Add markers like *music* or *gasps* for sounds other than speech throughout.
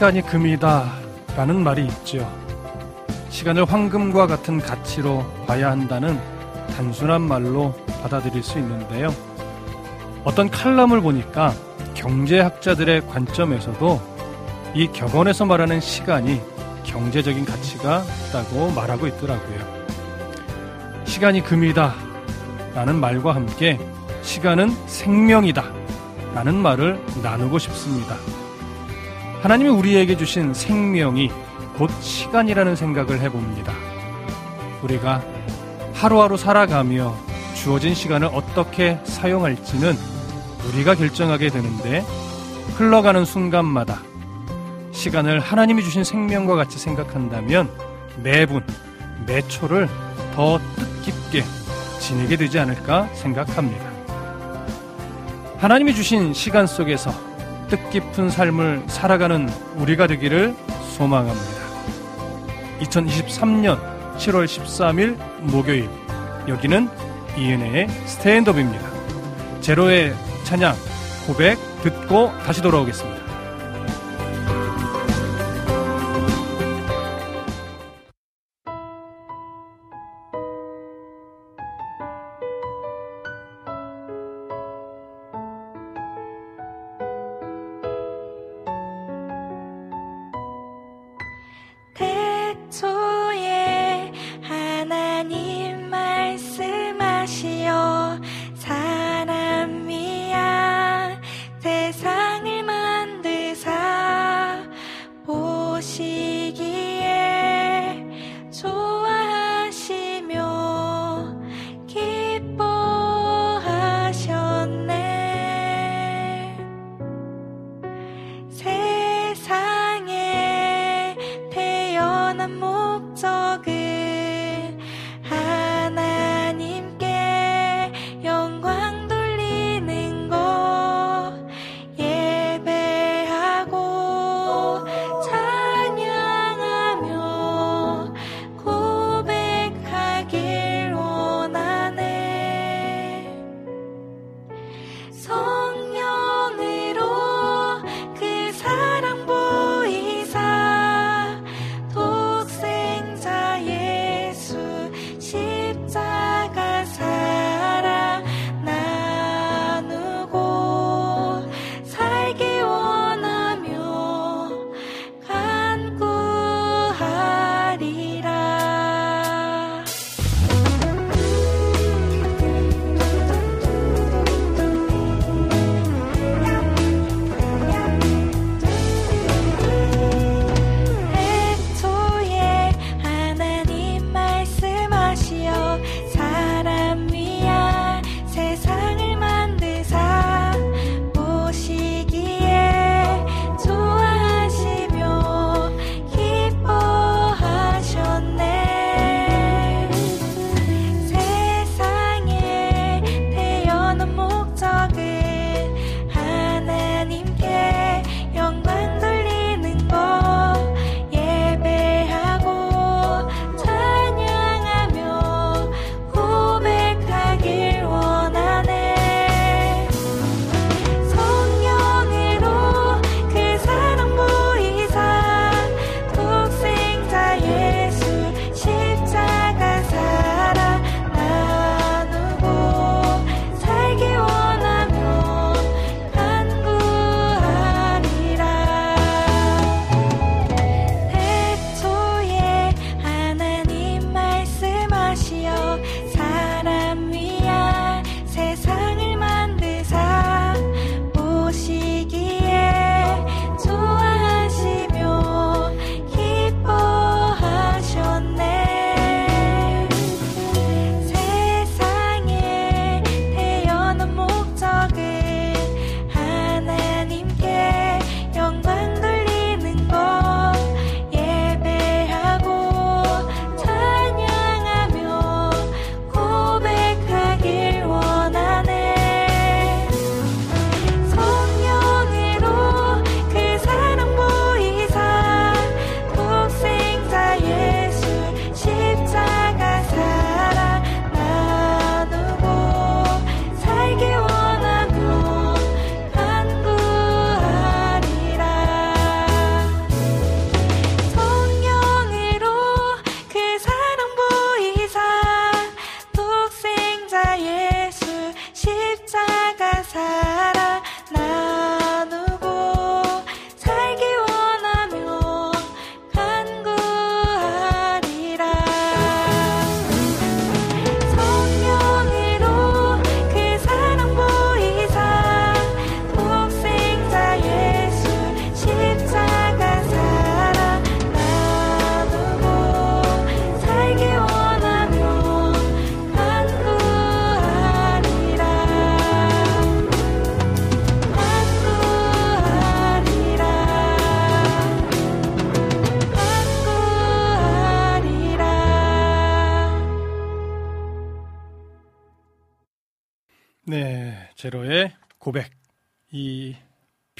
시간이 금이다 라는 말이 있죠. 시간을 황금과 같은 가치로 봐야 한다는 단순한 말로 받아들일 수 있는데요. 어떤 칼럼을 보니까 경제학자들의 관점에서도 이 격언에서 말하는 시간이 경제적인 가치가 있다고 말하고 있더라고요. 시간이 금이다 라는 말과 함께 시간은 생명이다 라는 말을 나누고 싶습니다. 하나님이 우리에게 주신 생명이 곧 시간이라는 생각을 해봅니다. 우리가 하루하루 살아가며 주어진 시간을 어떻게 사용할지는 우리가 결정하게 되는데 흘러가는 순간마다 시간을 하나님이 주신 생명과 같이 생각한다면 매분, 매 초를 더 뜻깊게 지내게 되지 않을까 생각합니다. 하나님이 주신 시간 속에서 뜻깊은 삶을 살아가는 우리가 되기를 소망합니다. 2023년 7월 13일 목요일 여기는 이은혜의 스탠드업입니다. 제로의 찬양 고백 듣고 다시 돌아오겠습니다.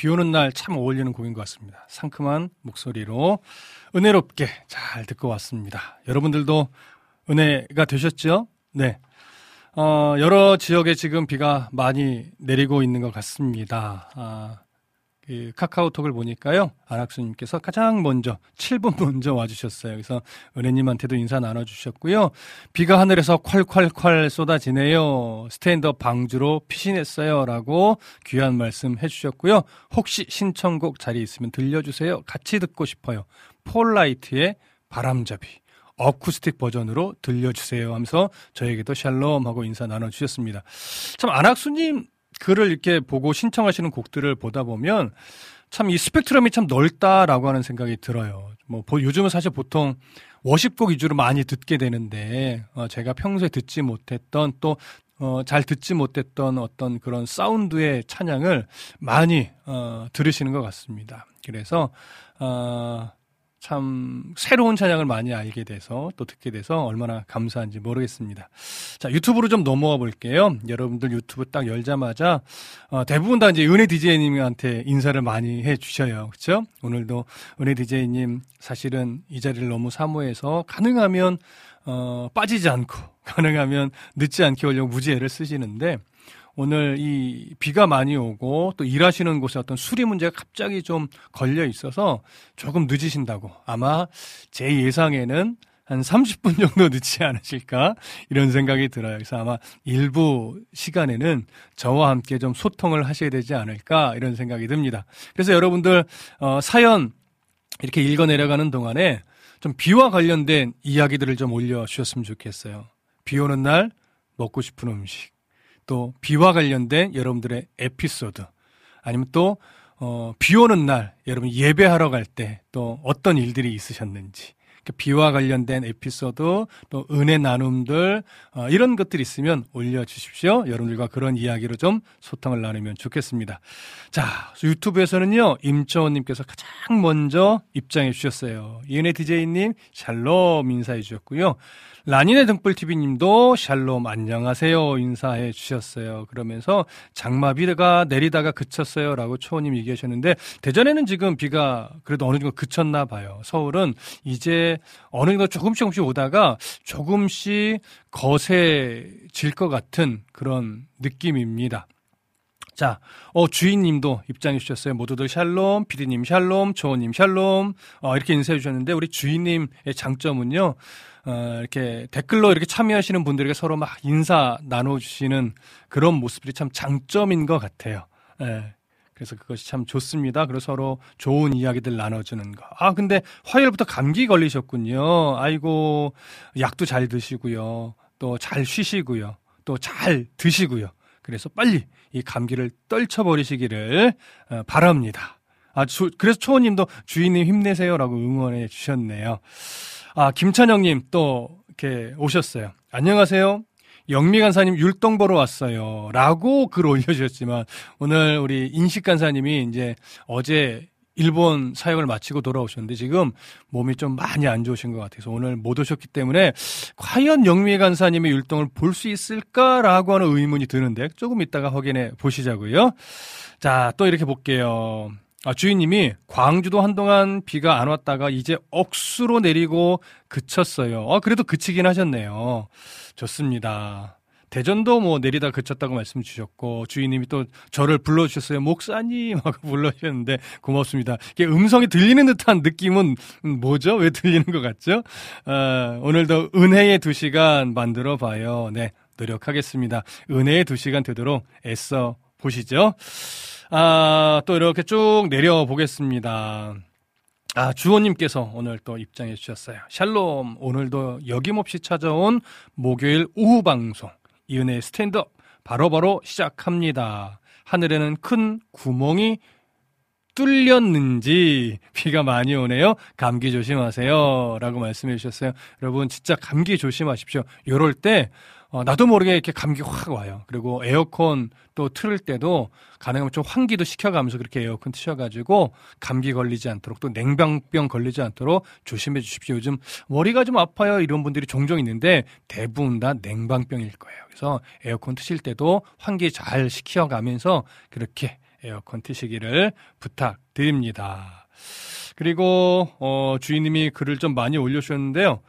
비 오는 날 참 어울리는 곡인 것 같습니다. 상큼한 목소리로 은혜롭게 잘 듣고 왔습니다. 여러분들도 은혜가 되셨죠? 네. 어, 여러 지역에 지금 비가 많이 내리고 있는 것 같습니다. 아, 그 카카오톡을 보니까요. 안학수님께서 가장 먼저 7분 먼저 와주셨어요. 그래서 은혜님한테도 인사 나눠주셨고요. 비가 하늘에서 콸콸콸 쏟아지네요. 스탠드업 방주로 피신했어요라고 귀한 말씀 해주셨고요. 혹시 신청곡 자리 있으면 들려주세요. 같이 듣고 싶어요. 폴라이트의 바람잡이. 어쿠스틱 버전으로 들려주세요 하면서 저에게도 샬롬 하고 인사 나눠주셨습니다. 참 안학수님 글을 이렇게 보고 신청하시는 곡들을 보다 보면 참 이 스펙트럼이 참 넓다라고 하는 생각이 들어요. 뭐 요즘은 사실 보통 워십곡 위주로 많이 듣게 되는데 어, 제가 평소에 듣지 못했던 또 어, 잘 듣지 못했던 어떤 그런 사운드의 찬양을 많이 어, 들으시는 것 같습니다. 그래서 어, 참 새로운 찬양을 많이 알게 돼서 또 듣게 돼서 얼마나 감사한지 모르겠습니다. 자 유튜브로 좀 넘어가 볼게요. 여러분들 유튜브 딱 열자마자 어, 대부분 다 이제 은혜 디제이님한테 인사를 많이 해 주셔요. 그렇죠? 오늘도 은혜 디제이님 사실은 이 자리를 너무 사모해서 가능하면 어, 빠지지 않고 *laughs* 가능하면 늦지 않게 오려고 무지 애를 쓰시는데 오늘 이 비가 많이 오고 또 일하시는 곳에 어떤 수리 문제가 갑자기 좀 걸려 있어서 조금 늦으신다고 아마 제 예상에는 한 30분 정도 늦지 않으실까 이런 생각이 들어요. 그래서 아마 일부 시간에는 저와 함께 좀 소통을 하셔야 되지 않을까 이런 생각이 듭니다. 그래서 여러분들 어, 사연 이렇게 읽어 내려가는 동안에 좀 비와 관련된 이야기들을 좀 올려 주셨으면 좋겠어요. 비 오는 날 먹고 싶은 음식, 또 비와 관련된 여러분들의 에피소드 아니면 또 어, 비 오는 날 여러분 예배하러 갈 때 또 어떤 일들이 있으셨는지 그 비와 관련된 에피소드 또 은혜 나눔들 어, 이런 것들이 있으면 올려주십시오. 여러분들과 그런 이야기로 좀 소통을 나누면 좋겠습니다. 자 유튜브에서는요 임초원님께서 가장 먼저 입장해 주셨어요. 이은혜 디제이님 샬롬 인사해 주셨고요. 라니네 등불TV님도 샬롬 안녕하세요 인사해 주셨어요. 그러면서 장마비가 내리다가 그쳤어요 라고 초호님 얘기하셨는데 대전에는 지금 비가 그래도 어느 정도 그쳤나 봐요. 서울은 이제 어느 정도 조금씩 조금씩 오다가 조금씩 거세질 것 같은 그런 느낌입니다. 자, 어, 주인님도 입장해 주셨어요. 모두들 샬롬, 피디님 샬롬, 조호님 샬롬, 어, 이렇게 인사해 주셨는데, 우리 주인님의 장점은요, 어, 이렇게 댓글로 이렇게 참여하시는 분들에게 서로 막 인사 나눠주시는 그런 모습들이 참 장점인 것 같아요. 예. 그래서 그것이 참 좋습니다. 그리고 서로 좋은 이야기들 나눠주는 거. 아, 근데 화요일부터 감기 걸리셨군요. 아이고, 약도 잘 드시고요. 또 잘 쉬시고요. 또 잘 드시고요. 그래서 빨리 이 감기를 떨쳐버리시기를 어, 바랍니다. 아, 주, 그래서 초호님도 주인님 힘내세요라고 응원해 주셨네요. 아, 김찬영님 또 이렇게 오셨어요. 안녕하세요. 영미 간사님 율동 보러 왔어요. 라고 글 올려주셨지만 오늘 우리 인식 간사님이 이제 어제 일본 사역을 마치고 돌아오셨는데 지금 몸이 좀 많이 안 좋으신 것 같아서 오늘 못 오셨기 때문에 과연 영미 간사님의 율동을 볼 수 있을까라고 하는 의문이 드는데 조금 이따가 확인해 보시자고요. 자, 또 이렇게 볼게요. 아, 주인님이 광주도 한동안 비가 안 왔다가 이제 억수로 내리고 그쳤어요. 아, 그래도 그치긴 하셨네요. 좋습니다. 대전도 뭐 내리다 그쳤다고 말씀 주셨고 주인님이 또 저를 불러주셨어요. 목사님 하고 불러주셨는데 고맙습니다. 이게 음성이 들리는 듯한 느낌은 뭐죠? 왜 들리는 것 같죠? 아, 오늘도 은혜의 두 시간 만들어 봐요. 네, 노력하겠습니다. 은혜의 두 시간 되도록 애써 보시죠. 아, 또 이렇게 쭉 내려보겠습니다. 아, 주호님께서 오늘 또 입장해 주셨어요. 샬롬, 오늘도 여김없이 찾아온 목요일 오후 방송, 이은혜 스탠드업, 바로바로 시작합니다. 하늘에는 큰 구멍이 뚫렸는지 비가 많이 오네요. 감기 조심하세요. 라고 말씀해 주셨어요. 여러분, 진짜 감기 조심하십시오. 요럴 때, 어, 나도 모르게 이렇게 감기 확 와요. 그리고 에어컨 또 틀을 때도 가능하면 좀 환기도 시켜가면서 그렇게 에어컨 트셔가지고 감기 걸리지 않도록 또 냉방병 걸리지 않도록 조심해 주십시오. 요즘 머리가 좀 아파요. 이런 분들이 종종 있는데 대부분 다 냉방병일 거예요. 그래서 에어컨 트실 때도 환기 잘 시켜가면서 그렇게 에어컨 트시기를 부탁드립니다. 그리고 어, 주인님이 글을 좀 많이 올려주셨는데요.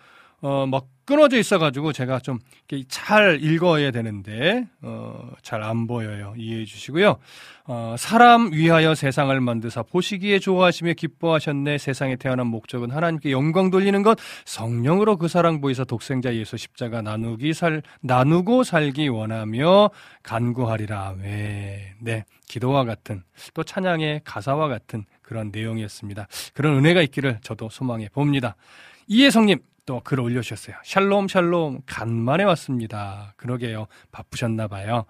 어, 막 끊어져 있어가지고 제가 좀 잘 읽어야 되는데 어, 잘 안 보여요. 이해해 주시고요. 어, 사람 위하여 세상을 만드사 보시기에 좋아하시며 기뻐하셨네. 세상에 태어난 목적은 하나님께 영광 돌리는 것. 성령으로 그 사랑 보이사 독생자 예수 십자가 나누기 살 나누고 살기 원하며 간구하리라. 네, 네, 기도와 같은 또 찬양의 가사와 같은 그런 내용이었습니다. 그런 은혜가 있기를 저도 소망해 봅니다. 이혜성님 또 글 올려주셨어요. 샬롬 샬롬 간만에 왔습니다. 그러게요. 바쁘셨나 봐요.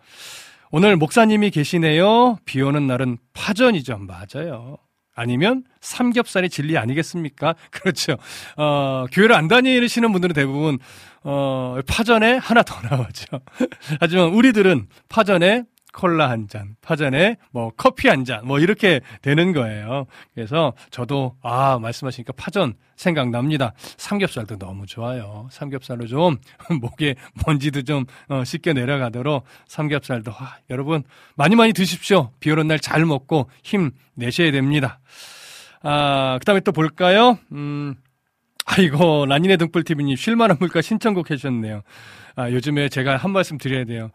오늘 목사님이 계시네요. 비 오는 날은 파전이죠. 맞아요. 아니면 삼겹살이 진리 아니겠습니까? *laughs* 그렇죠. 어, 교회를 안 다니시는 분들은 대부분 어, 파전에 하나 더 나오죠. *laughs* 하지만 우리들은 파전에 콜라 한 잔, 파전에 뭐 커피 한 잔, 뭐 이렇게 되는 거예요. 그래서 저도 아, 말씀하시니까 파전 생각납니다. 삼겹살도 너무 좋아요. 삼겹살로 좀 *laughs* 목에 먼지도 좀 어, 씻겨 내려가도록 삼겹살도 아, 여러분 많이 많이 드십시오. 비 오는 날 잘 먹고 힘 내셔야 됩니다. 아, 그 다음에 또 볼까요? 음. 아이고, 라니네 등불TV님, 쉴만한 물가 신청곡 해주셨네요. 아, 요즘에 제가 한 말씀 드려야 돼요.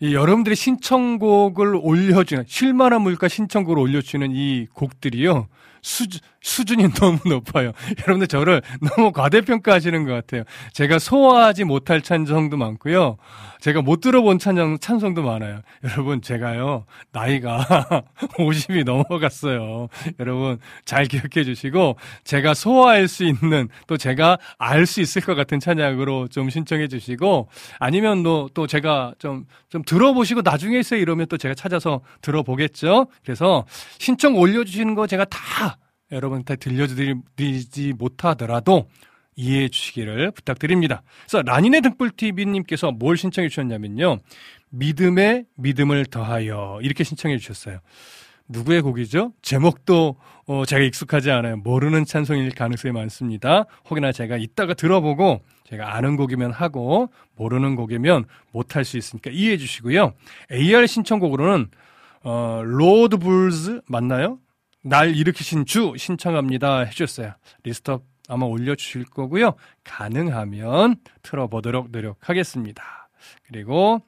이 여러분들이 신청곡을 올려주는 실만한 물가 신청곡을 올려주는 이 곡들이요 수준, 수준이 *laughs* 너무 높아요. 여러분들 저를 너무 과대평가하시는 것 같아요. 제가 소화하지 못할 찬성도 많고요. 제가 못 들어본 찬성, 찬성도 많아요. 여러분, 제가요, 나이가 *laughs* 50이 넘어갔어요. 여러분, 잘 기억해 주시고, 제가 소화할 수 있는, 또 제가 알 수 있을 것 같은 찬양으로 좀 신청해 주시고, 아니면 또, 또 제가 좀, 좀 들어보시고 나중에 있어요 이러면 또 제가 찾아서 들어보겠죠? 그래서 신청 올려주시는 거 제가 다 여러분한테 들려드리지 못하더라도 이해해 주시기를 부탁드립니다. 그래서 라니네 등불TV님께서 뭘 신청해 주셨냐면요. 믿음에 믿음을 더하여 이렇게 신청해 주셨어요. 누구의 곡이죠? 제목도 어, 제가 익숙하지 않아요. 모르는 찬송일 가능성이 많습니다. 혹여나 제가 이따가 들어보고 제가 아는 곡이면 하고 모르는 곡이면 못할 수 있으니까 이해해 주시고요. AR 신청곡으로는 어, 로드 불즈 맞나요? 날 일으키신 주 신청합니다 해주셨어요. list up 아마 올려주실 거고요. 가능하면 틀어보도록 노력하겠습니다. 그리고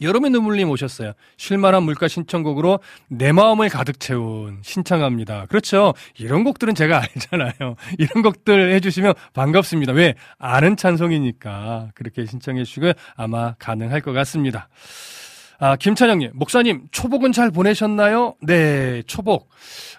여름의 눈물님 오셨어요. 쉴만한 물가 신청곡으로 내 마음을 가득 채운 신청합니다. 그렇죠. 이런 곡들은 제가 *laughs* 알잖아요. 이런 곡들 해주시면 반갑습니다. 왜? 아는 찬송이니까 그렇게 신청해 주시고요. 아마 가능할 것 같습니다. 아, 김찬영님, 목사님, 초복은 잘 보내셨나요? 네, 초복.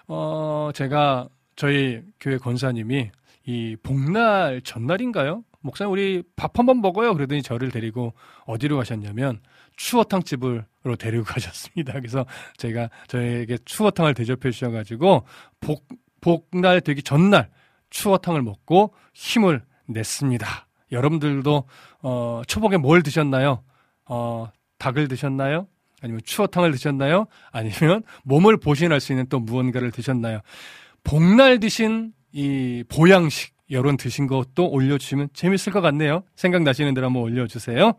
어, 제가 저희 교회 권사님이 이 복날 전날인가요? 목사님, 우리 밥 한번 먹어요. 그러더니 저를 데리고 어디로 가셨냐면 추어탕 집으로 데리고 *laughs* 가셨습니다. 그래서 제가 저에게 추어탕을 대접해 주셔가지고 복, 복날 되기 전날 추어탕을 먹고 힘을 냈습니다. 여러분들도 어, 초복에 뭘 드셨나요? 어, 닭을 드셨나요? 아니면 추어탕을 드셨나요? 아니면 몸을 보신할 수 있는 또 무언가를 드셨나요? 복날 드신 이 보양식 여론 드신 것도 올려주시면 재밌을 것 같네요. 생각나시는 대로 한번 올려주세요.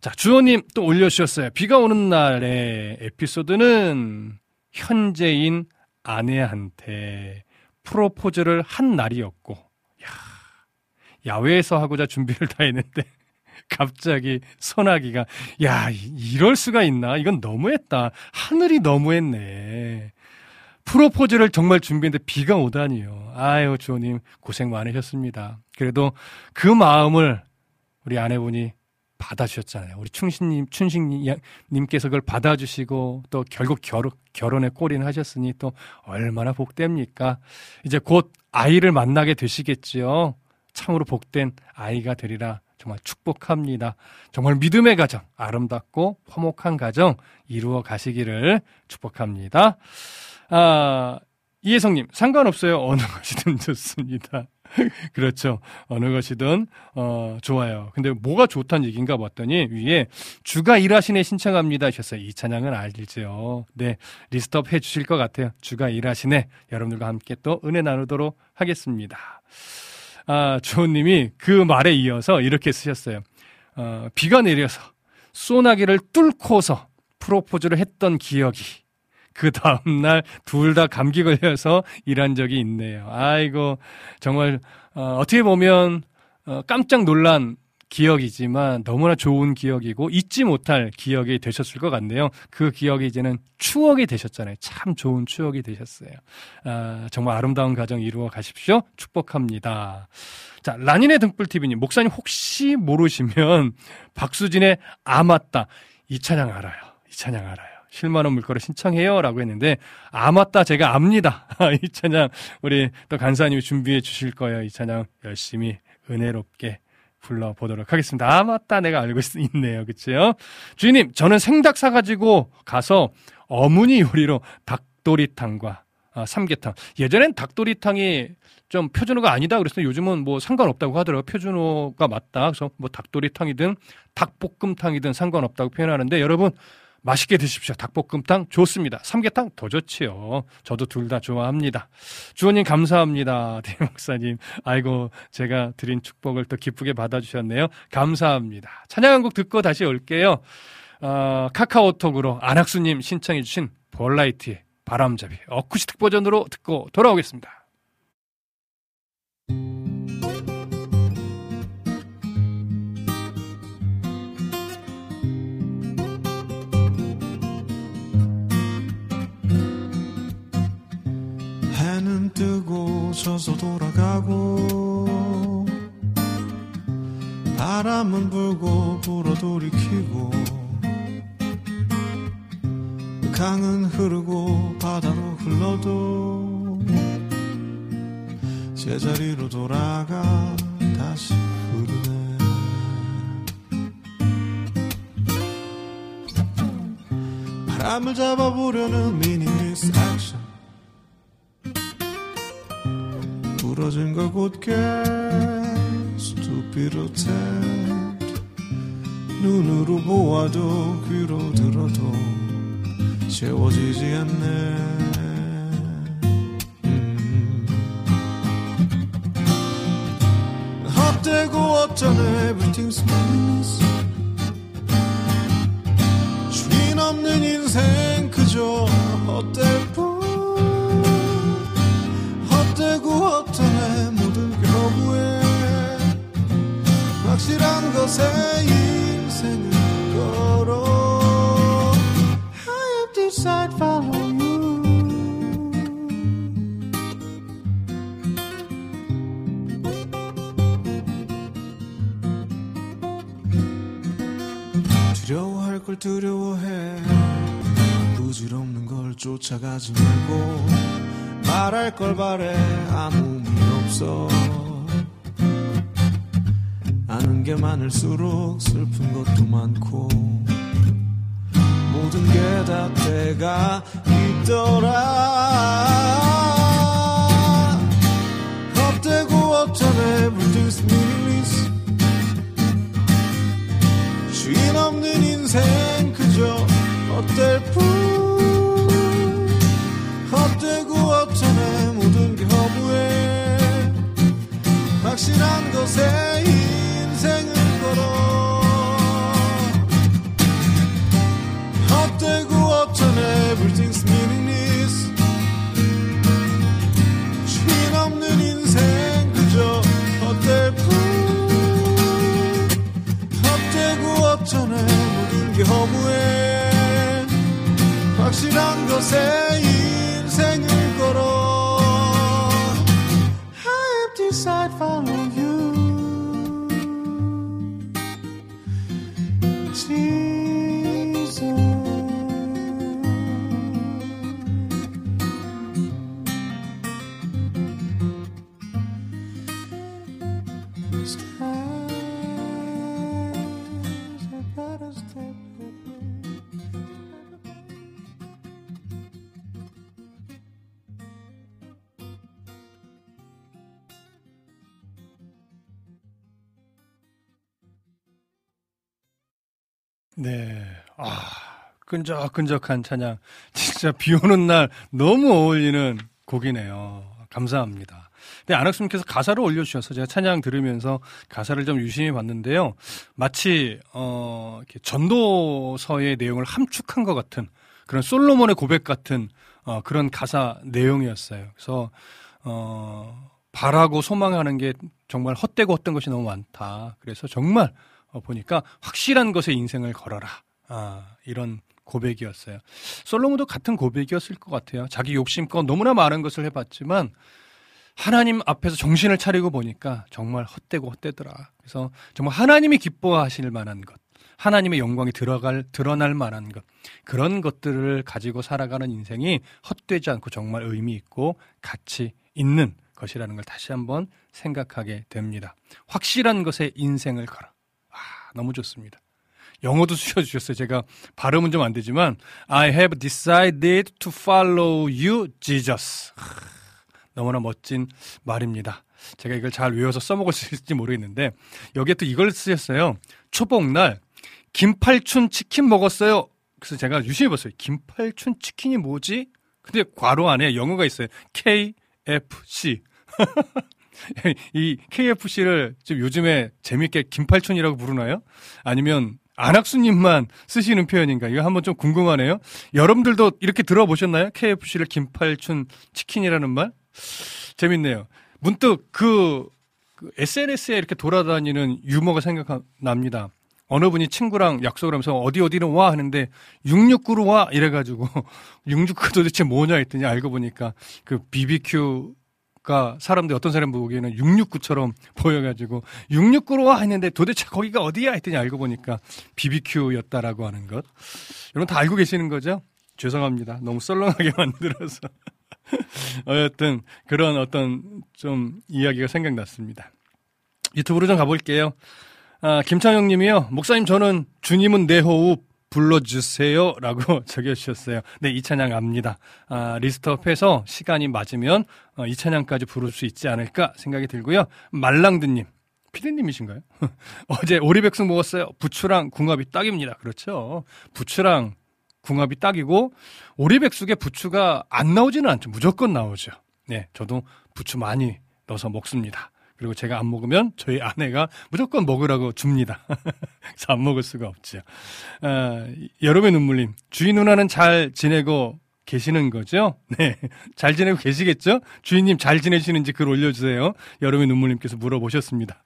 자, 주호님 또 올려주셨어요. 비가 오는 날의 에피소드는 현재인 아내한테 프로포즈를 한 날이었고, 야, 야외에서 하고자 준비를 다 했는데, *laughs* 갑자기 소나기가 야 이럴 수가 있나? 이건 너무했다. 하늘이 너무했네. 프로포즈를 정말 준비했는데 비가 오다니요. 아유 주호님 고생 많으셨습니다. 그래도 그 마음을 우리 아내분이 받아주셨잖아요. 우리 충신님 춘식님께서 그걸 받아주시고 또 결국 결혼 결혼에 꼬리는 하셨으니 또 얼마나 복됩니까? 이제 곧 아이를 만나게 되시겠지요. 참으로 복된 아이가 되리라 정말 축복합니다. 정말 믿음의 가정, 아름답고 화목한 가정 이루어 가시기를 축복합니다. 아, 이혜성님, 상관없어요. 어느 것이든 *laughs* 좋습니다. 그렇죠. 어느 것이든 어 좋아요. 근데 뭐가 좋다는 얘기인가 봤더니 위에 주가 일하시네 신청합니다 하셨어요. 이 찬양은 알죠. 네. 리스트업 해 주실 것 같아요. 주가 일하시네. 여러분들과 함께 또 은혜 나누도록 하겠습니다. 아, 주호님이 그 말에 이어서 이렇게 쓰셨어요. 어, 비가 내려서 소나기를 뚫고서 프로포즈를 했던 기억이 그 다음날 둘 다 감기 걸려서 일한 적이 있네요. 아이고, 정말, 어, 어떻게 보면, 어, 깜짝 놀란 기억이지만 너무나 좋은 기억이고 잊지 못할 기억이 되셨을 것 같네요. 그 기억이 이제는 추억이 되셨잖아요. 참 좋은 추억이 되셨어요. 아, 정말 아름다운 가정 이루어 가십시오. 축복합니다. 자, 라니네 등불TV님, 목사님 혹시 모르시면 *laughs* 박수진의 아 맞다. 이 찬양 알아요. 이 찬양 알아요. 실만원 물거를 신청해요. 라고 했는데, 아, 맞다. 제가 압니다. *laughs* 이 찬양, 우리 또 간사님이 준비해 주실 거예요. 이 찬양 열심히 은혜롭게 불러보도록 하겠습니다. 아, 맞다. 내가 알고 있, 네요 그치요? 주인님, 저는 생닭 사가지고 가서 어머니 요리로 닭도리탕과 아, 삼계탕. 예전엔 닭도리탕이 좀 표준어가 아니다 그랬어요. 요즘은 뭐 상관없다고 하더라고요. 표준어가 맞다. 그래서 뭐 닭도리탕이든 닭볶음탕이든 상관없다고 표현하는데 여러분 맛있게 드십시오. 닭볶음탕 좋습니다. 삼계탕 더 좋지요. 저도 둘 다 좋아합니다. 주원님 감사합니다. *laughs* 대목사님. 아이고 제가 드린 축복을 또 기쁘게 받아주셨네요. 감사합니다. 찬양 한 곡 듣고 다시 올게요. 어, 카카오톡으로 안학수님 신청해주신 볼라이트의 바람잡이 어쿠스틱 버전으로 듣고 돌아오겠습니다. 뜨고 져서 돌아가고 바람은 불고 불어 돌이키고 강은 흐르고 바다로 흘러도 제자리로 돌아가 다시 흐르네. 바람을 잡아보려는 미니미스 액션 부러진 걸 곧게 스투피로테 눈으로 보아도 귀로 들어도 채워지지 않네 음. 헛되고 어쩌네 everything's meaningless 주인 없는 인생 그저 헛될 뿐 확실한 것에 인생을 걸어. I have decided follow you. 두려워할 걸 두려워해. 부질없는 걸 쫓아가지 말고 말할 걸 바래. 아무 의미 없어 아는 게 많을수록 슬픈 것도 많고 모든 게 다 때가 있더라. 헛되고 어쩌네 everything's meaningless 주인 없는 인생 그저 헛될 뿐. 헛되고 어쩌네 모든 게 허무해. 확실한 것에 인생을 걸어 헛되고 어쩌네. Everything's meaningless. 주인 없는 인생 그저 헛될 뿐. 헛되고 어쩌네. 모든 게 허무해. 확실한 것에 인생을 걸어. I have decided follow 네. 아, 끈적끈적한 찬양. 진짜 비 오는 날 너무 어울리는 곡이네요. 감사합니다. 네, 안학수님께서 가사를 올려주셔서 제가 찬양 들으면서 가사를 좀 유심히 봤는데요. 마치, 어, 전도서의 내용을 함축한 것 같은 그런 솔로몬의 고백 같은 어, 그런 가사 내용이었어요. 그래서, 어, 바라고 소망하는 게 정말 헛되고 헛된 것이 너무 많다. 그래서 정말 어, 보니까 확실한 것에 인생을 걸어라. 아, 이런 고백이었어요. 솔로몬도 같은 고백이었을 것 같아요. 자기 욕심껏 너무나 많은 것을 해봤지만 하나님 앞에서 정신을 차리고 보니까 정말 헛되고 헛되더라. 그래서 정말 하나님이 기뻐하실 만한 것, 하나님의 영광이 들어갈 드러날 만한 것 그런 것들을 가지고 살아가는 인생이 헛되지 않고 정말 의미 있고 가치 있는 것이라는 걸 다시 한번 생각하게 됩니다. 확실한 것에 인생을 걸어. 아, 너무 좋습니다. 영어도 쓰셔주셨어요. 제가 발음은 좀 안 되지만 I have decided to follow you, Jesus. 너무나 멋진 말입니다. 제가 이걸 잘 외워서 써먹을 수 있을지 모르겠는데 여기에 또 이걸 쓰셨어요. 초복날 김팔춘 치킨 먹었어요. 그래서 제가 유심히 봤어요. 김팔춘 치킨이 뭐지? 근데 괄호 안에 영어가 있어요. KFC. *laughs* 이 KFC를 좀 요즘에 재밌게 김팔춘이라고 부르나요? 아니면 안학수님만 쓰시는 표현인가? 이거 한번 좀 궁금하네요. 여러분들도 이렇게 들어보셨나요? KFC를 김팔춘 치킨이라는 말? 재밌네요. 문득 그, 그 SNS에 이렇게 돌아다니는 유머가 생각납니다. 어느 분이 친구랑 약속을 하면서 어디 어디로 와 하는데 669로 와 이래가지고 *laughs* 669 도대체 뭐냐 했더니 알고 보니까 그 BBQ 가 사람들 어떤 사람 보기에는 669처럼 *laughs* 보여가지고 669로 와 했는데 도대체 거기가 어디야 했더니 알고 보니까 BBQ였다라고 하는 것. 여러분 다 알고 계시는 거죠? 죄송합니다. 너무 썰렁하게 *laughs* 만들어서. *laughs* 어쨌든 그런 어떤 좀 이야기가 생각났습니다. 유튜브로 좀 가볼게요. 아, 김창영 님이요. 목사님 저는 주님은 내 호흡 불러주세요. 라고 *laughs* 적여주셨어요. 네, 이 찬양 압니다. 아, 리스트업해서 시간이 맞으면 어, 이 찬양까지 부를 수 있지 않을까 생각이 들고요. 말랑드님. 피디님이신가요? *laughs* 어제 오리백숙 먹었어요. 부추랑 궁합이 딱입니다. 그렇죠. 부추랑 궁합이 딱이고 오리백숙에 부추가 안 나오지는 않죠. 무조건 나오죠. 네, 저도 부추 많이 넣어서 먹습니다. 그리고 제가 안 먹으면 저희 아내가 무조건 먹으라고 줍니다. *laughs* 그래서 안 먹을 수가 없죠. 아, 여름의 눈물님, 주인 누나는 잘 지내고 계시는 거죠? *laughs* 네. 잘 지내고 계시겠죠? 주인님 잘 지내시는지 글 올려주세요. 여름의 눈물님께서 물어보셨습니다.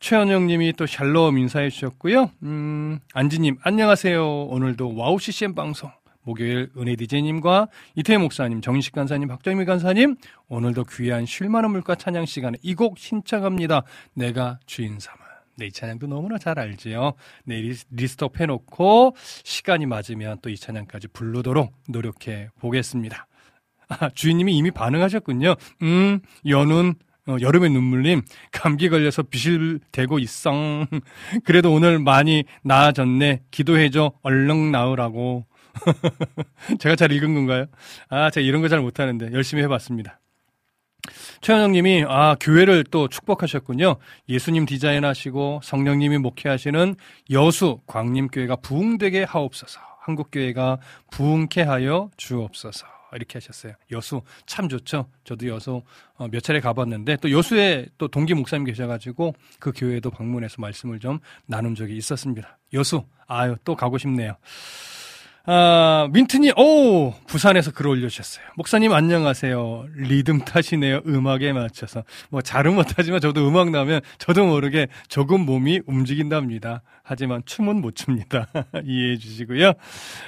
최현영 님이 또 샬롬 인사해 주셨고요. 음, 안지님, 안녕하세요. 오늘도 와우 CCM 방송. 목요일 은혜 디제이님과 이태희 목사님, 정인식 간사님, 박정미 간사님, 오늘도 귀한 쉴만한 물과 찬양 시간에 이 곡 신청합니다. 내가 주인 삼아. 네, 이 찬양도 너무나 잘 알지요. 네, 리스트업 해놓고 시간이 맞으면 또 이 찬양까지 부르도록 노력해 보겠습니다. 아, 주인님이 이미 반응하셨군요. 음, 연운, 어, 여름의 눈물님, 감기 걸려서 비실대고 있어. *laughs* 그래도 오늘 많이 나아졌네. 기도해줘. 얼른 나으라고. *laughs* 제가 잘 읽은 건가요? 아, 제가 이런 거 잘 못하는데 열심히 해봤습니다. 최현영님이 아 교회를 또 축복하셨군요. 예수님 디자인하시고 성령님이 목회하시는 여수 광림교회가 부흥되게 하옵소서. 한국교회가 부흥케 하여 주옵소서. 이렇게 하셨어요. 여수 참 좋죠. 저도 여수 어, 몇 차례 가봤는데 또 여수에 또 동기 목사님 계셔가지고 그 교회도 방문해서 말씀을 좀 나눈 적이 있었습니다. 여수 아유 또 가고 싶네요. 아, 민트님, 오! 부산에서 글 올려주셨어요. 목사님 안녕하세요. 리듬 탓이네요. 음악에 맞춰서. 뭐, 잘은 못하지만 저도 음악 나면 저도 모르게 조금 몸이 움직인답니다. 하지만 춤은 못 춥니다. *laughs* 이해해 주시고요.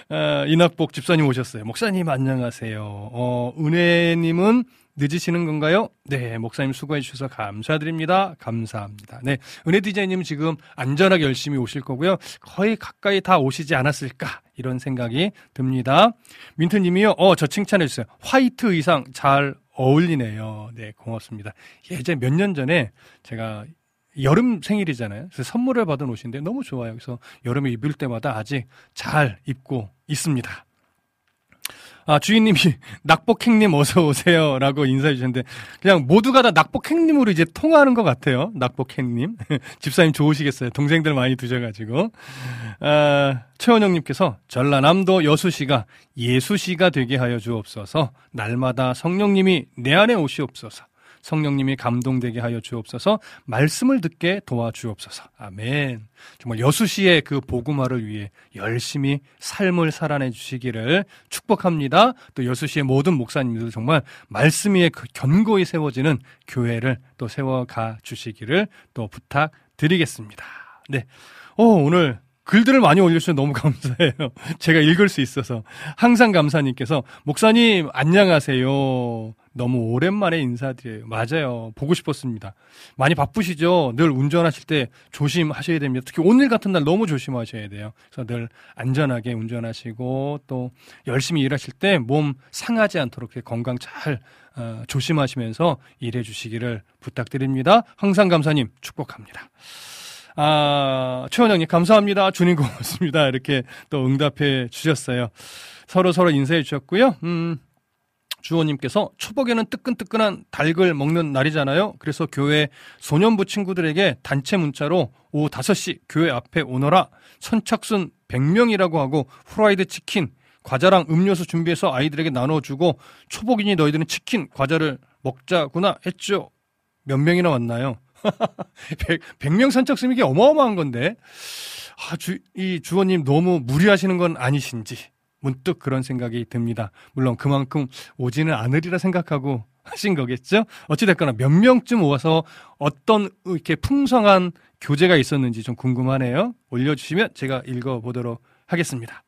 아, 이낙복 집사님 오셨어요. 목사님 안녕하세요. 어, 은혜님은 늦으시는 건가요? 네, 목사님 수고해 주셔서 감사드립니다. 감사합니다. 네, 은혜 디자인님 지금 안전하게 열심히 오실 거고요. 거의 가까이 다 오시지 않았을까 이런 생각이 듭니다. 민트님이요, 어, 저 칭찬해 주세요. 화이트 의상 잘 어울리네요. 네, 고맙습니다. 예전 몇 년 전에 제가 여름 생일이잖아요. 그래서 선물을 받은 옷인데 너무 좋아요. 그래서 여름에 입을 때마다 아직 잘 입고 있습니다. 아, 주인님이 *laughs* 낙복행님 어서 오세요 라고 인사해 주셨는데 그냥 모두가 다 낙복행님으로 이제 통하는 것 같아요. 낙복행님 *laughs* 집사님 좋으시겠어요. 동생들 많이 두셔가지고 아, 최원영님께서 전라남도 여수시가 예수시가 되게 하여 주옵소서. 날마다 성령님이 내 안에 오시옵소서. 성령님이 감동되게 하여 주옵소서 말씀을 듣게 도와주옵소서. 아멘. 정말 여수시의 그 복음화를 위해 열심히 삶을 살아내 주시기를 축복합니다. 또 여수시의 모든 목사님들도 정말 말씀 위에 그 견고히 세워지는 교회를 또 세워가 주시기를 또 부탁드리겠습니다. 네. 오, 오늘 글들을 많이 올려주셔서 너무 *laughs* 감사해요. 제가 읽을 수 있어서. 항상 감사님께서, 목사님, 안녕하세요. 너무 오랜만에 인사드려요. 맞아요. 보고 싶었습니다. 많이 바쁘시죠? 늘 운전하실 때 조심하셔야 됩니다. 특히 오늘 같은 날 너무 조심하셔야 돼요. 그래서 늘 안전하게 운전하시고 또 열심히 일하실 때 몸 상하지 않도록 건강 잘 어, 조심하시면서 일해 주시기를 부탁드립니다. 항상 감사님 축복합니다. 아, 최원영님, 감사합니다. 주님 고맙습니다. 이렇게 또 응답해 주셨어요. 서로 서로 인사해 주셨고요. 음, 주호님께서 초복에는 뜨끈뜨끈한 닭을 먹는 날이잖아요. 그래서 교회 소년부 친구들에게 단체 문자로 오후 5시 교회 앞에 오너라. 선착순 100명이라고 하고 후라이드 치킨, 과자랑 음료수 준비해서 아이들에게 나눠주고 초복이니 너희들은 치킨, 과자를 먹자구나 했죠. 몇 명이나 왔나요? 100, 명 선착순 이 게 어마어마한 건데. 아, 주, 이 주원님 너무 무리하시는 건 아니신지 문득 그런 생각이 듭니다. 물론 그만큼 오지는 않으리라 생각하고 하신 거겠죠? 어찌됐거나 몇 명쯤 모아서 어떤 이렇게 풍성한 교제가 있었는지 좀 궁금하네요. 올려주시면 제가 읽어보도록 하겠습니다.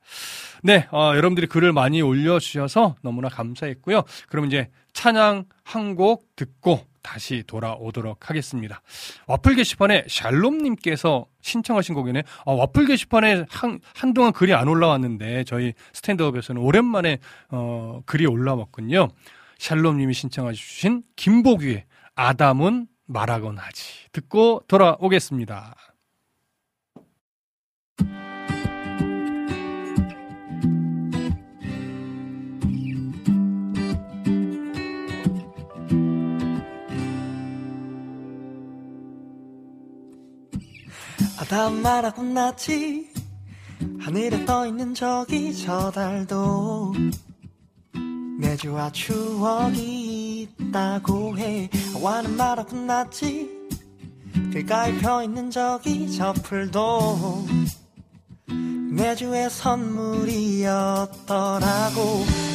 네, 어, 여러분들이 글을 많이 올려주셔서 너무나 감사했고요. 그럼 이제 찬양 한 곡 듣고 다시 돌아오도록 하겠습니다. 와플 게시판에 샬롬님께서 신청하신 곡이네. 아, 와플 게시판에 한, 한동안 글이 안 올라왔는데 저희 스탠드업에서는 오랜만에 어, 글이 올라왔군요. 샬롬님이 신청하신 김보규의 아담은 말하곤 하지. 듣고 돌아오겠습니다. 바다 말하고 났지. 하늘에 떠있는 저기 저 달도 내주와 추억이 있다고 해. 와는 말하고 났지. 길가에 펴있는 저기 저 풀도 내주의 선물이었더라고.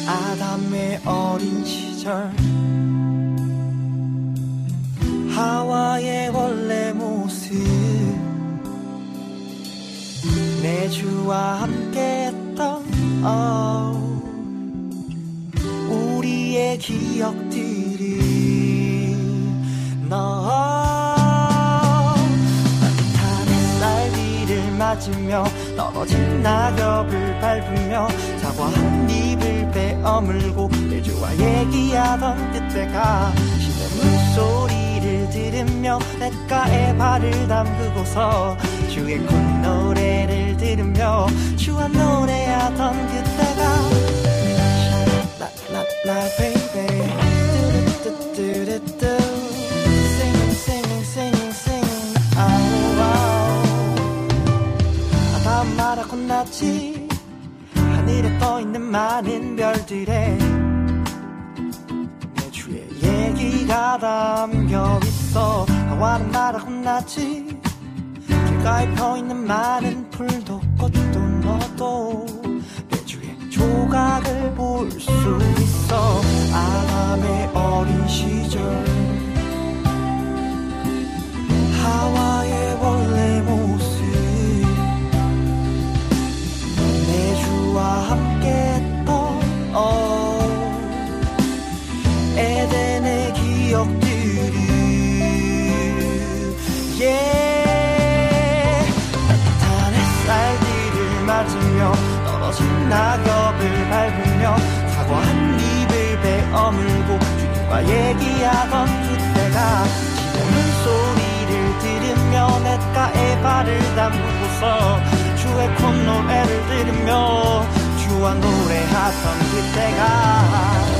아담의 어린 시절. 하와의 원래 모습 내 주와 함께했던 oh, 우리의 기억들이 너 따뜻한 햇살비를 맞으며 떨어진 낙엽을 밟으며 사과 한 입을 베어물고 내 주와 얘기하던 그때가 시내 물소리를 들으며 냇가에 발을 담그고서 주의 콧노래를 들으며 주와 노래하던 그때가 라라라 baby 뚜루뚜뚜루뚜 singing singing singing singing 아우 아우 아다 말하고 났지 하늘에 떠 있는 많은 별들에 내 주의 얘기가 담겨 있어. 하와는 말하고 났지. 길가에 펴있는 많은 풀도 꽃도 너도 내 주의 조각을 볼 수 있어. 아담의 어린 시절. 하와의 원래 낙엽을 밟으며 사과 한 입을 베어물고 주님과 얘기하던 그때가 지금은 소리를 들으며 냇가에 발을 담그고서 주의 콧노래를 들으며 주와 노래하던 그때가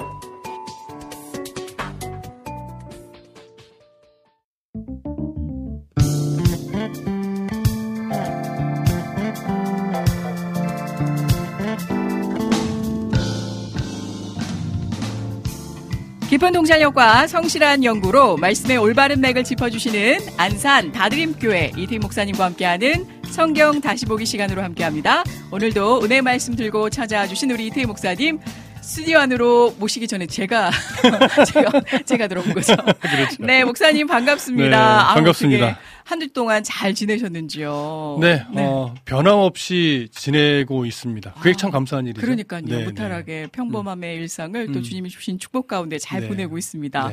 깊은 동찰력과 성실한 연구로 말씀의 올바른 맥을 짚어주시는 안산 다드림교회 이태 목사님과 함께하는 성경 다시 보기 시간으로 함께합니다. 오늘도 은혜 말씀 들고 찾아와 주신 우리 이태 목사님 안으로 모시기 전에 제가 *laughs* 제가 제가 들어온 거죠. *laughs* 그렇죠. 네, 목사님 반갑습니다. 네, 반갑습니다. 되게 한주 동안 잘 지내셨는지요? 네, 어, 변함없이 지내고 있습니다. 그게 참 감사한 일이죠. 그러니까요. 네, 무탈하게 평범함의 일상을 또 음. 주님이 주신 축복 가운데 잘 네. 보내고 있습니다.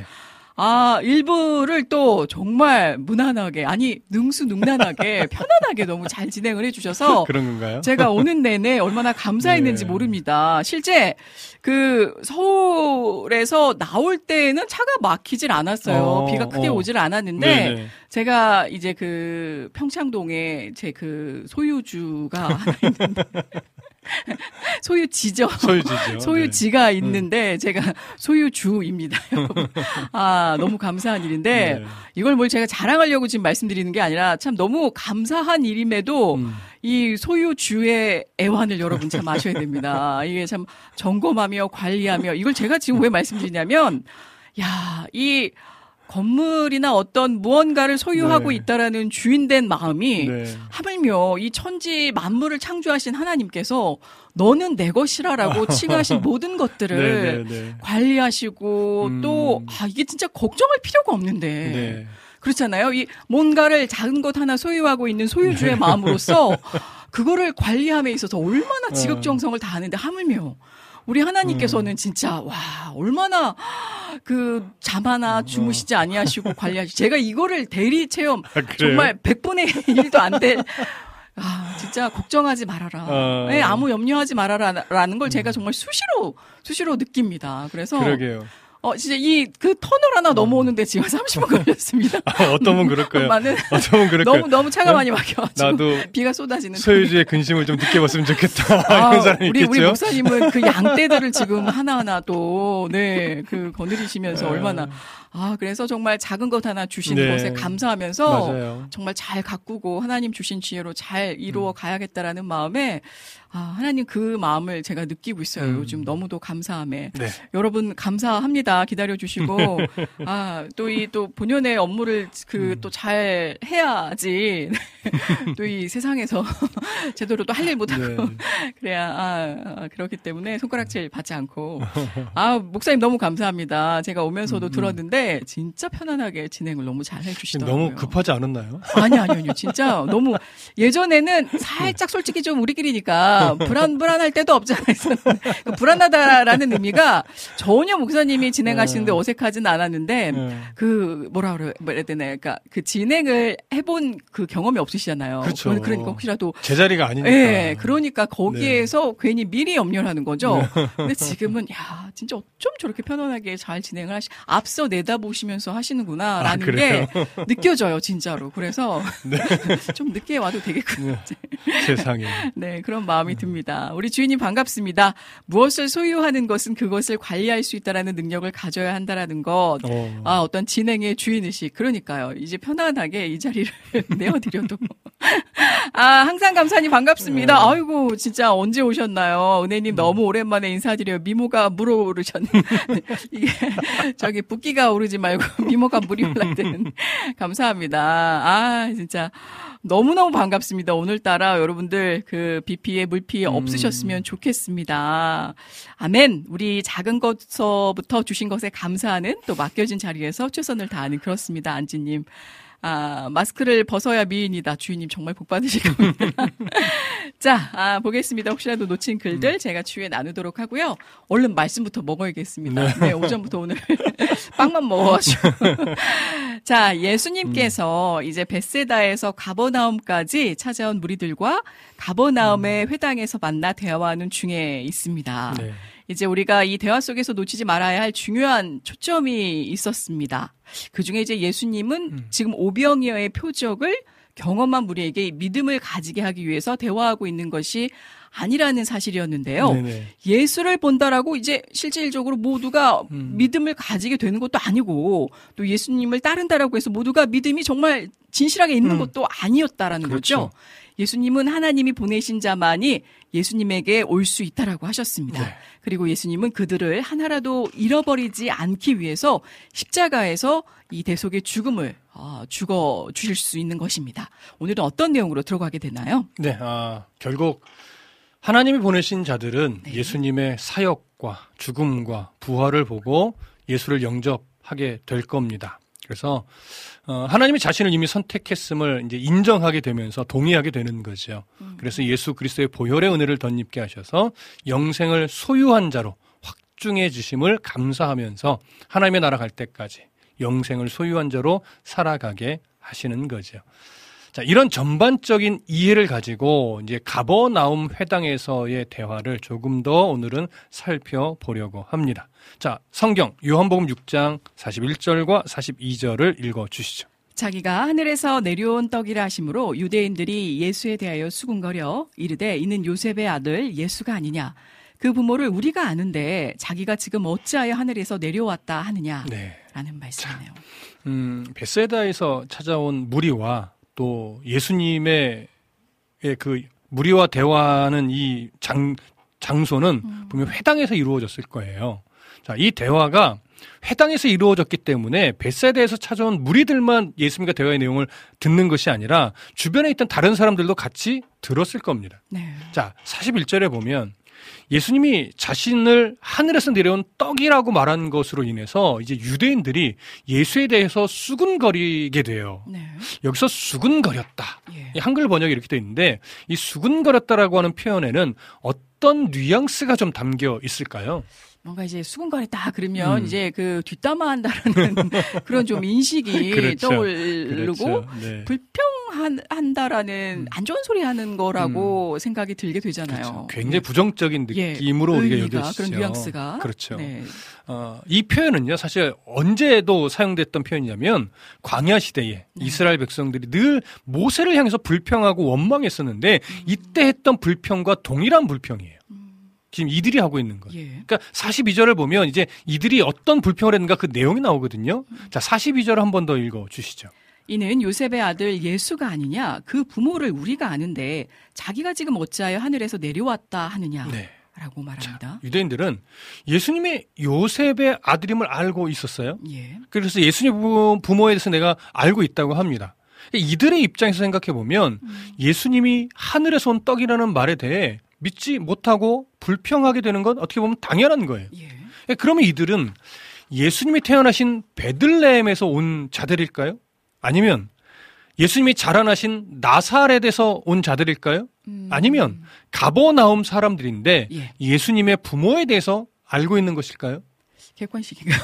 네. 아, 일부를 또 정말 무난하게, 아니, 능수능란하게, *laughs* 편안하게 너무 잘 진행을 해주셔서 그런 건가요? 제가 *laughs* 오는 내내 얼마나 감사했는지 네. 모릅니다. 실제 그 서울에서 나올 때는 차가 막히질 않았어요. 어, 비가 크게 어. 오질 않았는데 네네. 제가 이제 그 평창동에 제 그 소유주가 하나 있는데 *laughs* *laughs* 소유지죠. 소유지죠. *laughs* 소유지가 네. 있는데 제가 소유주입니다. *laughs* 아 너무 감사한 일인데 네. 이걸 뭘 제가 자랑하려고 지금 말씀드리는 게 아니라 참 너무 감사한 일임에도 음. 이 소유주의 애환을 여러분 참 아셔야 됩니다. 이게 참 점검하며 관리하며 이걸 제가 지금 왜 말씀드리냐면 야, 이 건물이나 어떤 무언가를 소유하고 네. 있다라는 주인된 마음이 네. 하물며 이 천지 만물을 창조하신 하나님께서 너는 내 것이라라고 *laughs* 칭하신 모든 것들을 네, 네, 네. 관리하시고 음. 또 아, 이게 진짜 걱정할 필요가 없는데 네. 그렇잖아요. 이 뭔가를 작은 것 하나 소유하고 있는 소유주의 마음으로서 *laughs* 그거를 관리함에 있어서 얼마나 지극정성을 다하는데 하물며 우리 하나님께서는 진짜 와 얼마나 그 잠하나 주무시지 아니하시고 *laughs* 관리하시. 제가 이거를 대리 체험 아? 정말 100분의 1도 *laughs* 안 될. 아, 진짜 걱정하지 말아라. 어. 네, 아무 염려하지 말아라라는 걸 제가 정말 수시로 수시로 느낍니다. 그래서 그러게요. 어 진짜 이 그 터널 하나 넘어오는데 지금 30분 걸렸습니다. 어떤 분 그럴까요? 많은 *laughs* 어떤 분 그럴까요? 너무 너무 차가 많이 막혀가지고 나도 *laughs* 비가 쏟아지는. 소유주의 근심을 좀 느껴봤으면 좋겠다. *laughs* 아, 이런 사람이 우리 우리 있겠죠? 목사님은 그 양떼들을 지금 하나하나 또네그 거느리시면서 네. 얼마나 아 그래서 정말 작은 것 하나 주신 네. 것에 감사하면서 맞아요. 정말 잘 가꾸고 하나님 주신 지혜로 잘 음. 이루어 가야겠다라는 마음에 아 하나님 그 마음을 제가 느끼고 있어요. 음. 요즘 너무도 감사함에 네. 여러분 감사합니다. 기다려 주시고 아 또 이또 본연의 업무를 그 음. 또잘 해야지 *laughs* 또 이 세상에서 *laughs* 제대로 또 할 일 못하고 네. *laughs* 그래야 아, 아, 그렇기 때문에 손가락질 받지 않고 아 목사님 너무 감사합니다. 제가 오면서도 들었는데 진짜 편안하게 진행을 너무 잘 해주시더라고요. 너무 급하지 않았나요? 아니 아니 아니요 진짜 너무 예전에는 살짝 솔직히 좀 우리끼리니까 불안 불안할 때도 없잖아요. 그 불안하다라는 의미가 전혀 목사님이 진행하시는데 네. 어색하진 않았는데 네. 그 뭐라 그래 뭐라 해야 되나 그러니까 그 진행을 해본 그 경험이 없으시잖아요. 그렇죠. 그러니까 혹시라도 제자리가 아니니까. 예, 그러니까 거기에서 괜히 미리 염려를 하는 거죠. 근데 지금은 야, 진짜 어쩜 저렇게 편안하게 잘 진행을 하시, 앞서 내 다보시면서 하시는구나라는 아? 게 *laughs* 느껴져요, 진짜로. 그래서 *laughs* 좀 늦게 와도 되겠군요. 세상에. *laughs* 네, 그런 마음이 듭니다. 우리 주인님 반갑습니다. 무엇을 소유하는 것은 그것을 관리할 수 있다라는 능력을 가져야 한다라는 것. 어. 아, 어떤 진행의 주인 의식. 그러니까요. 이제 편안하게 이 자리를 내어드려도. 아, 항상 감사님 반갑습니다. 네. 아이고, 진짜 언제 오셨나요? 은혜님 너무 오랜만에 인사드려요. 미모가 물어오르셨네. 이게, 저기, 붓기가 오르지 말고 *laughs* 미모가 물이 올라야 되는. *laughs* 감사합니다. 아, 진짜. 너무너무 반갑습니다. 오늘따라 여러분들 그 비 피해, 물 피해 음. 없으셨으면 좋겠습니다. 아멘. 우리 작은 것서부터 주신 것에 감사하는 또 맡겨진 자리에서 최선을 다하는 그렇습니다. 안지님. 아, 마스크를 벗어야 미인이다. 주인님 정말 복 받으실 겁니다. *laughs* 자, 아, 보겠습니다. 혹시라도 놓친 글들 음. 제가 추후에 나누도록 하고요. 얼른 말씀부터 먹어야겠습니다. 네, 오전부터 오늘 *laughs* 빵만 먹어가지고. *laughs* 자, 예수님께서 이제 베세다에서 가버나움까지 찾아온 무리들과 가버나움의 회당에서 만나 대화하는 중에 있습니다. 네. 이제 우리가 이 대화 속에서 놓치지 말아야 할 중요한 초점이 있었습니다. 그 중에 이제 예수님은 음. 지금 오병이어의 표적을 경험한 무리에게 믿음을 가지게 하기 위해서 대화하고 있는 것이 아니라는 사실이었는데요. 네네. 예수를 본다라고 이제 실질적으로 모두가 음. 믿음을 가지게 되는 것도 아니고 또 예수님을 따른다라고 해서 모두가 믿음이 정말 진실하게 있는 음. 것도 아니었다라는 그렇죠. 거죠. 예수님은 하나님이 보내신 자만이 예수님에게 올 수 있다라고 하셨습니다. 네. 그리고 예수님은 그들을 하나라도 잃어버리지 않기 위해서 십자가에서 이 대속의 죽음을 어, 죽어 주실 수 있는 것입니다. 오늘은 어떤 내용으로 들어가게 되나요? 네, 아, 결국 하나님이 보내신 자들은 네. 예수님의 사역과 죽음과 부활을 보고 예수를 영접하게 될 겁니다. 그래서 어, 하나님이 자신을 이미 선택했음을 이제 인정하게 되면서 동의하게 되는 거죠. 그래서 예수 그리스도의 보혈의 은혜를 덧입게 하셔서 영생을 소유한 자로 확중해 주심을 감사하면서 하나님의 나라 갈 때까지 영생을 소유한 자로 살아가게 하시는 거죠. 자, 이런 전반적인 이해를 가지고 이제 가버나움 회당에서의 대화를 조금 더 오늘은 살펴보려고 합니다. 자, 성경 요한복음 6장 41절과 42절을 읽어 주시죠. 자기가 하늘에서 내려온 떡이라 하심으로 유대인들이 예수에 대하여 수군거려 이르되 이는 요셉의 아들 예수가 아니냐 그 부모를 우리가 아는데 자기가 지금 어찌하여 하늘에서 내려왔다 하느냐라는 네. 말씀이네요. 음, 베세다에서 찾아온 무리와 또 예수님의 의그 무리와 대화하는 이 장, 장소는 분명 회당에서 이루어졌을 거예요. 자, 이 대화가 회당에서 이루어졌기 때문에 베세다에서 찾아온 무리들만 예수님과 대화의 내용을 듣는 것이 아니라 주변에 있던 다른 사람들도 같이 들었을 겁니다. 네. 자, 41절에 보면 예수님이 자신을 하늘에서 내려온 떡이라고 말한 것으로 인해서 이제 유대인들이 예수에 대해서 수군거리게 돼요. 네. 여기서 수군거렸다. 예. 이 한글 번역이 이렇게 돼 있는데 이 수군거렸다라고 하는 표현에는 어떤 뉘앙스가 좀 담겨 있을까요? 뭔가 이제 수군거렸다 그러면 음. 이제 그 뒷담화한다라는 *laughs* 그런 좀 인식이 그렇죠. 떠오르고 그렇죠. 네. 불평한다라는 안 좋은 소리 하는 거라고 생각이 들게 되잖아요. 음. 그렇죠. 굉장히 부정적인 예, 느낌으로 우리가 의미가, 여겨지죠. 그런 뉘앙스가 그렇죠. 네. 어, 이 표현은요, 사실 언제도 사용됐던 표현이냐면 광야 시대에 네. 이스라엘 백성들이 늘 모세를 향해서 불평하고 원망했었는데 음. 이때 했던 불평과 동일한 불평이에요. 지금 이들이 하고 있는 거예요. 예. 그러니까 42절을 보면 이제 이들이 어떤 불평을 했는가 그 내용이 나오거든요. 음. 자, 42절 한번 더 읽어 주시죠. 이는 요셉의 아들 예수가 아니냐 그 부모를 우리가 아는데 자기가 지금 어찌하여 하늘에서 내려왔다 하느냐라고 네. 말합니다. 유대인들은 예수님이 요셉의 아들임을 알고 있었어요. 예. 그래서 예수님 부- 부모에 대해서 내가 알고 있다고 합니다. 이들의 입장에서 생각해 보면 예수님이 하늘에서 온 떡이라는 말에 대해 믿지 못하고 불평하게 되는 건 어떻게 보면 당연한 거예요. 예. 그러면 이들은 예수님이 태어나신 베들레헴에서 온 자들일까요? 아니면 예수님이 자라나신 나사렛에서 온 자들일까요? 음. 아니면 가버나움 사람들인데 예. 예수님의 부모에 대해서 알고 있는 것일까요? 객관식인가요?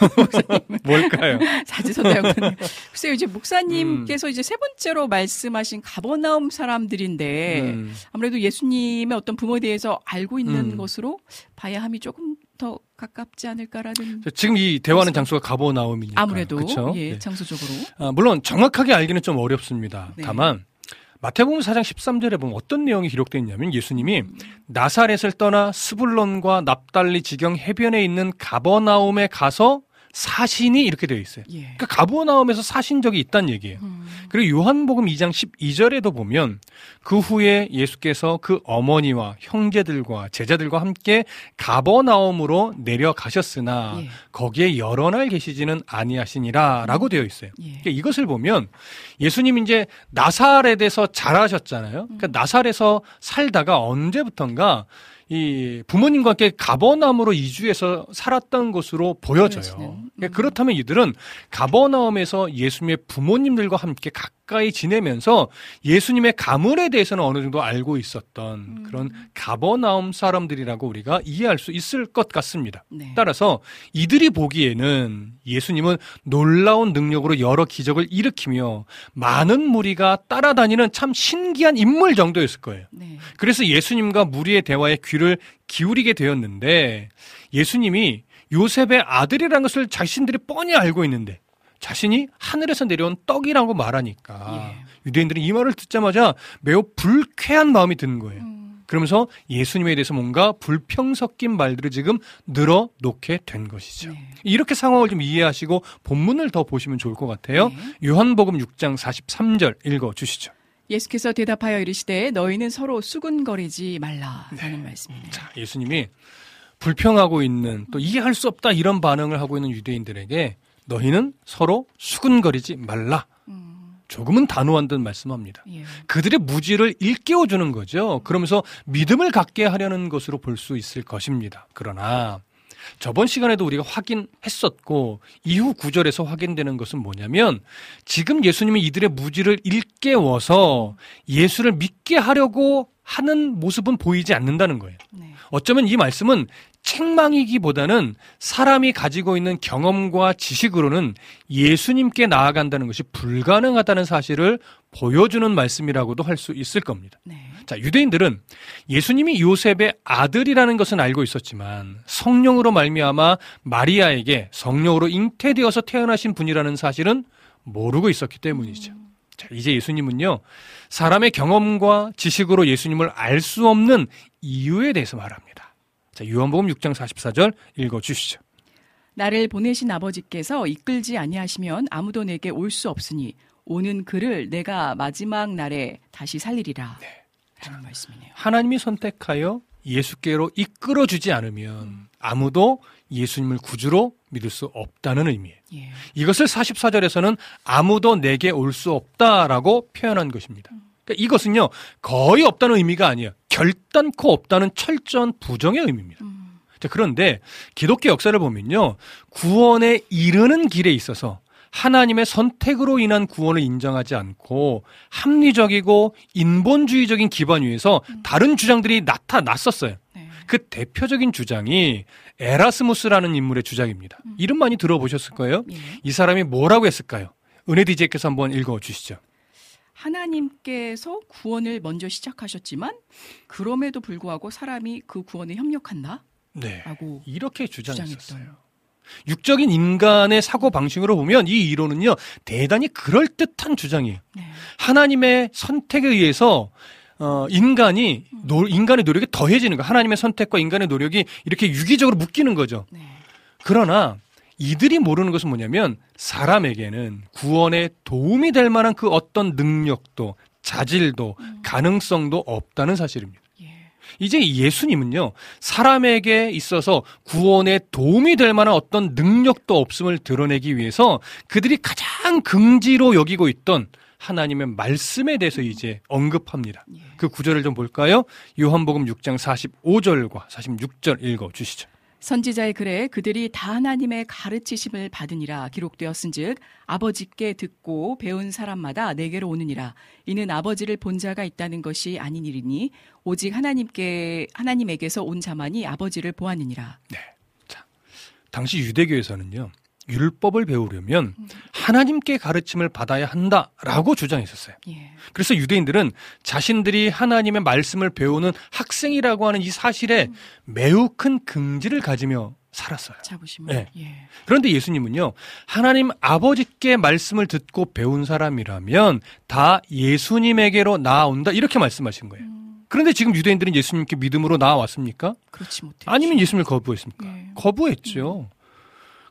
*laughs* 뭘까요? *laughs* 사지선다였군요. *laughs* 글쎄요, 이제 목사님께서 이제 세 번째로 말씀하신 가버나움 사람들인데 음. 아무래도 예수님의 어떤 부모에 대해서 알고 있는 음. 것으로 봐야 함이 조금 더 가깝지 않을까라는 지금 이 대화하는 장소가 가버나움이니까. 아무래도 그쵸? 예, 네. 장소적으로 아, 물론 정확하게 알기는 좀 어렵습니다. 네. 다만 마태복음 4장 13절에 보면 어떤 내용이 기록되어 있냐면 예수님이 음. 나사렛을 떠나 스불론과 납달리 지경 해변에 있는 가버나움에 가서 사신이 이렇게 되어 있어요. 예. 그러니까 가버나움에서 사신 적이 있다는 얘기예요. 음. 그리고 요한복음 2장 12절에도 보면 그 후에 예수께서 그 어머니와 형제들과 제자들과 함께 가버나움으로 내려가셨으나 예. 거기에 여러 날 계시지는 아니하시니라라고 되어 있어요. 예. 그러니까 이것을 보면 예수님 이제 나사렛에서 자라셨잖아요. 그러니까 나사렛에서 살다가 언제부턴가 이 부모님과 함께 가버나움으로 이주해서 살았던 것으로 보여져요. 보여지는. 음. 그러니까 그렇다면 이들은 가버나움에서 예수님의 부모님들과 함께 가까이 지내면서 예수님의 가문에 대해서는 어느 정도 알고 있었던 음. 그런 가버나움 사람들이라고 우리가 이해할 수 있을 것 같습니다. 네. 따라서 이들이 보기에는 예수님은 놀라운 능력으로 여러 기적을 일으키며 많은 무리가 따라다니는 참 신기한 인물 정도였을 거예요. 네. 그래서 예수님과 무리의 대화에 귀를 기울이게 되었는데 예수님이 요셉의 아들이라는 것을 자신들이 뻔히 알고 있는데 자신이 하늘에서 내려온 떡이라고 말하니까 예. 유대인들이 이 말을 듣자마자 매우 불쾌한 마음이 드는 거예요. 음. 그러면서 예수님에 대해서 뭔가 불평 섞인 말들을 지금 늘어놓게 된 것이죠. 네. 이렇게 상황을 좀 이해하시고 본문을 더 보시면 좋을 것 같아요. 네. 요한복음 6장 43절 읽어 주시죠. 예수께서 대답하여 이르시되 너희는 서로 수군거리지 말라라는 네. 말씀이네요. 자, 예수님이 불평하고 있는 또 이해할 수 없다 이런 반응을 하고 있는 유대인들에게 너희는 서로 수군거리지 말라. 음. 조금은 단호한 듯 말씀합니다. 예. 그들의 무지를 일깨워 주는 거죠. 그러면서 믿음을 갖게 하려는 것으로 볼 수 있을 것입니다. 그러나 저번 시간에도 우리가 확인했었고 이후 구절에서 확인되는 것은 뭐냐면 지금 예수님이 이들의 무지를 일깨워서 예수를 믿게 하려고 하는 모습은 보이지 않는다는 거예요. 네. 어쩌면 이 말씀은 책망이기보다는 사람이 가지고 있는 경험과 지식으로는 예수님께 나아간다는 것이 불가능하다는 사실을 보여주는 말씀이라고도 할 수 있을 겁니다. 네. 자, 유대인들은 예수님이 요셉의 아들이라는 것은 알고 있었지만 성령으로 말미암아 마리아에게 성령으로 잉태되어서 태어나신 분이라는 사실은 모르고 있었기 때문이죠. 자, 이제 예수님은요. 사람의 경험과 지식으로 예수님을 알 수 없는 이유에 대해서 말합니다. 자, 요한복음 6장 44절 읽어 주시죠. 나를 보내신 아버지께서 이끌지 아니하시면 아무도 내게 올 수 없으니 오는 그를 내가 마지막 날에 다시 살리리라. 라는 말씀이네요. 하나님이 선택하여 예수께로 이끌어 주지 않으면 아무도 예수님을 구주로 믿을 수 없다는 의미예요. 예. 이것을 44절에서는 아무도 내게 올 수 없다라고 표현한 것입니다. 그러니까 이것은요, 거의 없다는 의미가 아니에요. 결단코 없다는 철저한 부정의 의미입니다. 음. 자, 그런데 기독교 역사를 보면요, 구원에 이르는 길에 있어서 하나님의 선택으로 인한 구원을 인정하지 않고 합리적이고 인본주의적인 기반 위에서 다른 주장들이 나타났었어요. 네. 그 대표적인 주장이 에라스무스라는 인물의 주장입니다. 이름 많이 들어보셨을 거예요. 예. 이 사람이 뭐라고 했을까요? 은혜 디제이께서 한번 읽어 주시죠. 하나님께서 구원을 먼저 시작하셨지만 그럼에도 불구하고 사람이 그 구원에 협력한다? 네. 라고 이렇게. 주장했어요. 육적인 인간의 사고 방식으로 보면 이 이론은요, 대단히 그럴 듯한 주장이에요. 네. 하나님의 선택에 의해서 어, 인간이 노, 인간의 노력이 더해지는 거. 하나님의 선택과 인간의 노력이 이렇게 유기적으로 묶이는 거죠. 네. 그러나 이들이 모르는 것은 뭐냐면 사람에게는 구원에 도움이 될 만한 그 어떤 능력도 자질도 가능성도 없다는 사실입니다. 예. 이제 예수님은요, 사람에게 있어서 구원에 도움이 될 만한 어떤 능력도 없음을 드러내기 위해서 그들이 가장 긍지로 여기고 있던 하나님의 말씀에 대해서 이제 언급합니다. 예. 그 구절을 좀 볼까요? 요한복음 6장 45절과 46절 읽어 주시죠. 선지자의 글에 그들이 다 하나님의 가르치심을 받으니라 기록되었은즉 아버지께 듣고 배운 사람마다 내게로 오느니라. 이는 아버지를 본 자가 있다는 것이 아닌 일이니 오직 하나님께 하나님에게서 온 자만이 아버지를 보았느니라. 당시 유대교에서는요, 율법을 배우려면 하나님께 가르침을 받아야 한다라고 주장했었어요. 예. 그래서 유대인들은 자신들이 하나님의 말씀을 배우는 학생이라고 하는 이 사실에 매우 큰 긍지를 가지며 살았어요. 자부심을 네. 예. 그런데 예수님은요, 하나님 아버지께 말씀을 듣고 배운 사람이라면 다 예수님에게로 나아온다. 이렇게 말씀하신 거예요. 그런데 지금 유대인들은 예수님께 믿음으로 나아왔습니까? 그렇지 못해 아니면 예수님을 거부했습니까? 예. 거부했죠.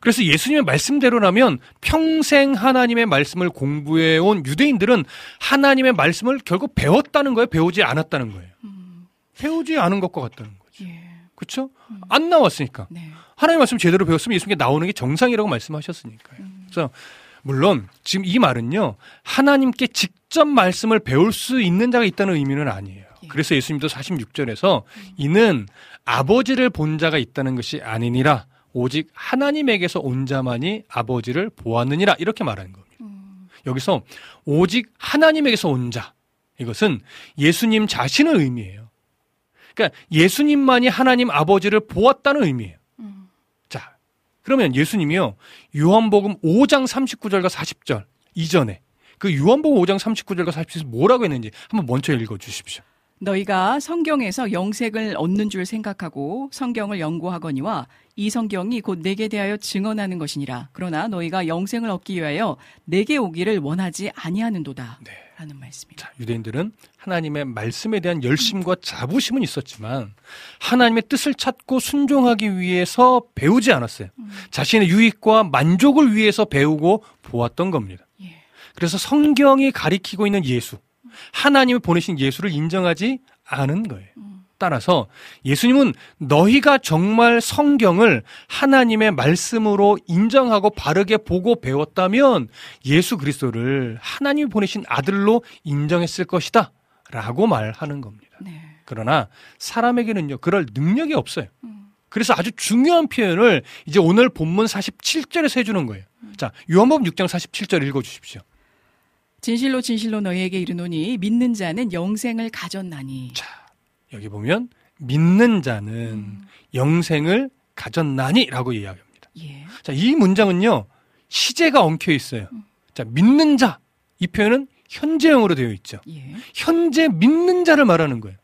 그래서 예수님의 말씀대로라면 평생 하나님의 말씀을 공부해 온 유대인들은 하나님의 말씀을 결국 배웠다는 거예요. 배우지 않았다는 거예요. 배우지 않은 것과 같다는 거죠. 예. 그렇죠? 안 나왔으니까. 네. 하나님 말씀 제대로 배웠으면 예수님께 나오는 게 정상이라고 말씀하셨으니까요. 그래서 물론 지금 이 말은요 하나님께 직접 말씀을 배울 수 있는 자가 있다는 의미는 아니에요. 예. 그래서 예수님도 46절에서 이는 아버지를 본 자가 있다는 것이 아니니라 오직 하나님에게서 온 자만이 아버지를 보았느니라 이렇게 말하는 겁니다. 여기서 오직 하나님에게서 온 자 이것은 예수님 자신을 의미해요. 그러니까 예수님만이 하나님 아버지를 보았다는 의미예요. 자, 그러면 예수님이요. 요한복음 5장 39절과 40절 이전에 그 요한복음 5장 39절과 40절에서 뭐라고 했는지 한번 먼저 읽어 주십시오. 너희가 성경에서 영생을 얻는 줄 생각하고 성경을 연구하거니와 이 성경이 곧 내게 대하여 증언하는 것이니라. 그러나 너희가 영생을 얻기 위하여 내게 오기를 원하지 아니하는도다. 네. 라는 말씀입니다. 자, 유대인들은 하나님의 말씀에 대한 열심과 자부심은 있었지만 하나님의 뜻을 찾고 순종하기 위해서 배우지 않았어요. 자신의 유익과 만족을 위해서 배우고 보았던 겁니다. 예. 그래서 성경이 가리키고 있는 예수, 하나님이 보내신 예수를 인정하지 않은 거예요. 따라서 예수님은 너희가 정말 성경을 하나님의 말씀으로 인정하고 바르게 보고 배웠다면 예수 그리스도를 하나님이 보내신 아들로 인정했을 것이다. 라고 말하는 겁니다. 네. 그러나 사람에게는요, 그럴 능력이 없어요. 그래서 아주 중요한 표현을 이제 오늘 본문 47절에서 해주는 거예요. 자, 요한복음 6장 47절 읽어주십시오. 진실로 진실로 너희에게 이르노니 믿는 자는 영생을 가졌나니. 자, 여기 보면 믿는 자는 영생을 가졌나니라고 이야기합니다. 예. 자, 이 문장은요 시제가 엉켜 있어요. 자, 믿는 자 이 표현은 현재형으로 되어 있죠. 예. 현재 믿는 자를 말하는 거예요.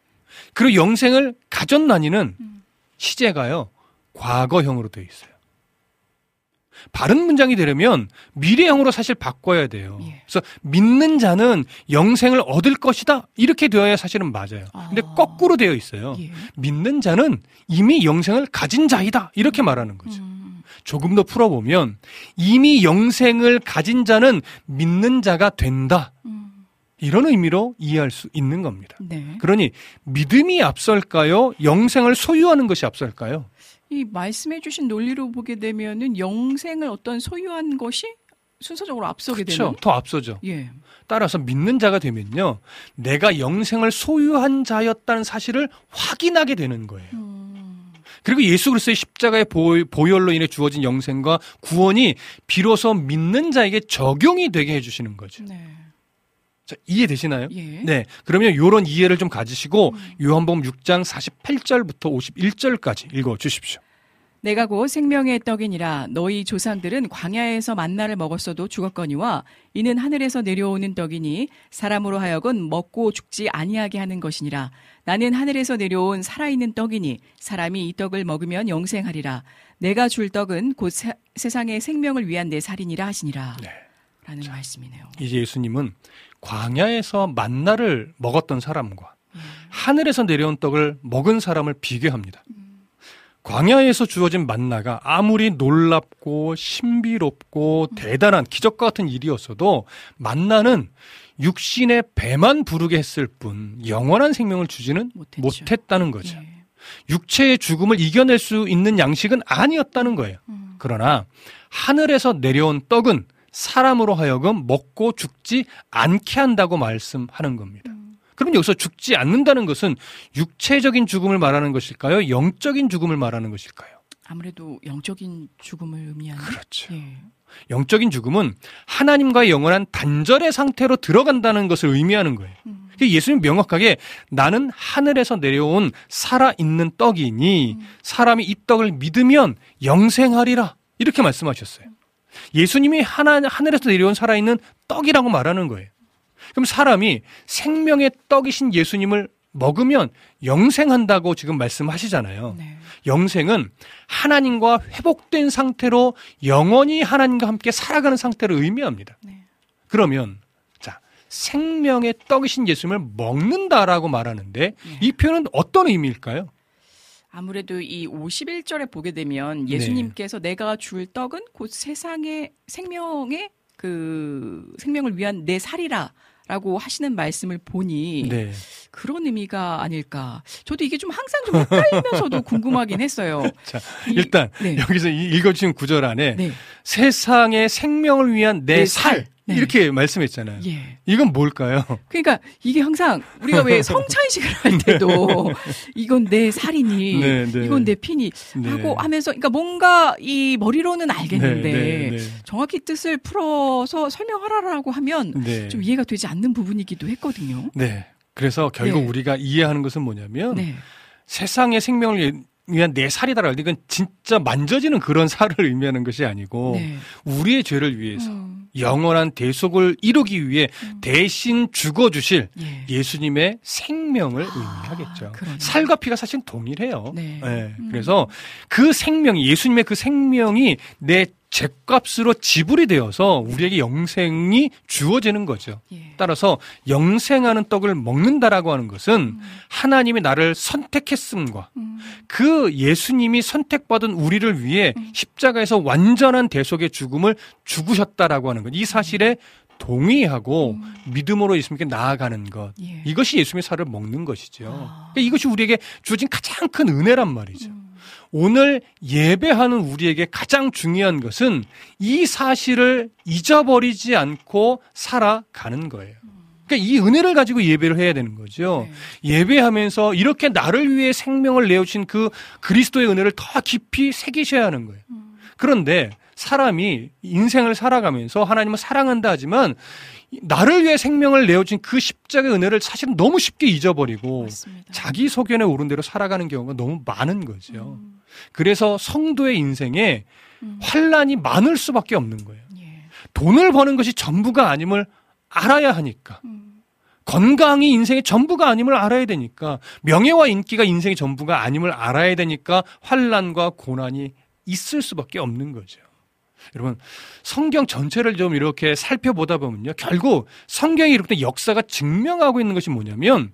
그리고 영생을 가졌나니는 시제가요 과거형으로 되어 있어요. 바른 문장이 되려면 미래형으로 사실 바꿔야 돼요. 예. 그래서 믿는 자는 영생을 얻을 것이다 이렇게 되어야 사실은 맞아요. 근데 아. 거꾸로 되어 있어요. 예. 믿는 자는 이미 영생을 가진 자이다 이렇게 말하는 거죠. 음. 조금 더 풀어보면 이미 영생을 가진 자는 믿는 자가 된다 음. 이런 의미로 이해할 수 있는 겁니다. 네. 그러니 믿음이 앞설까요? 영생을 소유하는 것이 앞설까요? 이 말씀해 주신 논리로 보게 되면은 영생을 어떤 소유한 것이 순서적으로 앞서게 그렇죠. 되는. 더 앞서죠. 예. 따라서 믿는 자가 되면요, 내가 영생을 소유한 자였다는 사실을 확인하게 되는 거예요. 음. 그리고 예수 그리스도의 십자가의 보- 보혈로 인해 주어진 영생과 구원이 비로소 믿는 자에게 적용이 되게 해주시는 거죠. 네. 자, 이해되시나요? 예. 네. 그러면 이런 이해를 좀 가지시고 요한복음 6장 48절부터 51절까지 읽어 주십시오. 내가 곧 생명의 떡이니라 너희 조상들은 광야에서 만나를 먹었어도 죽었거니와 이는 하늘에서 내려오는 떡이니 사람으로 하여금 먹고 죽지 아니하게 하는 것이니라 나는 하늘에서 내려온 살아있는 떡이니 사람이 이 떡을 먹으면 영생하리라 내가 줄 떡은 곧 세, 세상의 생명을 위한 내 살이니라 하시니라 네. 라는 말씀이네요. 이제 예수님은 광야에서 만나를 먹었던 사람과 하늘에서 내려온 떡을 먹은 사람을 비교합니다. 광야에서 주어진 만나가 아무리 놀랍고 신비롭고 대단한 기적과 같은 일이었어도 만나는 육신의 배만 부르게 했을 뿐 영원한 생명을 주지는 못했죠. 못했다는 거죠. 예. 육체의 죽음을 이겨낼 수 있는 양식은 아니었다는 거예요. 그러나 하늘에서 내려온 떡은 사람으로 하여금 먹고 죽지 않게 한다고 말씀하는 겁니다. 그럼 여기서 죽지 않는다는 것은 육체적인 죽음을 말하는 것일까요? 영적인 죽음을 말하는 것일까요? 아무래도 영적인 죽음을 의미하는 그렇죠. 예. 영적인 죽음은 하나님과의 영원한 단절의 상태로 들어간다는 것을 의미하는 거예요. 예수님 명확하게 나는 하늘에서 내려온 살아있는 떡이니 사람이 이 떡을 믿으면 영생하리라. 이렇게 말씀하셨어요. 예수님이 하나, 하늘에서 내려온 살아있는 떡이라고 말하는 거예요. 그럼 사람이 생명의 떡이신 예수님을 먹으면 영생한다고 지금 말씀하시잖아요. 네. 영생은 하나님과 회복된 상태로 영원히 하나님과 함께 살아가는 상태를 의미합니다. 네. 그러면 자 생명의 떡이신 예수님을 먹는다라고 말하는데 이 표현은 어떤 의미일까요? 아무래도 이 51절에 보게 되면 네. 예수님께서 내가 줄 떡은 곧 세상의 생명의 그 생명을 위한 내 살이라 라고 하시는 말씀을 보니 네. 그런 의미가 아닐까. 저도 이게 좀 항상 좀 헷갈리면서도 *laughs* 궁금하긴 했어요. 자, 이- 일단 네. 여기서 이 읽어주신 구절 안에 네. 세상의 생명을 위한 내 내 살 살. 네. 이렇게 말씀했잖아요. 예. 이건 뭘까요? *laughs* 그러니까 이게 항상 우리가 왜 *laughs* 성찬식을 할 때도 이건 내 살이니 네, 네. 이건 내 피니 네. 하고 하면서 그러니까 뭔가 이 머리로는 알겠는데 네, 네, 네. 정확히 뜻을 풀어서 설명하라라고 하면 네. 좀 이해가 되지 않는 부분이기도 했거든요. 네. 그래서 결국 네. 우리가 이해하는 것은 뭐냐면 네. 세상의 생명을 위- 위한 내 살이다라. 이건 진짜 만져지는 그런 살을 의미하는 것이 아니고 네. 우리의 죄를 위해서 음, 영원한 대속을 이루기 위해 대신 죽어 주실 예. 예수님의 생명을 의미하겠죠. 그러네요. 살과 피가 사실 동일해요. 네. 예, 음. 그래서 그 생명이 예수님의 그 생명이 내 죄값으로 지불이 되어서 우리에게 영생이 주어지는 거죠. 예. 따라서 영생하는 떡을 먹는다라고 하는 것은 음. 하나님이 나를 선택했음과 음, 그 예수님이 선택받은 우리를 위해 음. 십자가에서 완전한 대속의 죽음을 죽으셨다라고 하는 것. 이 사실에 동의하고 음. 믿음으로 예수님께 나아가는 것. 예. 이것이 예수님의 살을 먹는 것이죠. 아. 그러니까 이것이 우리에게 주어진 가장 큰 은혜란 말이죠. 음. 오늘 예배하는 우리에게 가장 중요한 것은 이 사실을 잊어버리지 않고 살아가는 거예요. 그러니까 이 은혜를 가지고 예배를 해야 되는 거죠. 네. 예배하면서 이렇게 나를 위해 생명을 내어주신 그 그리스도의 은혜를 더 깊이 새기셔야 하는 거예요. 음. 그런데 사람이 인생을 살아가면서 하나님을 사랑한다 하지만 나를 위해 생명을 내어준 그 십자가의 은혜를 사실은 너무 쉽게 잊어버리고 맞습니다. 자기 소견에 오른 대로 살아가는 경우가 너무 많은 거죠. 음, 그래서 성도의 인생에 음. 환란이 많을 수밖에 없는 거예요. 예. 돈을 버는 것이 전부가 아님을 알아야 하니까. 음, 건강이 인생의 전부가 아님을 알아야 되니까. 명예와 인기가 인생의 전부가 아님을 알아야 되니까 환란과 고난이 있을 수밖에 없는 거죠. 여러분 성경 전체를 좀 이렇게 살펴보다 보면요. 결국 성경이 이렇게 역사가 증명하고 있는 것이 뭐냐면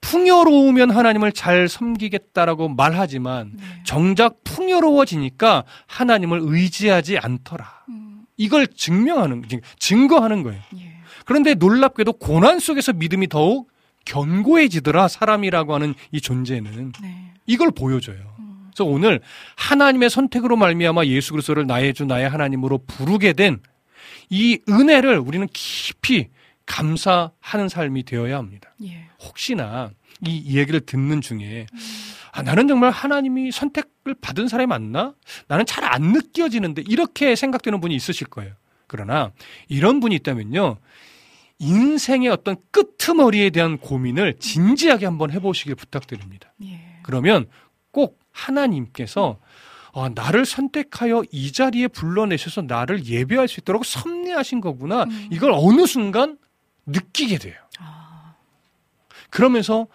풍요로우면 하나님을 잘 섬기겠다라고 말하지만 네. 정작 풍요로워지니까 하나님을 의지하지 않더라. 음, 이걸 증명하는 증거하는 거예요. 예. 그런데 놀랍게도 고난 속에서 믿음이 더욱 견고해지더라 사람이라고 하는 이 존재는 네. 이걸 보여줘요. 음, 그래서 오늘 하나님의 선택으로 말미암아 예수 그리스도를 나의 주 나의 하나님으로 부르게 된 이 은혜를 우리는 깊이 감사하는 삶이 되어야 합니다. 예. 혹시나 이 얘기를 듣는 중에 아, 나는 정말 하나님이 선택을 받은 사람이 맞나? 나는 잘 안 느껴지는데 이렇게 생각되는 분이 있으실 거예요. 그러나 이런 분이 있다면요. 인생의 어떤 끄트머리에 대한 고민을 진지하게 한번 해보시길 부탁드립니다. 예. 그러면 꼭 하나님께서 아, 나를 선택하여 이 자리에 불러내셔서 나를 예배할 수 있도록 섭리하신 거구나. 음. 이걸 어느 순간 느끼게 돼요. 아, 그러면서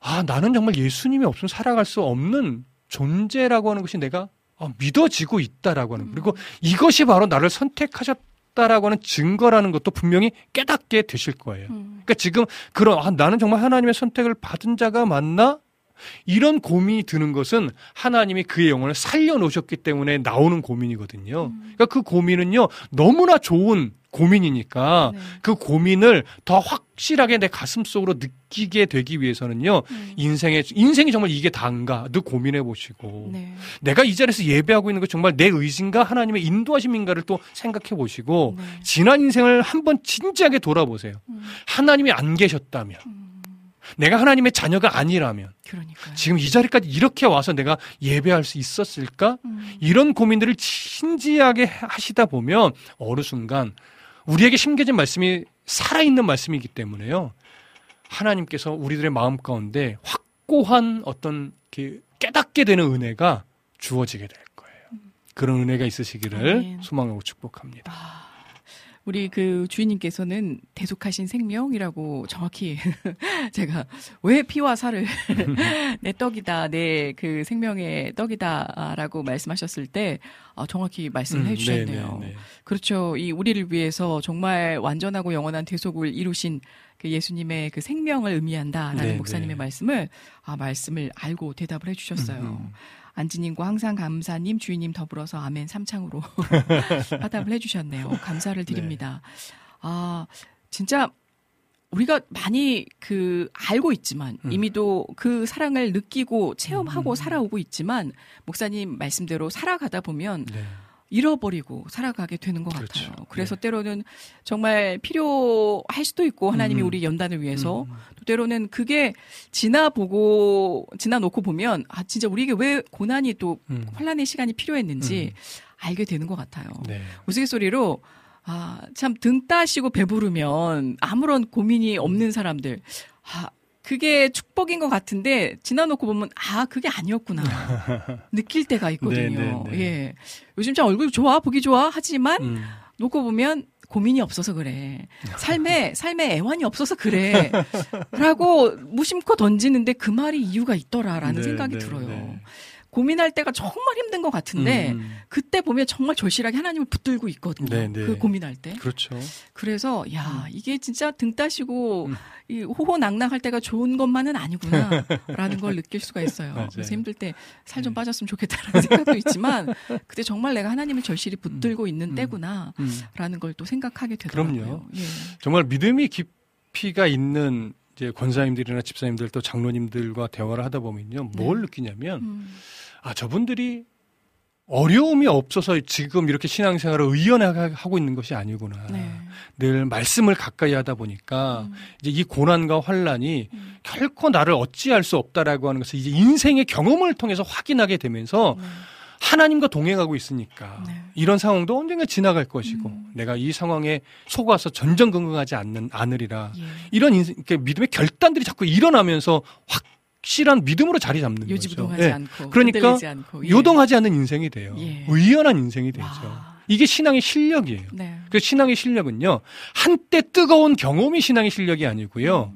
아 나는 정말 예수님이 없으면 살아갈 수 없는 존재라고 하는 것이 내가 아, 믿어지고 있다라고 하는 그리고 이것이 바로 나를 선택하셨다라고 하는 증거라는 것도 분명히 깨닫게 되실 거예요. 음, 그러니까 지금 그런 아, 나는 정말 하나님의 선택을 받은 자가 맞나? 이런 고민이 드는 것은 하나님이 그의 영혼을 살려놓으셨기 때문에 나오는 고민이거든요. 그러니까 그 고민은요 너무나 좋은 고민이니까 네. 그 고민을 더 확실하게 내 가슴 속으로 느끼게 되기 위해서는요 음, 인생의 인생이 정말 이게 다인가 늘 고민해 보시고 네. 내가 이 자리에서 예배하고 있는 것 정말 내 의지인가 하나님의 인도하심인가를 또 생각해 보시고 네. 지난 인생을 한번 진지하게 돌아보세요. 음, 하나님이 안 계셨다면, 음, 내가 하나님의 자녀가 아니라면, 그러니까. 지금 이 자리까지 이렇게 와서 내가 예배할 수 있었을까? 음, 이런 고민들을 진지하게 하시다 보면 어느 순간 우리에게 심겨진 말씀이 살아있는 말씀이기 때문에요. 하나님께서 우리들의 마음 가운데 확고한 어떤 깨닫게 되는 은혜가 주어지게 될 거예요. 그런 은혜가 있으시기를 아멘. 소망하고 축복합니다. 우리 그 주인님께서는 대속하신 생명이라고 정확히 *laughs* 제가 왜 피와 살을 *laughs* 내 떡이다 내 그 생명의 떡이다라고 말씀하셨을 때 어, 정확히 말씀을 음, 해주셨네요. 네, 네, 네. 그렇죠. 이 우리를 위해서 정말 완전하고 영원한 대속을 이루신 그 예수님의 그 생명을 의미한다라는 네, 목사님의 네. 말씀을 아 말씀을 알고 대답을 해주셨어요. 음, 음. 안지님과 항상 감사님 주인님 더불어서 아멘 삼창으로 *laughs* 화답을 해주셨네요. 감사를 드립니다. 아 진짜 우리가 많이 그 알고 있지만 음. 이미도 그 사랑을 느끼고 체험하고 음. 살아오고 있지만 목사님 말씀대로 살아가다 보면 네. 잃어버리고 살아가게 되는 것 그렇죠. 같아요. 그래서 네. 때로는 정말 필요할 수도 있고 하나님이 음. 우리 연단을 위해서 음. 또 때로는 그게 지나보고 지나놓고 보면 아 진짜 우리에게 왜 고난이 또 음. 환란의 시간이 필요했는지 알게 되는 것 같아요. 네. 우스갯소리로 아, 참 등 따시고 배부르면 아무런 고민이 없는 사람들. 아, 그게 축복인 것 같은데 지나놓고 보면 아, 그게 아니었구나. *laughs* 느낄 때가 있거든요. 네, 네, 네. 예. 요즘 참 얼굴 좋아, 보기 좋아 하지만 음. 놓고 보면 고민이 없어서 그래. 삶에 *laughs* 삶에 애환이 없어서 그래. 라고 무심코 던지는데 그 말이 이유가 있더라라는 네, 생각이 네, 들어요. 네. 고민할 때가 정말 힘든 것 같은데 음. 그때 보면 정말 절실하게 하나님을 붙들고 있거든요. 네, 네. 그 고민할 때. 그렇죠. 그래서 야 이게 진짜 등 따시고 음. 이 호호낭낭할 때가 좋은 것만은 아니구나라는 걸 느낄 수가 있어요. 맞아요. 그래서 힘들 때 살좀 네. 빠졌으면 좋겠다라는 *laughs* 생각도 있지만 그때 정말 내가 하나님을 절실히 붙들고 있는 음. 때구나라는 음. 걸또 생각하게 되더라고요. 그럼요. 예. 정말 믿음이 깊이가 있는 이제 권사님들이나 집사님들 또 장로님들과 대화를 하다 보면요. 뭘 네. 느끼냐면 음, 아, 저분들이 어려움이 없어서 지금 이렇게 신앙생활을 의연하게 하고 있는 것이 아니구나. 네. 늘 말씀을 가까이 하다 보니까 음, 이제 이 고난과 환란이 음. 결코 나를 어찌할 수 없다라고 하는 것을 이제 인생의 경험을 통해서 확인하게 되면서 네. 하나님과 동행하고 있으니까 네. 이런 상황도 언젠가 지나갈 것이고 음. 내가 이 상황에 속아서 전전긍긍하지 않는 않으리라 예. 이런 인생, 이렇게 믿음의 결단들이 자꾸 일어나면서 확실한 믿음으로 자리 잡는 거죠. 예. 않고 그러니까 않고 예. 요동하지 않는 인생이 돼요. 예. 의연한 인생이 되죠. 와. 이게 신앙의 실력이에요. 네. 그 신앙의 실력은요 한때 뜨거운 경험이 신앙의 실력이 아니고요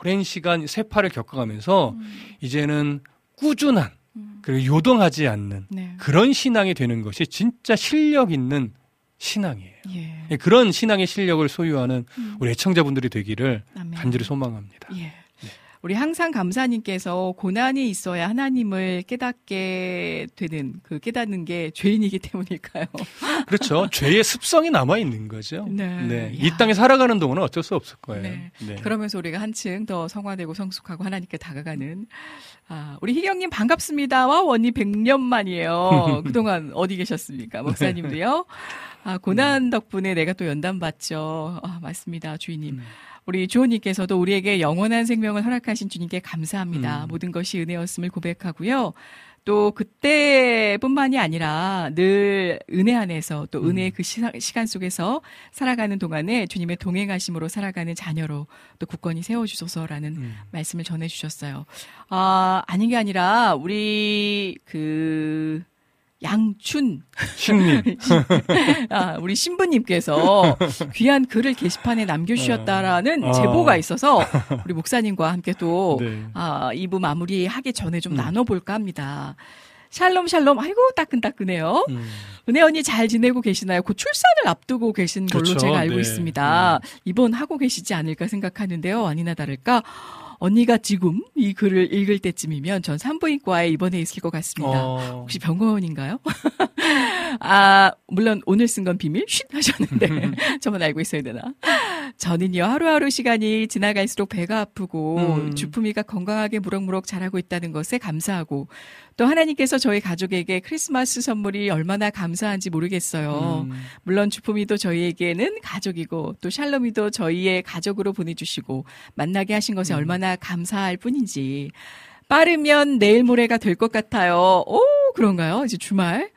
오랜 시간 세파를 겪어가면서 음, 이제는 꾸준한 음. 그리고 요동하지 않는 네. 그런 신앙이 되는 것이 진짜 실력 있는 신앙이에요. 예. 예, 그런 신앙의 실력을 소유하는 음. 우리 애청자분들이 되기를 아멘. 간절히 소망합니다. 예. 우리 항상 감사님께서 고난이 있어야 하나님을 깨닫게 되는 그 깨닫는 게 죄인이기 때문일까요? *laughs* 그렇죠. 죄의 습성이 남아 있는 거죠. 네. 이 야. 땅에 살아가는 동안은 어쩔 수 없을 거예요. 네. 네. 그러면서 우리가 한층 더 성화되고 성숙하고 하나님께 다가가는 아, 우리 희경님 반갑습니다. 와 원님 100년 만이에요. *laughs* 그동안 어디 계셨습니까? 목사님도요. 아, 고난 덕분에 내가 또 연단 받죠. 아, 맞습니다. 주인님. 음. 우리 주호님께서도 우리에게 영원한 생명을 허락하신 주님께 감사합니다. 음. 모든 것이 은혜였음을 고백하고요. 또 그때뿐만이 아니라 늘 은혜 안에서 또 음. 은혜의 그 시사- 시간 속에서 살아가는 동안에 주님의 동행하심으로 살아가는 자녀로 또 굳건히 세워주소서라는 음. 말씀을 전해주셨어요. 아, 아닌 게 아니라 우리 그 양춘 신님. *laughs* 아, 우리 신부님께서 귀한 글을 게시판에 남겨주셨다라는 어. 제보가 있어서 우리 목사님과 함께 또 네. 아, 2부 마무리하기 전에 좀 음. 나눠볼까 합니다. 샬롬 샬롬 아이고 따끈따끈해요. 음. 은혜 언니 잘 지내고 계시나요? 곧 출산을 앞두고 계신 걸로 그렇죠. 제가 알고 네. 있습니다. 입원하고 계시지 않을까 생각하는데요. 아니나 다를까 언니가 지금 이 글을 읽을 때쯤이면 전 산부인과에 입원해 있을 것 같습니다. 어. 혹시 병원인가요? *laughs* 아, 물론 오늘 쓴 건 비밀? 쉿 하셨는데 *laughs* 저만 알고 있어야 되나? 저는요, 하루하루 시간이 지나갈수록 배가 아프고 음. 주품이가 건강하게 무럭무럭 자라고 있다는 것에 감사하고 또 하나님께서 저희 가족에게 크리스마스 선물이 얼마나 감사한지 모르겠어요. 음. 물론 주품이도 저희에게는 가족이고 또 샬롬이도 저희의 가족으로 보내주시고 만나게 하신 것에 음. 얼마나 감사할 뿐인지 빠르면 내일 모레가 될 것 같아요. 오 그런가요? 이제 주말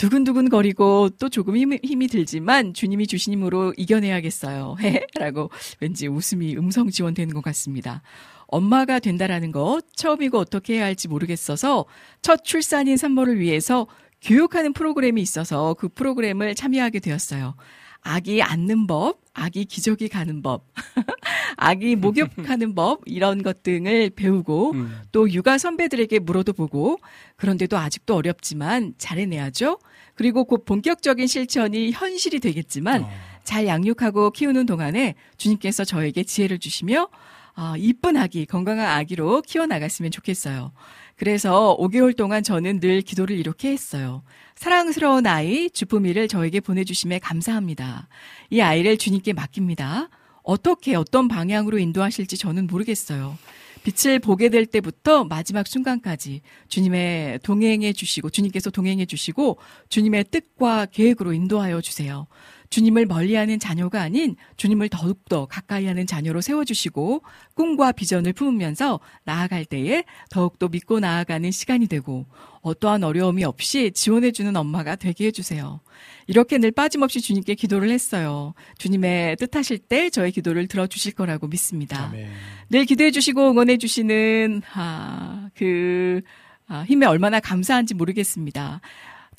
두근두근 거리고 또 조금 힘이, 힘이 들지만 주님이 주신 힘으로 이겨내야겠어요. *laughs* 라고 왠지 웃음이 음성 지원되는 것 같습니다. 엄마가 된다라는 것 처음이고 어떻게 해야 할지 모르겠어서 첫 출산인 산모를 위해서 교육하는 프로그램이 있어서 그 프로그램을 참여하게 되었어요. 아기 앉는 법, 아기 기저귀 가는 법, *laughs* 아기 목욕하는 *laughs* 법 이런 것 등을 배우고 음. 또 육아 선배들에게 물어도 보고 그런데도 아직도 어렵지만 잘해내야죠. 그리고 곧 본격적인 실천이 현실이 되겠지만 어. 잘 양육하고 키우는 동안에 주님께서 저에게 지혜를 주시며 아, 이쁜 아기, 건강한 아기로 키워나갔으면 좋겠어요. 그래서 5개월 동안 저는 늘 기도를 이렇게 했어요. 사랑스러운 아이, 주품이를 저에게 보내주심에 감사합니다. 이 아이를 주님께 맡깁니다. 어떻게, 어떤 방향으로 인도하실지 저는 모르겠어요. 빛을 보게 될 때부터 마지막 순간까지 주님의 동행해 주시고, 주님께서 동행해 주시고, 주님의 뜻과 계획으로 인도하여 주세요. 주님을 멀리하는 자녀가 아닌 주님을 더욱더 가까이 하는 자녀로 세워주시고 꿈과 비전을 품으면서 나아갈 때에 더욱더 믿고 나아가는 시간이 되고 어떠한 어려움이 없이 지원해주는 엄마가 되게 해주세요. 이렇게 늘 빠짐없이 주님께 기도를 했어요. 주님의 뜻하실 때 저의 기도를 들어주실 거라고 믿습니다. 아멘. 늘 기도해주시고 응원해주시는 아, 그 아, 힘에 얼마나 감사한지 모르겠습니다.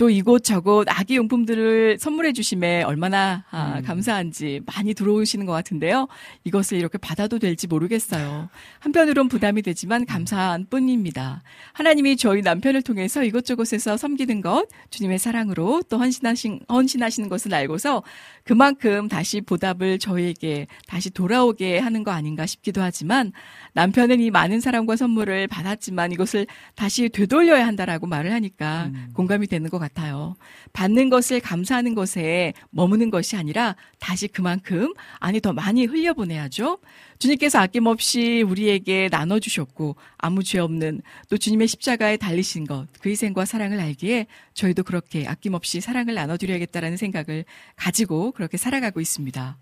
또 이곳저곳 아기 용품들을 선물해 주심에 얼마나 아, 음. 감사한지 많이 들어오시는 것 같은데요. 이것을 이렇게 받아도 될지 모르겠어요. 한편으론 부담이 되지만 감사한 뿐입니다. 하나님이 저희 남편을 통해서 이곳저곳에서 섬기는 것, 주님의 사랑으로 또 헌신하신, 헌신하시는 것을 알고서 그만큼 다시 보답을 저희에게 다시 돌아오게 하는 거 아닌가 싶기도 하지만 남편은 이 많은 사랑과 선물을 받았지만 이것을 다시 되돌려야 한다라고 말을 하니까 공감이 되는 것 같아요. 받는 것을 감사하는 것에 머무는 것이 아니라 다시 그만큼 아니 더 많이 흘려보내야죠. 주님께서 아낌없이 우리에게 나눠주셨고 아무 죄 없는 또 주님의 십자가에 달리신 것, 그 희생과 사랑을 알기에 저희도 그렇게 아낌없이 사랑을 나눠드려야겠다라는 생각을 가지고 그렇게 살아가고 있습니다.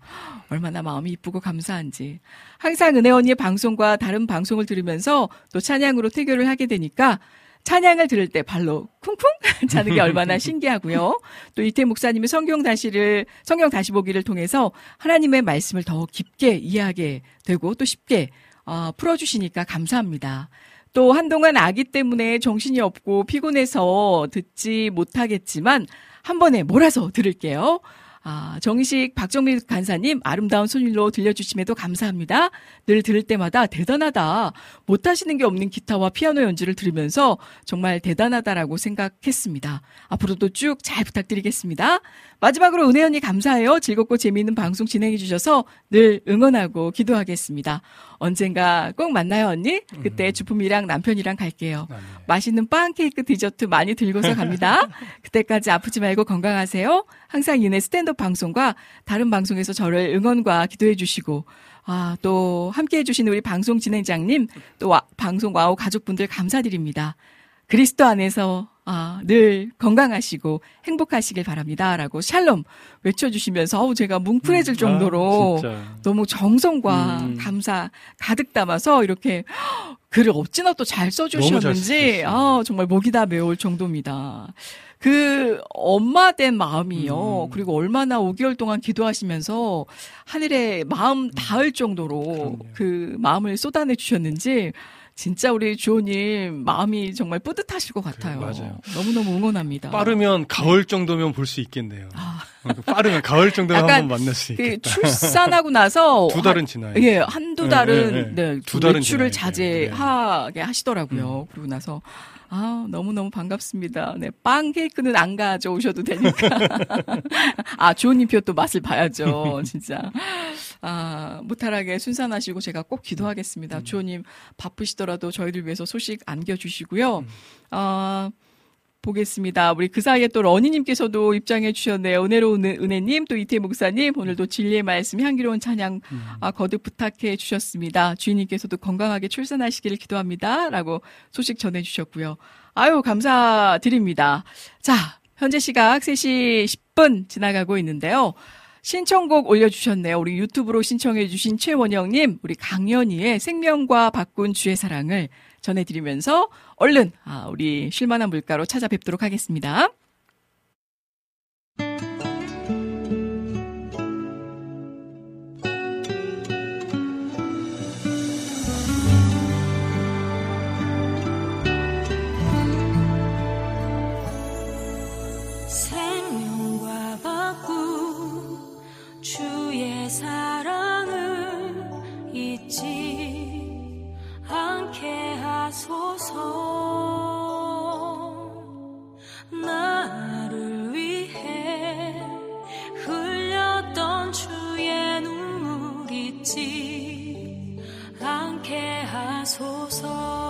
얼마나 마음이 이쁘고 감사한지. 항상 은혜 언니의 방송과 다른 방송을 들으면서 또 찬양으로 태교를 하게 되니까 찬양을 들을 때 발로 쿵쿵 *laughs* 차는 게 얼마나 신기하고요. 또 이태 목사님의 성경 다시를 성경 다시 보기를 통해서 하나님의 말씀을 더 깊게 이해하게 되고 또 쉽게 어, 풀어주시니까 감사합니다. 또 한동안 아기 때문에 정신이 없고 피곤해서 듣지 못하겠지만 한 번에 몰아서 들을게요. 아, 정식 박정민 간사님 아름다운 손일로 들려주심에도 감사합니다. 늘 들을 때마다 대단하다. 못하시는 게 없는 기타와 피아노 연주를 들으면서 정말 대단하다라고 생각했습니다. 앞으로도 쭉 잘 부탁드리겠습니다. 마지막으로 은혜 언니 감사해요. 즐겁고 재미있는 방송 진행해 주셔서 늘 응원하고 기도하겠습니다. 언젠가 꼭 만나요 언니. 그때 주품이랑 남편이랑 갈게요. 아멘. 맛있는 빵 케이크 디저트 많이 들고서 갑니다. *laughs* 그때까지 아프지 말고 건강하세요. 항상 이은혜 스탠드업 방송과 다른 방송에서 저를 응원과 기도해 주시고 아, 또 함께 해 주시는 우리 방송 진행자님, 또 와- 방송 와우 가족분들 감사드립니다. 그리스도 안에서 아, 늘 건강하시고 행복하시길 바랍니다 라고 샬롬 외쳐 주시면서 어우 제가 뭉클해질 정도로 아, 진짜. 너무 정성과 음. 감사 가득 담아서 이렇게 글을 어찌나 또 잘 써주셨는지. 아 정말 목이 다 메올 정도입니다. 그 엄마 된 마음이요. 음. 그리고 얼마나 5개월 동안 기도하시면서 하늘에 마음 닿을 정도로 그럼요. 그 마음을 쏟아내 주셨는지 진짜 우리 주호님 마음이 정말 뿌듯하실 것 같아요. 맞아요. 너무너무 응원합니다. 빠르면 가을 정도면 볼 수 있겠네요. 어, 빠르면 가을 정도면 아. 한번 만날 수그 있겠다. 출산하고 나서 *laughs* 두 달은 지나요. 예, 한두 네, 달은 네, 네, 네. 두 달은. 네. 자제하게 하시더라고요. 그러고 나서 아, 너무너무 반갑습니다. 네, 빵 케이크는 안 가져오셔도 되니까. *laughs* 아, 주호님 표 또 맛을 봐야죠. 진짜. 아, 무탈하게 순산하시고 제가 꼭 기도하겠습니다. 음. 주호님 바쁘시더라도 저희들 위해서 소식 안겨주시고요. 음. 아, 보겠습니다. 우리 그 사이에 또 러니님께서도 입장해 주셨네요. 은혜로운 은- 은혜님, 또 이태 목사님, 오늘도 진리의 말씀, 향기로운 찬양 음. 아, 거듭 부탁해 주셨습니다. 주인님께서도 건강하게 출산하시기를 기도합니다. 라고 소식 전해 주셨고요. 아유, 감사드립니다. 자, 현재 시각 3시 10분 지나가고 있는데요. 신청곡 올려주셨네요. 우리 유튜브로 신청해주신 최원영님, 우리 강연희의 생명과 바꾼 주의 사랑을 전해드리면서 얼른 아, 우리 쉴만한 물가로 찾아뵙도록 하겠습니다. 소서, 나를 위해 흘렸던 주의 눈물이지 않게 하소서.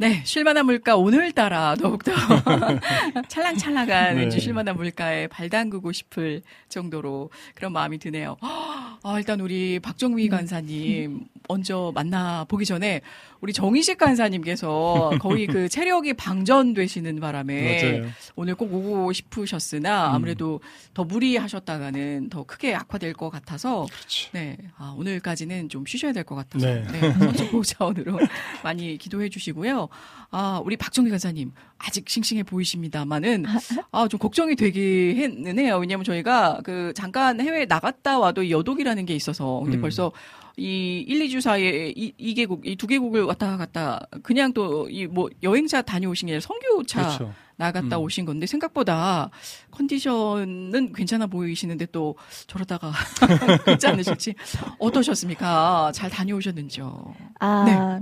네, 쉴만한 물가 오늘따라 더욱더 *laughs* 찰랑찰랑한 네. 왠지 쉴만한 물가에 발 담그고 싶을 정도로 그런 마음이 드네요. 아, 일단 우리 박정미 간사님 먼저 만나 보기 전에 우리 정희식 간사님께서 *laughs* 거의 그 체력이 방전되시는 바람에 맞아요. 오늘 꼭 오고 싶으셨으나 음. 아무래도 더 무리하셨다가는 더 크게 악화될 것 같아서 그렇지. 네, 아, 오늘까지는 좀 쉬셔야 될 것 같아서 네. 네, 선수 자원으로 *laughs* 많이 기도해 주시고요. 아, 우리 박정희 간사님 아직 싱싱해 보이십니다만은 아, 좀 걱정이 되기는 해요. 왜냐하면 저희가 그 잠깐 해외 나갔다 와도 이 여독이라는 게 있어서 근데 음. 벌써 이 1, 2주 사이에 이, 이 개국, 이 두 개국을 왔다 갔다 그냥 또 이 뭐 여행차 다녀오신 게 아니라 선교차 그렇죠. 나갔다 음. 오신 건데 생각보다 컨디션은 괜찮아 보이시는데 또 저러다가 *laughs* 괜찮으실지 어떠셨습니까? 잘 다녀오셨는지요? 아,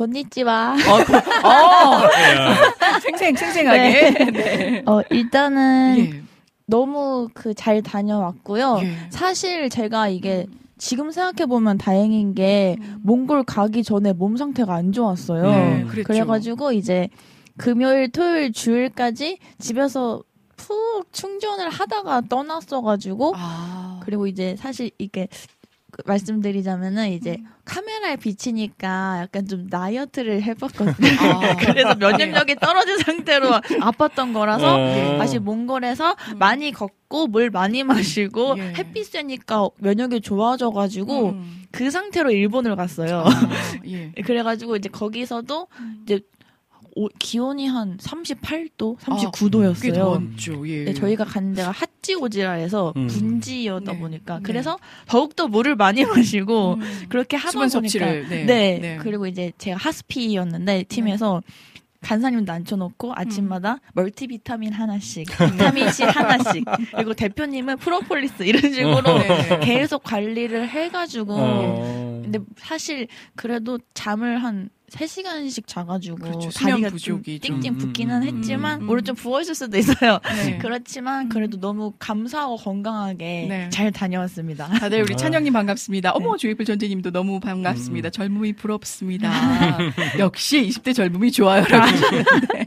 건니찌와. 어, 그- 어, *laughs* 생생 생생하게. *laughs* 네. 어, 일단은 예. 너무 그 잘 다녀왔고요. 예. 사실 제가 이게 지금 생각해 보면 다행인 게 몽골 가기 전에 몸 상태가 안 좋았어요. 네. 그래가지고 이제 금요일, 토요일, 주일까지 집에서 푹 충전을 하다가 떠났어가고 아, 그리고 이제 사실 이게 그 말씀드리자면은 이제 카메라에 비치니까 약간 좀 다이어트를 해봤거든요. 아. *laughs* 그래서 면역력이 떨어진 상태로 아팠던 거라서 어. 다시 몽골에서 많이 걷고 물 많이 마시고 예. 햇빛 쐬니까 면역이 좋아져가지고 음. 그 상태로 일본을 갔어요. 아, 예. *laughs* 그래가지고 이제 거기서도 이제 오- 기온이 한 38도, 꽤 39도였어요. 더웠죠. 예. 네, 저희가 간 데가 하찌오지라 해서 음. 분지여다 네. 보니까 네. 그래서 더욱더 물을 많이 마시고 음. 그렇게 하다 수분 보니까 섭취를, 네. 네. 네. 그리고 이제 제가 하스피였는데 팀에서 간사님도 앉혀놓고 음. 아침마다 멀티비타민 하나씩, 비타민 C 하나씩, *laughs* 그리고 대표님은 프로폴리스 이런 식으로 네. 계속 관리를 해가지고 어. 근데 사실 그래도 잠을 한 3시간씩 자가지고 그렇죠. 다리가 부족이 좀 좀. 띵띵 음, 붓기는 음, 했지만 음. 물론 좀 부어있을 수도 있어요. 네. *laughs* 그렇지만 그래도 너무 감사하고 건강하게 네. 잘 다녀왔습니다. 다들 우리 아. 찬영님 반갑습니다. 어머 네. 조이풀 전재님도 너무 반갑습니다. 음. 젊음이 부럽습니다. *laughs* 역시 20대 젊음이 좋아요, 여러분. 네.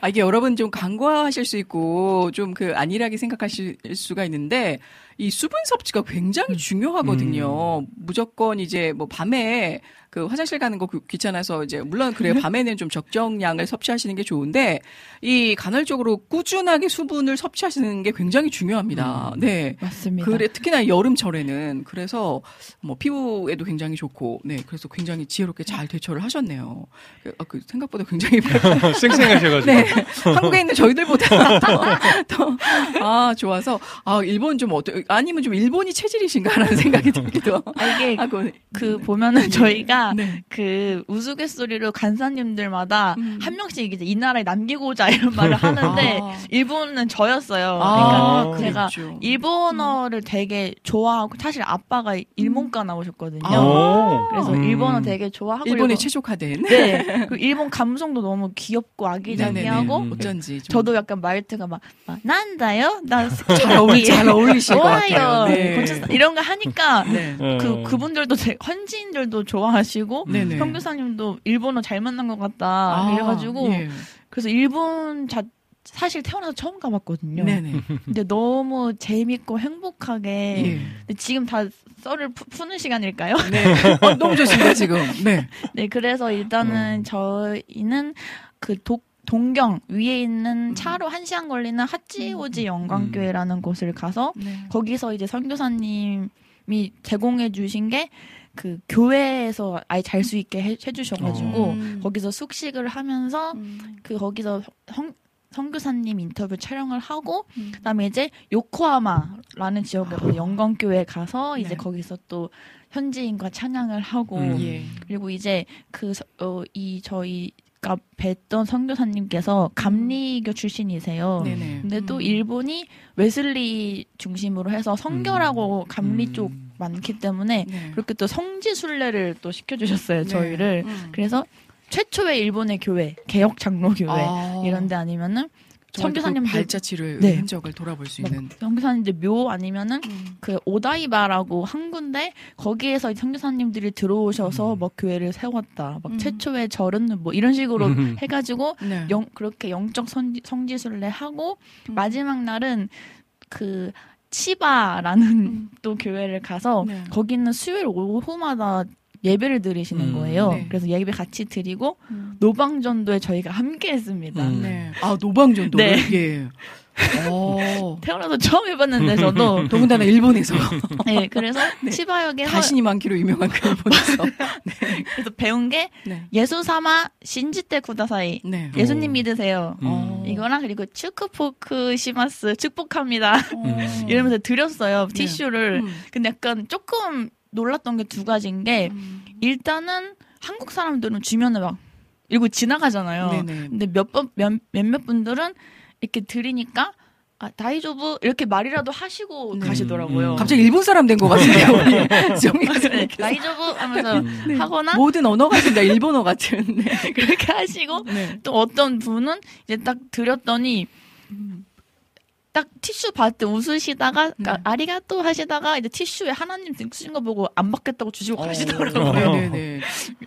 아, 이게 여러분 좀 간과하실 수 있고 좀 그 안일하게 생각하실 수가 있는데 이 수분 섭취가 굉장히 중요하거든요. 무조건 이제 뭐 밤에 그 화장실 가는 거 귀- 귀찮아서 이제 물론 그래요. 밤에는 좀 적정량을 섭취하시는 게 좋은데 이 간헐적으로 꾸준하게 수분을 섭취하시는 게 굉장히 중요합니다. 네. 맞습니다. 그래 특히나 여름철에는 그래서 뭐 피부에도 굉장히 좋고 네 그래서 굉장히 지혜롭게 잘 대처를 하셨네요. 그, 아, 그 생각보다 굉장히 *laughs* 쌩쌩하셔 가지고. 네 한국에 있는 저희들보다 *laughs* 더아 좋아서 아 일본 좀 어때 아니면 좀 일본이 체질이신가라는 *laughs* 생각이 들기도 아, 이게 하고 그 보면은 저희가 네. 그 우스갯소리로 간사님들마다 음. 한 명씩 이제 이 나라에 남기고자 이런 말을 하는데 아. 일본은 저였어요. 아, 그러니까 제가 그랬죠. 일본어를 되게 좋아하고 사실 아빠가 일본과 나오셨거든요. 아. 그래서 음. 일본어 되게 좋아하고 일본에 최적화된 네. 그 일본 감성도 너무 귀엽고 아기자기하고 음. 어쩐지 좀 저도 약간 말투가 막, 막 난다요? 나 *laughs* 잘 어울리 잘 어울리실 것 같아요. 좋아요. 네. 고쳤어. 이런 거 하니까 *laughs* 네. 그 그분들도 제- 현지인들도 좋아하시고 네네. 선교사님도 일본어 잘 만난 것 같다 아, 이래가지고 예. 그래서 일본 자 사실 태어나서 처음 가봤거든요. 네네. 근데 너무 재밌고 행복하게 예. 근데 지금 다 썰을 푸, 푸는 시간일까요? 네. 어, 너무 좋습니다, 지금. 네. *laughs* 네, 그래서 일단은 음. 저희는 그 독, 동경 위에 있는 음. 차로 한 시간 걸리는 하찌오지 영광교회라는 곳을 가서 네. 거기서 이제 선교사님이 제공해 주신 게 그 교회에서 아예 잘 수 있게 해, 해주셔가지고 음. 거기서 숙식을 하면서 그 거기서 성, 선교사님 인터뷰 촬영을 하고 음. 그다음에 이제 요코하마라는 지역에 그 영광교회 가서 이제 네. 거기서 또 현지인과 찬양을 하고 음. 예. 그리고 이제 그어이 저희 가 뵀던 선교사님께서 감리교 출신이세요. 음. 네네. 근데 또 음. 일본이 웨슬리 중심으로 해서 성결하고 감리 음. 쪽 많기 때문에 네. 그렇게 또 성지 순례를 또 시켜주셨어요 네. 저희를. 음. 그래서 최초의 일본의 교회 개혁 장로 교회 아. 이런데 아니면은 선교사님들 발자취를 네. 흔적을 돌아볼 수막 있는. 선교사님들 묘 아니면은 음. 그 오다이바라고 한 군데 거기에서 이 선교사님들이 들어오셔서 음. 뭐 교회를 세웠다. 막 음. 최초의 절은 뭐 이런 식으로 음. *laughs* 해가지고 네. 영 그렇게 영적 성지, 성지순례 하고 음. 마지막 날은 그 치바라는 음. *laughs* 또 교회를 가서 네. 거기는 수요일 오후마다 예배를 드리시는 음. 거예요. 네. 그래서 예배 같이 드리고 음. 노방전도에 저희가 함께 했습니다. 음. 네. 아 노방전도. 네. 예. *laughs* 어. 태어나서 처음 해봤는데 저도 *laughs* 더군다나 일본에서 *laughs* 네 그래서 네. 치바역에서 다신이 많기로 유명한 그 일본에서. 그래서 배운 게 네. 예수 사마 신지때 구다사이 네. 예수님 믿으세요. 음. 어. 이거랑 그리고 축크포크 시마스 축복합니다. 어. 이러면서 드렸어요 네. 티슈를. 음. 근데 약간 조금 놀랐던 게 두 가지인 게 음. 일단은 한국 사람들은 주면은 막 이러고 지나가잖아요. 네네. 근데 몇번 몇, 몇몇 분들은 이렇게 드리니까 아 다이조부 이렇게 말이라도 하시고 네. 가시더라고요. 음. 갑자기 일본 사람 된 것 같은데요. 예. 정리 네, *laughs* 다이조부 하면서 음. 하거나 모든 언어가 진짜 일본어 같은. 네. *laughs* 그렇게 하시고 네. 또 어떤 분은 이제 딱 드렸더니 딱 티슈 받을 때 웃으시다가 네. 아, 아리가또 하시다가 이제 티슈에 하나님 쓰신 거 보고 안 받겠다고 주시고 가시더라고요. 네네네.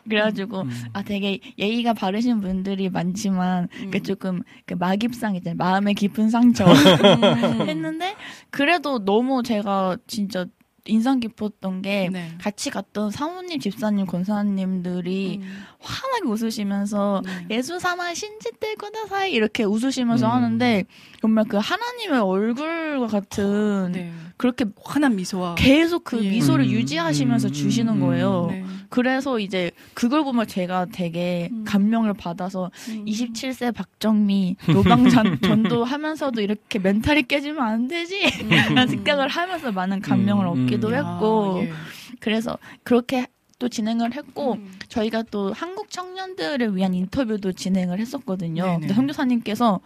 그래가지고 음. 아 되게 예의가 바르신 분들이 많지만 음. 그 조금 그 마깁상 이제 마음의 깊은 상처 음. *laughs* 했는데 그래도 너무 제가 진짜 인상 깊었던 게 네. 같이 갔던 사모님, 집사님, 권사님들이 음. 환하게 웃으시면서 네. 예수 삼아 신지때 거다 사이 이렇게 웃으시면서 음. 하는데 정말 그 하나님의 얼굴과 같은 네. 그렇게 환한 미소와 계속 그 예. 미소를 음, 유지하시면서 음, 주시는 음, 거예요. 네. 그래서 이제 그걸 보면 제가 되게 음. 감명을 받아서 음. 27세 박정미 노방전 *laughs* 전도하면서도 이렇게 멘탈이 깨지면 안 되지 라는 생각을 하면서 많은 감명을 음, 얻기도 음. 했고 아, 예. 그래서 그렇게 또 진행을 했고 음. 저희가 또 한국 청년들을 위한 인터뷰도 진행을 했었거든요. 네네. 근데 선교사님께서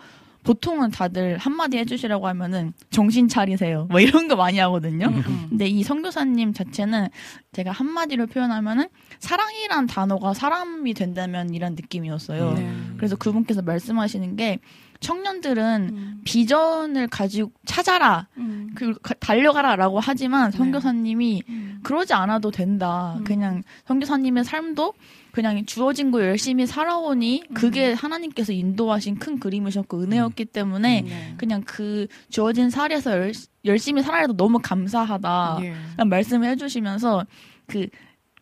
보통은 다들 한마디 해주시라고 하면은 정신 차리세요. 뭐 이런 거 많이 하거든요. 음, 음. 근데 이 선교사님 자체는 제가 한마디로 표현하면은 사랑이란 단어가 사람이 된다면 이란 느낌이었어요. 네. 그래서 그분께서 말씀하시는 게 청년들은 음. 비전을 가지고 찾아라. 음. 그 달려가라라고 하지만 네. 선교사님이 음. 그러지 않아도 된다. 음. 그냥 선교사님의 삶도 그냥 주어진 거 열심히 살아오니 그게 하나님께서 인도하신 큰 그림이셨고 은혜였기 때문에 네. 그냥 그 주어진 살에서 열, 열심히 살아도 너무 감사하다. 예. 말씀을 해주시면서 그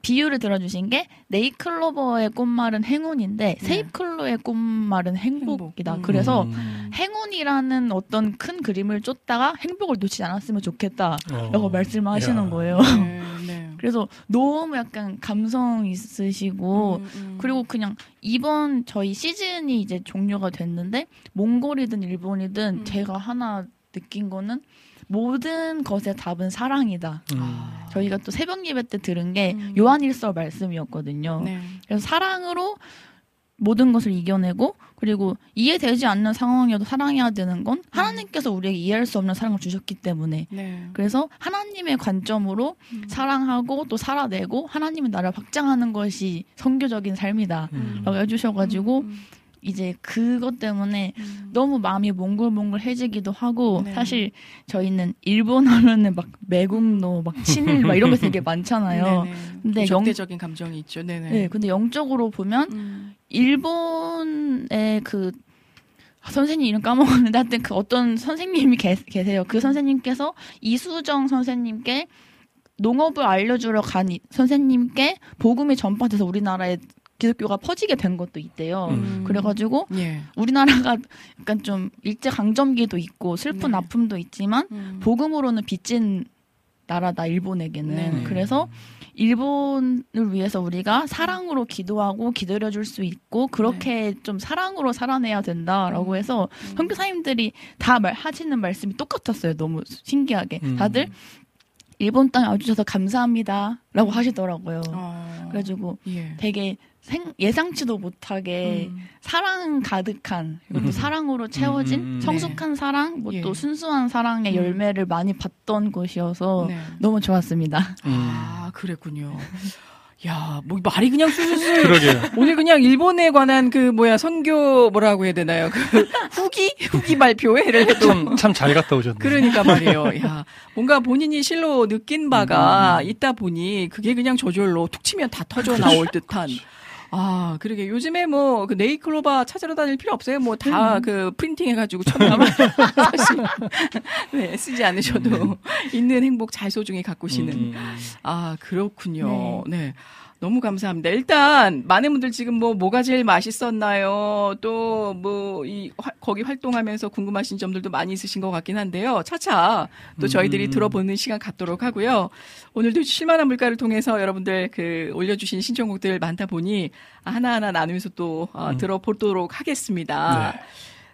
비유를 들어주신 게 네이클로버의 꽃말은 행운인데 네. 세입클로의 꽃말은 행복이다. 행복. 음. 그래서 음. 행운이라는 어떤 큰 그림을 쫓다가 행복을 놓치지 않았으면 좋겠다. 어. 라고 말씀을 하시는 야. 거예요. 네, *laughs* 네. 그래서 너무 약간 감성 있으시고 음, 음. 그리고 그냥 이번 저희 시즌이 이제 종료가 됐는데 몽골이든 일본이든 음. 제가 하나 느낀 거는 모든 것의 답은 사랑이다. 음. 아. 저희가 또 새벽 예배 때 들은 게 음. 요한일서 말씀이었거든요. 네. 그래서 사랑으로 모든 것을 이겨내고 그리고 이해되지 않는 상황이어도 사랑해야 되는 건 하나님께서 우리에게 이해할 수 없는 사랑을 주셨기 때문에 네. 그래서 하나님의 관점으로 음. 사랑하고 또 살아내고 하나님의 나라를 확장하는 것이 선교적인 삶이다. 음. 라고 해주셔가지고 음, 이제 그것 때문에 음. 너무 마음이 몽글몽글해지기도 하고 네. 사실 저희는 일본 하면은 막 매국노 막 친일 막 이런 거 되게 *laughs* 많잖아요. 네네. 근데 영- 적대적인 감정이 있죠. 네네. 네, 근데 영적으로 보면 음. 일본의 그 선생님 이름 까먹었는데 하여튼 그 어떤 선생님이 계, 계세요. 그 선생님께서 이수정 선생님께 농업을 알려주러 간 이- 선생님께 복음이 전파돼서 우리나라에 기독교가 퍼지게 된 것도 있대요. 음. 그래가지고 예. 우리나라가 약간 좀 일제 강점기도 있고 슬픈 네. 아픔도 있지만 음. 복음으로는 빚진 나라다 일본에게는 네. 그래서 일본을 위해서 우리가 사랑으로 기도하고 기다려 줄 수 있고 그렇게 좀 사랑으로 살아내야 된다라고 네. 음. 해서 음. 선교사님들이 다 말, 하시는 말씀이 똑같았어요. 너무 신기하게 음. 다들 일본 땅에 와주셔서 감사합니다라고 하시더라고요. 어. 그래가지고 예. 되게 생- 예상치도 못하게 음. 사랑 가득한 그리고 또 음. 사랑으로 채워진 음, 음, 음. 성숙한 사랑 뭐 예. 또 순수한 사랑의 음. 열매를 많이 봤던 곳이어서 네. 너무 좋았습니다. 음. 아, 그랬군요. 야, 뭐 말이 그냥 술술 그러게요. 오늘 그냥 일본에 관한 그 뭐야 선교 뭐라고 해야 되나요? 그 후기 후기 발표회를 해도 참잘 갔다 오셨네요. 그러니까 말이에요. 야, 뭔가 본인이 실로 느낀 음, 바가 있다 보니 그게 그냥 저절로 툭 치면 다 터져 그렇죠. 나올 듯한. 아, 그러게 요즘에 뭐 그 네이클로바 찾으러 다닐 필요 없어요. 뭐다 음. 그 프린팅 해가지고 첨부하면 *laughs* 사실 네 쓰지 않으셔도 있는 행복 잘 소중히 가꾸시는. 음. 아, 그렇군요. 네. 너무 감사합니다. 일단 많은 분들 지금 뭐 뭐가 제일 맛있었나요? 또 뭐 이 거기 활동하면서 궁금하신 점들도 많이 있으신 것 같긴 한데요. 차차 또 저희들이 음. 들어보는 시간 갖도록 하고요. 오늘도 실만한 물가를 통해서 여러분들 그 올려주신 신청곡들 많다 보니 하나하나 나누면서 또 어, 음. 들어보도록 하겠습니다. 네.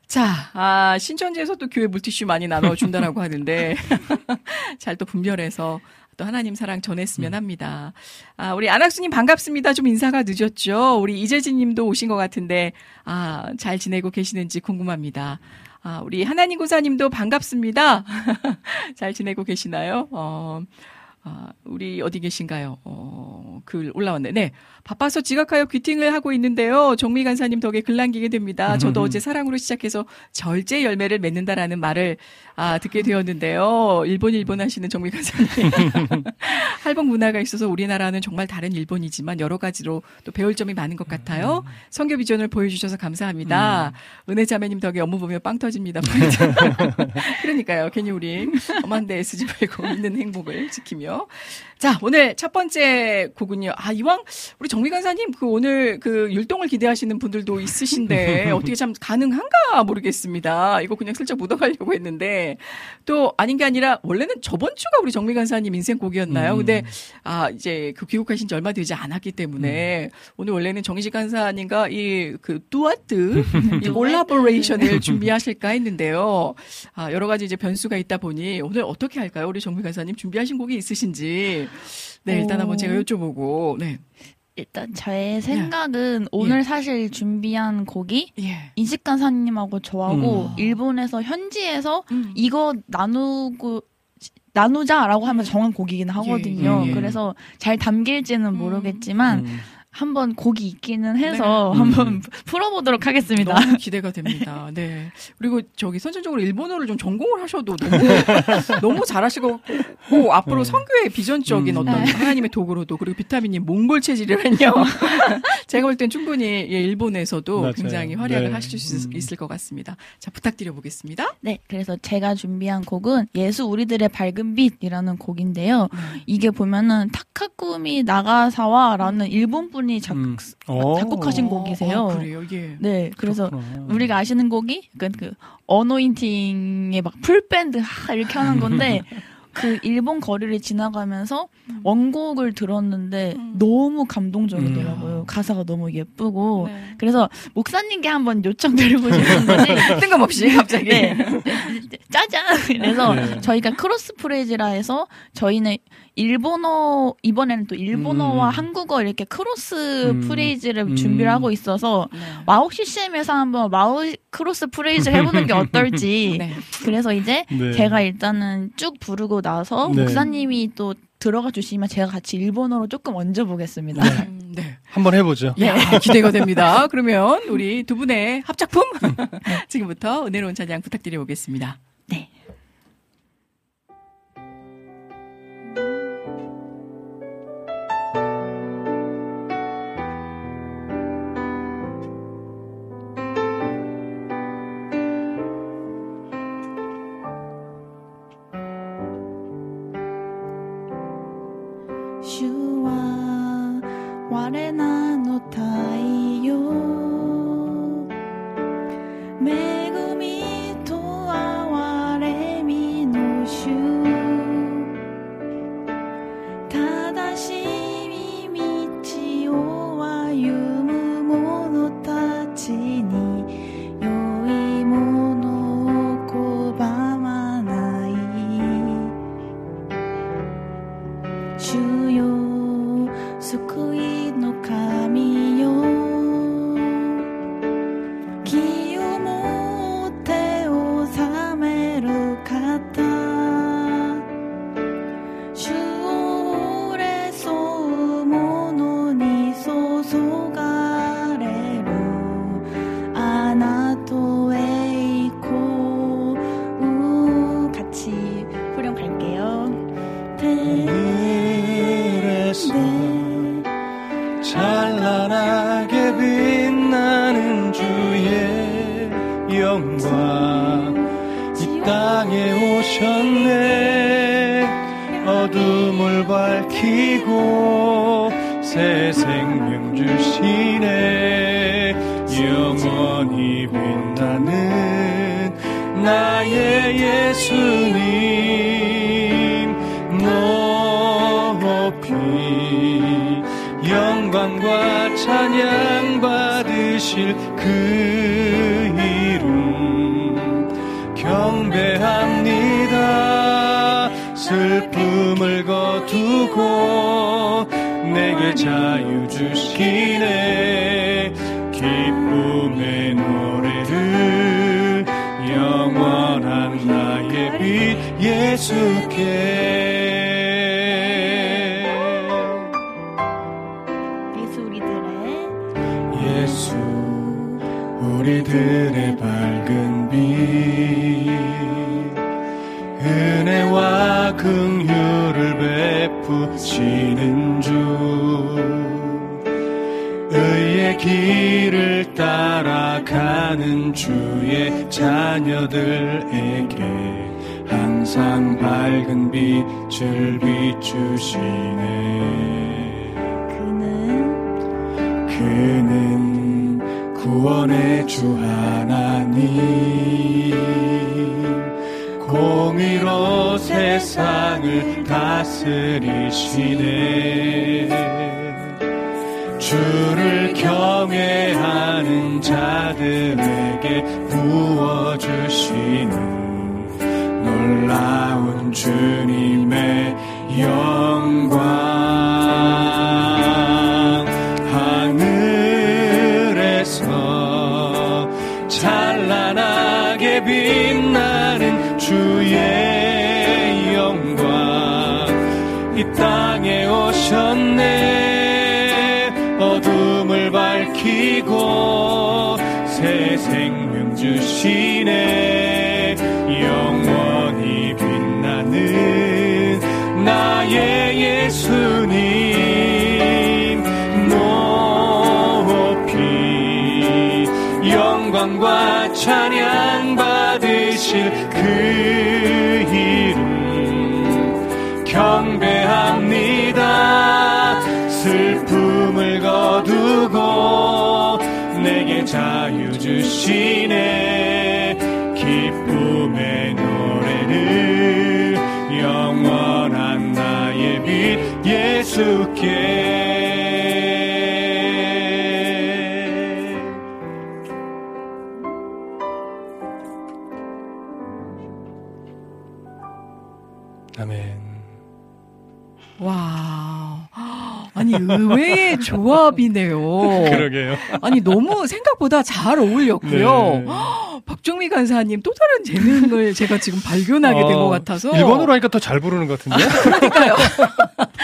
자, 아, 신천지에서 또 교회 물티슈 많이 나눠준다라고 하는데, *laughs* 잘 또 분별해서 또 하나님 사랑 전했으면 음. 합니다. 아, 우리 안학수님 반갑습니다. 좀 인사가 늦었죠? 우리 이재진 님도 오신 것 같은데, 아, 잘 지내고 계시는지 궁금합니다. 아, 우리 하나님 고사님도 반갑습니다. *laughs* 잘 지내고 계시나요? 어, 아, 우리 어디 계신가요? 어, 글 올라왔네. 네. 바빠서 지각하여 귀팅을 하고 있는데요. 정미 간사님 덕에 글 남기게 됩니다. 저도 *laughs* 어제 사랑으로 시작해서 절제 열매를 맺는다라는 말을 아, 듣게 되었는데요. 일본 일본 하시는 정미 간사님. *laughs* 할복 문화가 있어서 우리나라는 정말 다른 일본이지만 여러 가지로 또 배울 점이 많은 것 같아요. 성교 비전을 보여주셔서 감사합니다. 은혜 자매님 덕에 업무 보면 빵 터집니다. *laughs* 그러니까요. 괜히 우리 엄한데 쓰지 말고 있는 행복을 지키며. 있고요. 자, 오늘 첫 번째 곡은요. 아, 이왕 우리 정미 간사님 그 오늘 그 율동을 기대하시는 분들도 있으신데 *laughs* 어떻게 참 가능한가 모르겠습니다. 이거 그냥 슬쩍 묻어가려고 했는데 또 아닌 게 아니라 원래는 저번 주가 우리 정미 간사님 인생 곡이었나요? 음. 근데 아, 이제 그 귀국하신 지 얼마 되지 않았기 때문에 오늘 원래는 정식 간사님과 이 그 뚜아트 *laughs* 이 콜라보레이션을 준비하실까 했는데요. 아, 여러 가지 이제 변수가 있다 보니 오늘 어떻게 할까요? 우리 정미 간사님 준비하신 곡이 있으신지. 네, 일단 어. 한번 제가 여쭤보고. 네. 일단 저의 생각은 오늘 사실 준비한 곡이 예. 이식 간사님하고 저하고 음. 일본에서 현지에서 음. 이거 나누고 나누자라고 하면 정한 곡이긴 하거든요. 예, 예. 그래서 잘 담길지는 음. 모르겠지만 음. 한번 곡이 있기는 해서 네. 한번 음. *laughs* 풀어보도록 하겠습니다. 너무 기대가 됩니다. 네. 그리고 저기 선천적으로 일본어를 좀 전공을 하셔도 너무 *laughs* 너무 잘하시고 고 앞으로 네. 성교의 비전적인 음. 어떤 하나님의 도구로도 그리고 비타민이 몽골 체질이면요. *laughs* 제가 볼 땐 충분히 예, 일본에서도 맞아요. 굉장히 활약을 네. 하실 수 음. 있을 것 같습니다. 자 부탁드려 보겠습니다. 네, 그래서 제가 준비한 곡은 예수 우리들의 밝은 빛이라는 곡인데요. 이게 보면은 타카쿠미 나가사와라는 일본 분이 작, 음. 어. 작곡하신 곡이세요. 어, 그래요. 예. 네, 그래서 그렇구나. 우리가 아시는 곡이 그, 그 어노인팅의 막 풀밴드 하 이렇게 하는 건데 *laughs* 그 일본 거리를 지나가면서 원곡을 들었는데 음. 너무 감동적이더라고요. 가사가 너무 예쁘고 그래서 목사님께 한번 요청드리고 싶은데 *laughs* 뜬금없이 갑자기. 네. 짜잔! 그래서 네. 저희가 cross praise라 해서 저희는 일본어, 이번에는 또 일본어와 음. 한국어 이렇게 cross 음. praise를 음. 준비를 하고 있어서 네. 와우 CCM에서 한번 와우 cross praise 해보는 게 *laughs* 어떨지. 네. 그래서 이제 네. 제가 일단은 쭉 부르고 나서 네. 목사님이 또 들어가 주시면 제가 같이 일본어로 조금 얹어 보겠습니다. 음, 네. 한번 해보죠. 야, *laughs* 기대가 됩니다. 그러면 우리 두 분의 합작품 *laughs* 지금부터 은혜로운 찬양 부탁드려 보겠습니다. 네. 예수께 아멘. 와. 아니, 의외의 *laughs* 조합이네요. 그러게요. 아니, 너무 생각보다 잘 어울렸고요. 네. *gasps* 박종미 간사님 또 다른 재능을 제가 지금 발견하게 된것 어, 같아서. 일본어로 하니까 더 잘 부르는 것 같은데? 그러니까요. *laughs*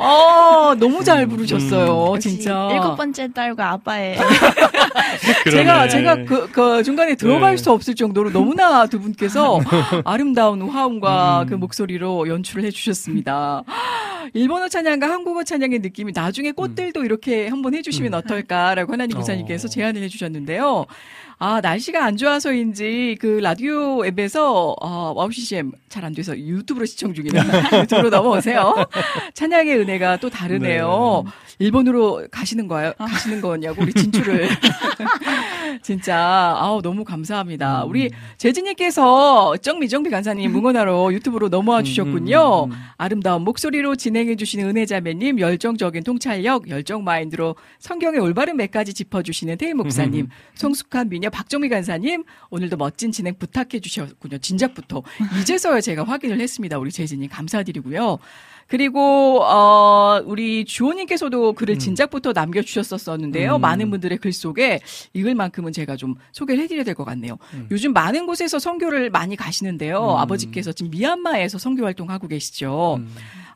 어, 너무 잘 부르셨어요, 역시 진짜. 일곱 번째 딸과 아빠의 *laughs* 제가. 제가 그, 그 중간에 들어갈 네. 수 없을 정도로 너무나 두 분께서 *laughs* 아름다운 화음과 음. 그 목소리로 연출을 해주셨습니다. *gasps* 일본어 찬양과 한국어 찬양의 느낌이 나중에 꽃들도 이렇게 한번 해주시면 어떨까라고 하나님 기사님께서 음. 어. 제안을 해주셨는데요. 아 날씨가 안 좋아서인지 그 라디오 앱에서 어, 와우 CCM 잘 안 돼서 유튜브로 시청 중이면 *laughs* 유튜브로 넘어오세요. 찬양의 은혜가 또 다르네요. 일본으로 가시는 거예요? 가시는 거냐고 우리 진출을 *laughs* 진짜 아우 너무 감사합니다. 우리 재진님께서 정미 정비 간사님 응원하러 유튜브로 넘어와 주셨군요. 아름다운 목소리로 진행해 주시는 은혜자매님, 열정적인 통찰력, 열정 마인드로 성경의 올바른 맥까지 짚어주시는 태희 목사님, 성숙한 미녀 박정미 간사님, 오늘도 멋진 진행 부탁해 주셨군요. 진작부터 이제서야 제가 확인을 했습니다. 우리 재진님 감사드리고요. 그리고 어 우리 주호님께서도 글을 진작부터 남겨주셨었었는데요. 음. 많은 분들의 글 속에 읽을 만큼은 제가 좀 소개를 해드려야 될 것 같네요. 요즘 많은 곳에서 선교를 많이 가시는데요. 음. 아버지께서 지금 미얀마에서 선교 활동하고 계시죠.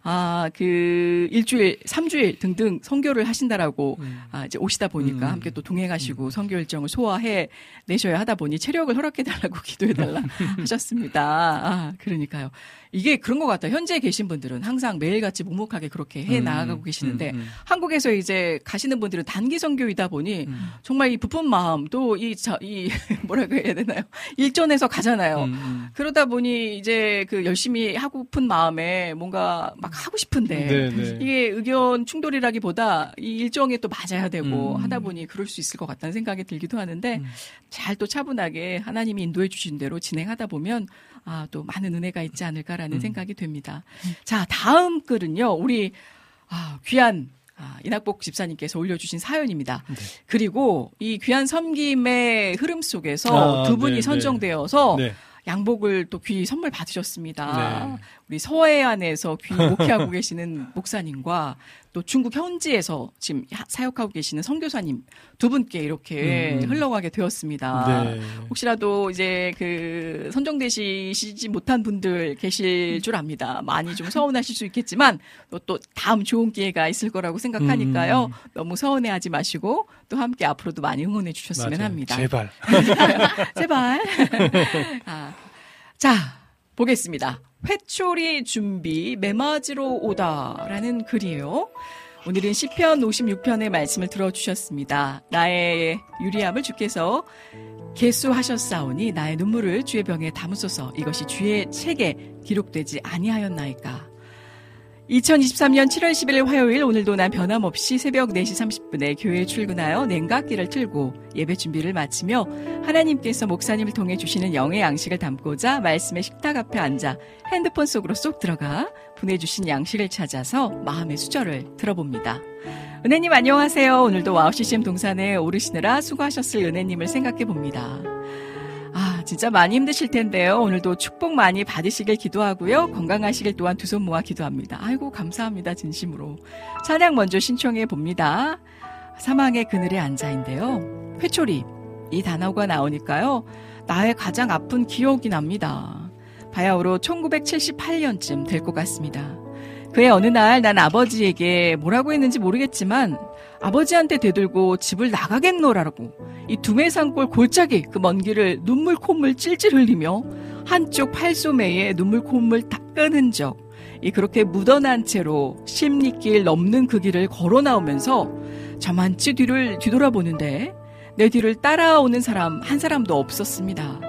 음. 아, 그 일주일, 삼주일 등등 선교를 하신다라고 아, 이제 오시다 보니까 음. 함께 또 동행하시고 선교 일정을 소화해 내셔야 하다 보니 체력을 허락해 달라고 *laughs* 기도해 달라 *laughs* 하셨습니다. 아, 그러니까요. 이게 그런 것 같아요. 현재 계신 분들은 항상 매일같이 묵묵하게 그렇게 해 음, 나가고 계시는데 음, 음. 한국에서 이제 가시는 분들은 단기 선교이다 보니 음. 정말 이 부푼 마음 또 이 자 이 *laughs* 뭐라고 해야 되나요? 일전에서 가잖아요. 음, 음. 그러다 보니 이제 그 열심히 하고픈 마음에 뭔가 막 하고 싶은데 네, 네. 이게 의견 충돌이라기보다 이 일정에 또 맞아야 되고 음. 하다 보니 그럴 수 있을 것 같다는 생각이 들기도 하는데 음. 잘또 차분하게 하나님이 인도해 주신 대로 진행하다 보면 아, 또 많은 은혜가 있지 않을까라는 음. 생각이 됩니다. 자, 다음 글은요. 우리 아, 귀한 아, 이낙복 집사님께서 올려주신 사연입니다. 네. 그리고 이 귀한 섬김의 흐름 속에서 아, 두 분이 네, 네. 선정되어서 네. 양복을 또 귀 선물 받으셨습니다. 네. 우리 서해안에서 귀 목회하고 계시는 목사님과 또 중국 현지에서 지금 하- 사역하고 계시는 선교사님 두 분께 이렇게 음. 흘러가게 되었습니다. 네. 혹시라도 이제 그 선정되시지 못한 분들 계실 줄 압니다. 많이 좀 서운하실 수 있겠지만 또, 또 다음 좋은 기회가 있을 거라고 생각하니까요. 음. 너무 서운해하지 마시고 또 함께 앞으로도 많이 응원해 주셨으면 맞아요. 합니다. 제발. *laughs* 제발. *laughs* 아, 자, 보겠습니다. 회초리 준비 매맞으러 오다라는 글이에요. 오늘은 시편 56편의 말씀을 들어주셨습니다. 나의 유리함을 주께서 개수하셨사오니 나의 눈물을 주의 병에 담으소서 이것이 주의 책에 기록되지 아니하였나이까. 2023년 7월 11일 화요일 오늘도 난 변함없이 새벽 4시 30분에 교회에 출근하여 냉각기를 틀고 예배 준비를 마치며 하나님께서 목사님을 통해 주시는 영의 양식을 담고자 말씀의 식탁 앞에 앉아 핸드폰 속으로 쏙 들어가 보내주신 양식을 찾아서 마음의 수저를 들어봅니다. 은혜님 안녕하세요. 오늘도 와우 CCM 동산에 오르시느라 수고하셨을 은혜님을 생각해 봅니다. 아, 진짜 많이 힘드실 텐데요. 오늘도 축복 많이 받으시길 기도하고요. 건강하시길 또한 두 손 모아 기도합니다. 아이고, 감사합니다. 진심으로. 찬양 먼저 신청해 봅니다. 사망의 그늘에 앉아인데요. 회초리. 이 단어가 나오니까요. 나의 가장 아픈 기억이 납니다. 바야흐로 1978년쯤 될 것 같습니다. 그의 어느 날 난 아버지에게 뭐라고 했는지 모르겠지만 아버지한테 되들고 집을 나가겠노라고 이 두메산골 골짜기 그 먼 길을 눈물 콧물 찔찔 흘리며 한쪽 팔소매에 눈물 콧물 닦은 흔적 이 그렇게 묻어난 채로 십리길 넘는 그 길을 걸어 나오면서 저만치 뒤를 뒤돌아보는데 내 뒤를 따라오는 사람 한 사람도 없었습니다.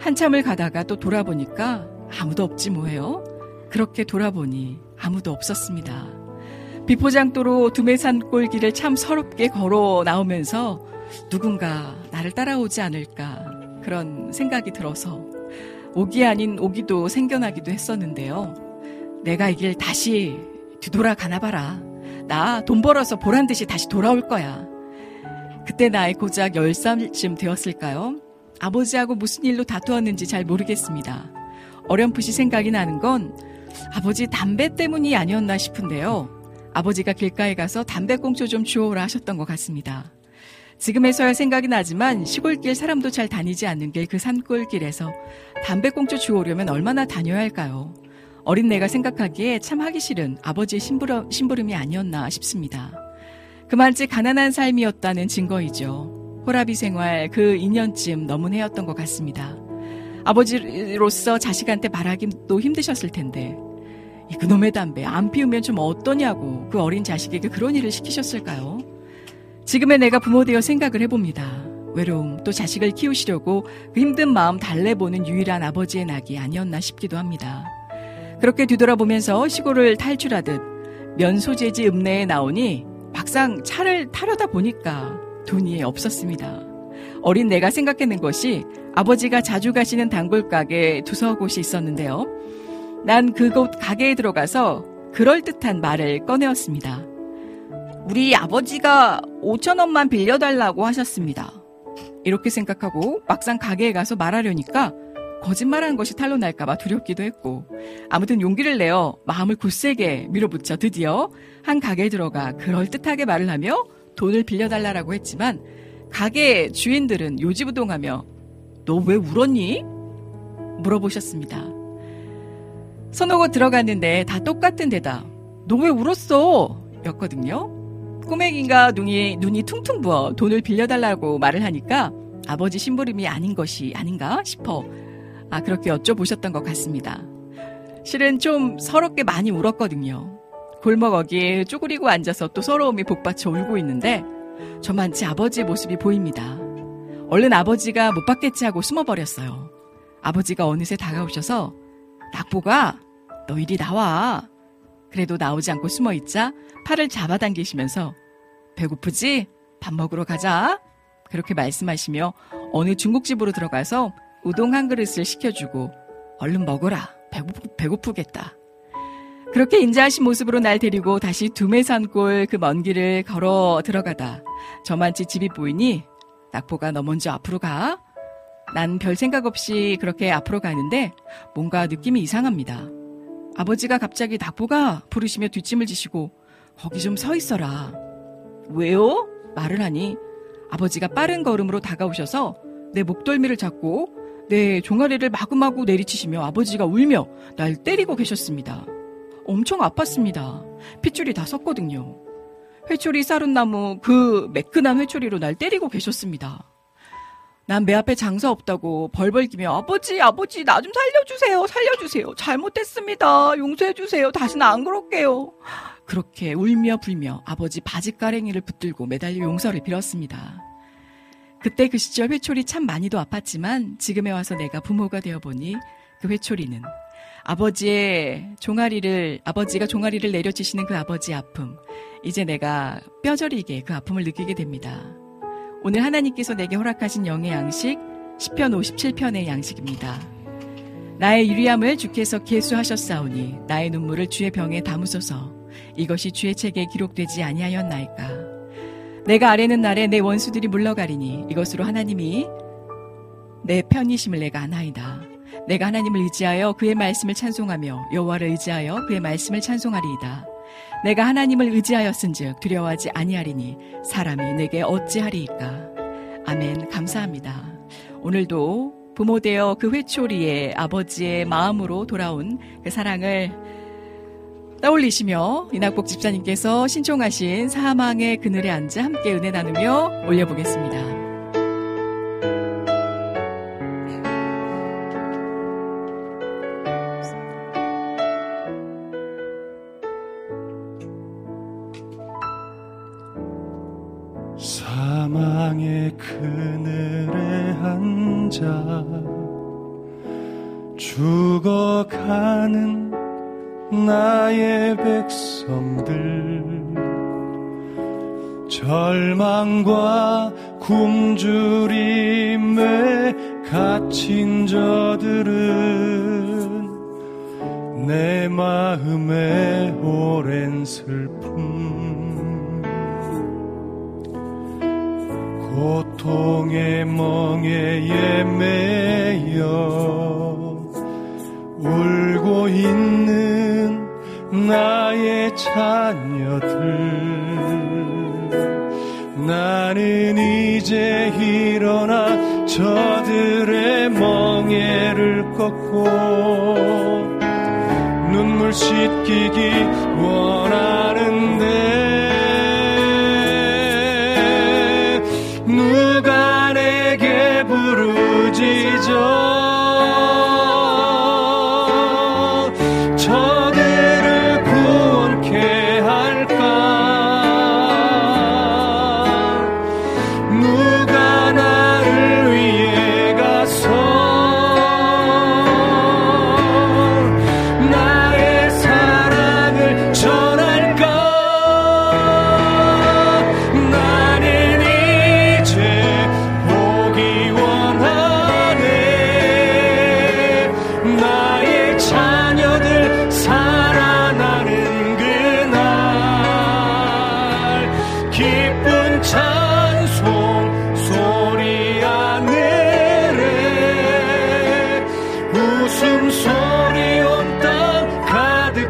한참을 가다가 또 돌아보니까 아무도 없지 뭐예요. 그렇게 돌아보니 아무도 없었습니다. 비포장도로 두메산골 길을 참 서럽게 걸어 나오면서 누군가 나를 따라오지 않을까 그런 생각이 들어서 오기 아닌 오기도 생겨나기도 했었는데요. 내가 이 길 다시 뒤돌아 가나 봐라. 나 돈 벌어서 보란 듯이 다시 돌아올 거야. 그때 나이 고작 10살쯤 되었을까요? 아버지하고 무슨 일로 다투었는지 잘 모르겠습니다. 어렴풋이 생각이 나는 건 아버지 담배 때문이 아니었나 싶은데요. 아버지가 길가에 가서 담배꽁초 좀 주워오라 하셨던 것 같습니다. 지금에서야 생각이 나지만 시골길 사람도 잘 다니지 않는 길 그 산골길에서 담배꽁초 주워오려면 얼마나 다녀야 할까요? 어린 내가 생각하기에 참 하기 싫은 아버지의 심부름, 심부름이 아니었나 싶습니다. 그만치 가난한 삶이었다는 증거이죠. 호라비 생활 그 2년쯤 넘은 해였던 것 같습니다. 아버지로서 자식한테 말하기도 힘드셨을 텐데 이 그놈의 담배 안 피우면 좀 어떠냐고 그 어린 자식에게 그런 일을 시키셨을까요? 지금의 내가 부모 되어 생각을 해봅니다. 외로움 또 자식을 키우시려고 그 힘든 마음 달래보는 유일한 아버지의 낙이 아니었나 싶기도 합니다. 그렇게 뒤돌아보면서 시골을 탈출하듯 면소재지 읍내에 나오니 막상 차를 타려다 보니까 돈이 없었습니다. 어린 내가 생각해낸 것이 아버지가 자주 가시는 단골 가게 두서 곳이 있었는데요. 난 그곳 가게에 들어가서 그럴듯한 말을 꺼내었습니다. 우리 아버지가 5천 원만 빌려달라고 하셨습니다. 이렇게 생각하고 막상 가게에 가서 말하려니까 거짓말한 것이 탄로날까봐 두렵기도 했고 아무튼 용기를 내어 마음을 굳세게 밀어붙여 드디어 한 가게에 들어가 그럴듯하게 말을 하며 돈을 빌려달라고 했지만 가게 주인들은 요지부동하며 너 왜 울었니? 물어보셨습니다. 서너고 들어갔는데 다 똑같은 대답. 너 왜 울었어? 였거든요. 꼬맹이가 눈이, 눈이 퉁퉁 부어 돈을 빌려달라고 말을 하니까 아버지 심부름이 아닌 것이 아닌가 싶어 아, 그렇게 여쭤보셨던 것 같습니다. 실은 좀 서럽게 많이 울었거든요. 골목 어귀에 쪼그리고 앉아서 또 서러움이 복받쳐 울고 있는데 저만치 아버지의 모습이 보입니다. 얼른 아버지가 못 받겠지 하고 숨어버렸어요. 아버지가 어느새 다가오셔서 낙보가 너 이리 나와. 그래도 나오지 않고 숨어 있자 팔을 잡아당기시면서 배고프지? 밥 먹으러 가자. 그렇게 말씀하시며 어느 중국집으로 들어가서 우동 한 그릇을 시켜주고 얼른 먹어라. 배고프, 배고프겠다. 그렇게 인자하신 모습으로 날 데리고 다시 두메산골 그 먼 길을 걸어 들어가다 저만치 집이 보이니 낙보가 너 먼저 앞으로 가. 난 별 생각 없이 그렇게 앞으로 가는데 뭔가 느낌이 이상합니다. 아버지가 갑자기 낙보가 부르시며 뒷짐을 지시고 거기 좀 서 있어라. 왜요? 말을 하니 아버지가 빠른 걸음으로 다가오셔서 내 목덜미를 잡고 내 종아리를 마구마구 내리치시며 아버지가 울며 날 때리고 계셨습니다. 엄청 아팠습니다. 핏줄이 다 섰거든요. 회초리 쌀은 나무 그 매끈한 회초리로 날 때리고 계셨습니다. 난 매 앞에 장사 없다고 벌벌 기며 아버지 아버지 나 좀 살려주세요 살려주세요 잘못했습니다 용서해주세요 다시는 안 그럴게요 그렇게 울며 불며 아버지 바지가랭이를 붙들고 매달려 용서를 빌었습니다. 그때 그 시절 회초리 참 많이도 아팠지만 지금에 와서 내가 부모가 되어보니 그 회초리는 아버지의 종아리를 아버지가 종아리를 내려치시는 그 아버지의 아픔 이제 내가 뼈저리게 그 아픔을 느끼게 됩니다. 오늘 하나님께서 내게 허락하신 영의 양식 10편 57편의 양식입니다. 나의 유리함을 주께서 계수하셨사오니 나의 눈물을 주의 병에 담으소서 이것이 주의 책에 기록되지 아니하였나이까 내가 아래는 날에 내 원수들이 물러가리니 이것으로 하나님이 내 편이심을 내가 아나이다. 내가 하나님을 의지하여 그의 말씀을 찬송하며 여호와를 의지하여 그의 말씀을 찬송하리이다. 내가 하나님을 의지하였은즉 두려워하지 아니하리니 사람이 내게 어찌하리이까. 아멘. 감사합니다. 오늘도 부모 되어 그 회초리에 아버지의 마음으로 돌아온 그 사랑을 떠올리시며 이낙복 집사님께서 신청하신 사망의 그늘에 앉아 함께 은혜 나누며 올려보겠습니다. 그늘에 앉아 죽어가는 나의 백성들 절망과 굶주림에 갇힌 저들은 내 마음의 오랜 슬픔 고통의 멍에 매여 울고 있는 나의 자녀들. 나는 이제 일어나 저들의 멍에를 꺾고 눈물 씻기기 원하는데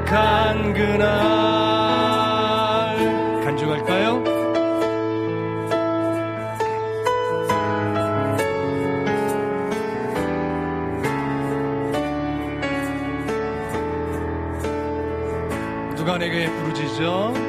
가득한 그날 간증할까요? 누가 내게 부르짖어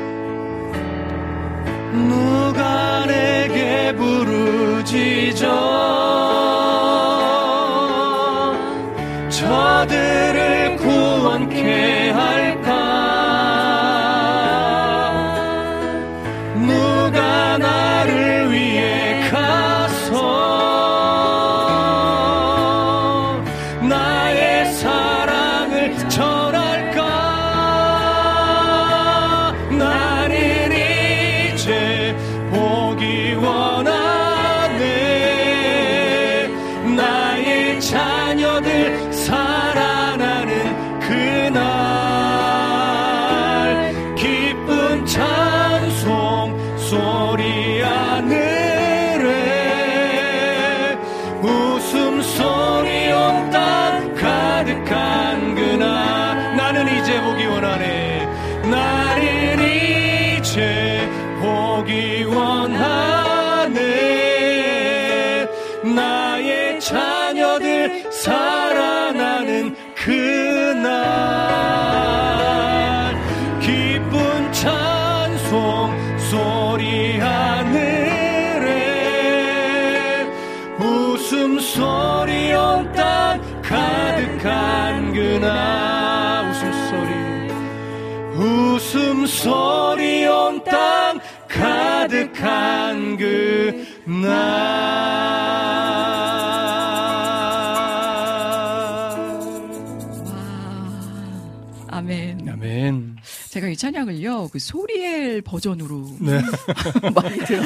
찬양을요, 그 소리엘 버전으로 네. *laughs* 많이 들어.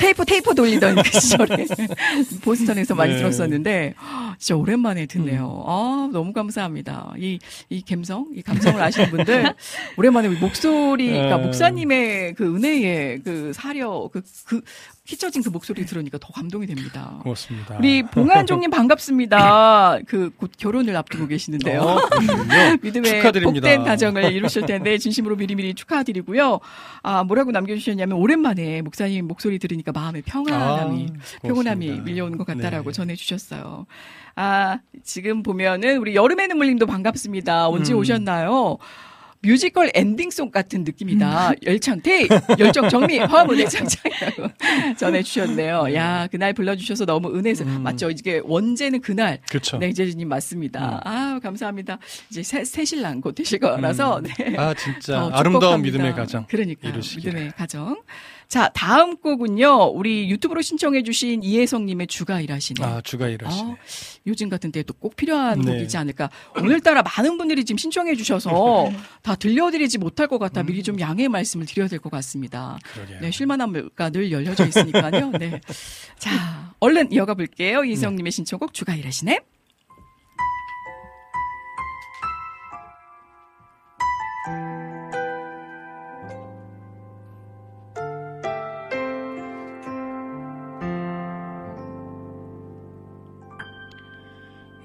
테이프, 테이프 돌리던 그 시절에 보스턴에서 많이 네. 들었었는데, 진짜 오랜만에 듣네요. 아, 너무 감사합니다. 이, 이 감성, 이 감성을 아시는 분들, 오랜만에 목소리, 그러니까 네. 목사님의 그 은혜의 그 사려, 그, 그, 희쳐진 그 목소리 들으니까 더 감동이 됩니다. 고맙습니다 우리 봉한종님 반갑습니다. *laughs* 그 곧 결혼을 앞두고 계시는데요. 어. *laughs* 믿음의 축하드립니다. 복된 가정을 이루실 텐데 진심으로 미리미리 축하드리고요. 아 뭐라고 남겨주셨냐면 오랜만에 목사님 목소리 들으니까 마음의 평안함이 아, 평온함이. 밀려오는 것 같다라고 네. 전해주셨어요. 아 지금 보면은 우리 여름의 눈물님도 반갑습니다. 언제 음. 오셨나요? 뮤지컬 엔딩송 같은 느낌이다. 음. 열창 테이, 열정 정미, 화물의 창창이라고 전해주셨네요. 야, 그날 불러주셔서 너무 은혜서. 음. 맞죠? 이게 원제는 그날. 그렇죠. 네, 이재주님 맞습니다. 음. 아 감사합니다. 이제 새, 새 신랑 곧 되실 거라서, 음. 네. 아 진짜 더 아름다운. 믿음의 가정 그러니까. 믿음의 가정. 자, 다음 곡은요. 우리 유튜브로 신청해 주신 이혜성 님의 주가 일하시네. 아 주가 일하시네 아, 요즘 같은 또꼭 필요한 네. 곡이지 않을까. 오늘따라 많은 분들이 지금 신청해 주셔서 *laughs* 다 들려드리지 못할 것 같아 미리 좀 양해의 말씀을 드려야 될 것 같습니다. 그러게요. 네, 쉴만한 물가 늘 열려져 있으니까요. 네. *laughs* 자, 얼른 이어가 볼게요. 이성 님의 신청곡 주가 일하시네.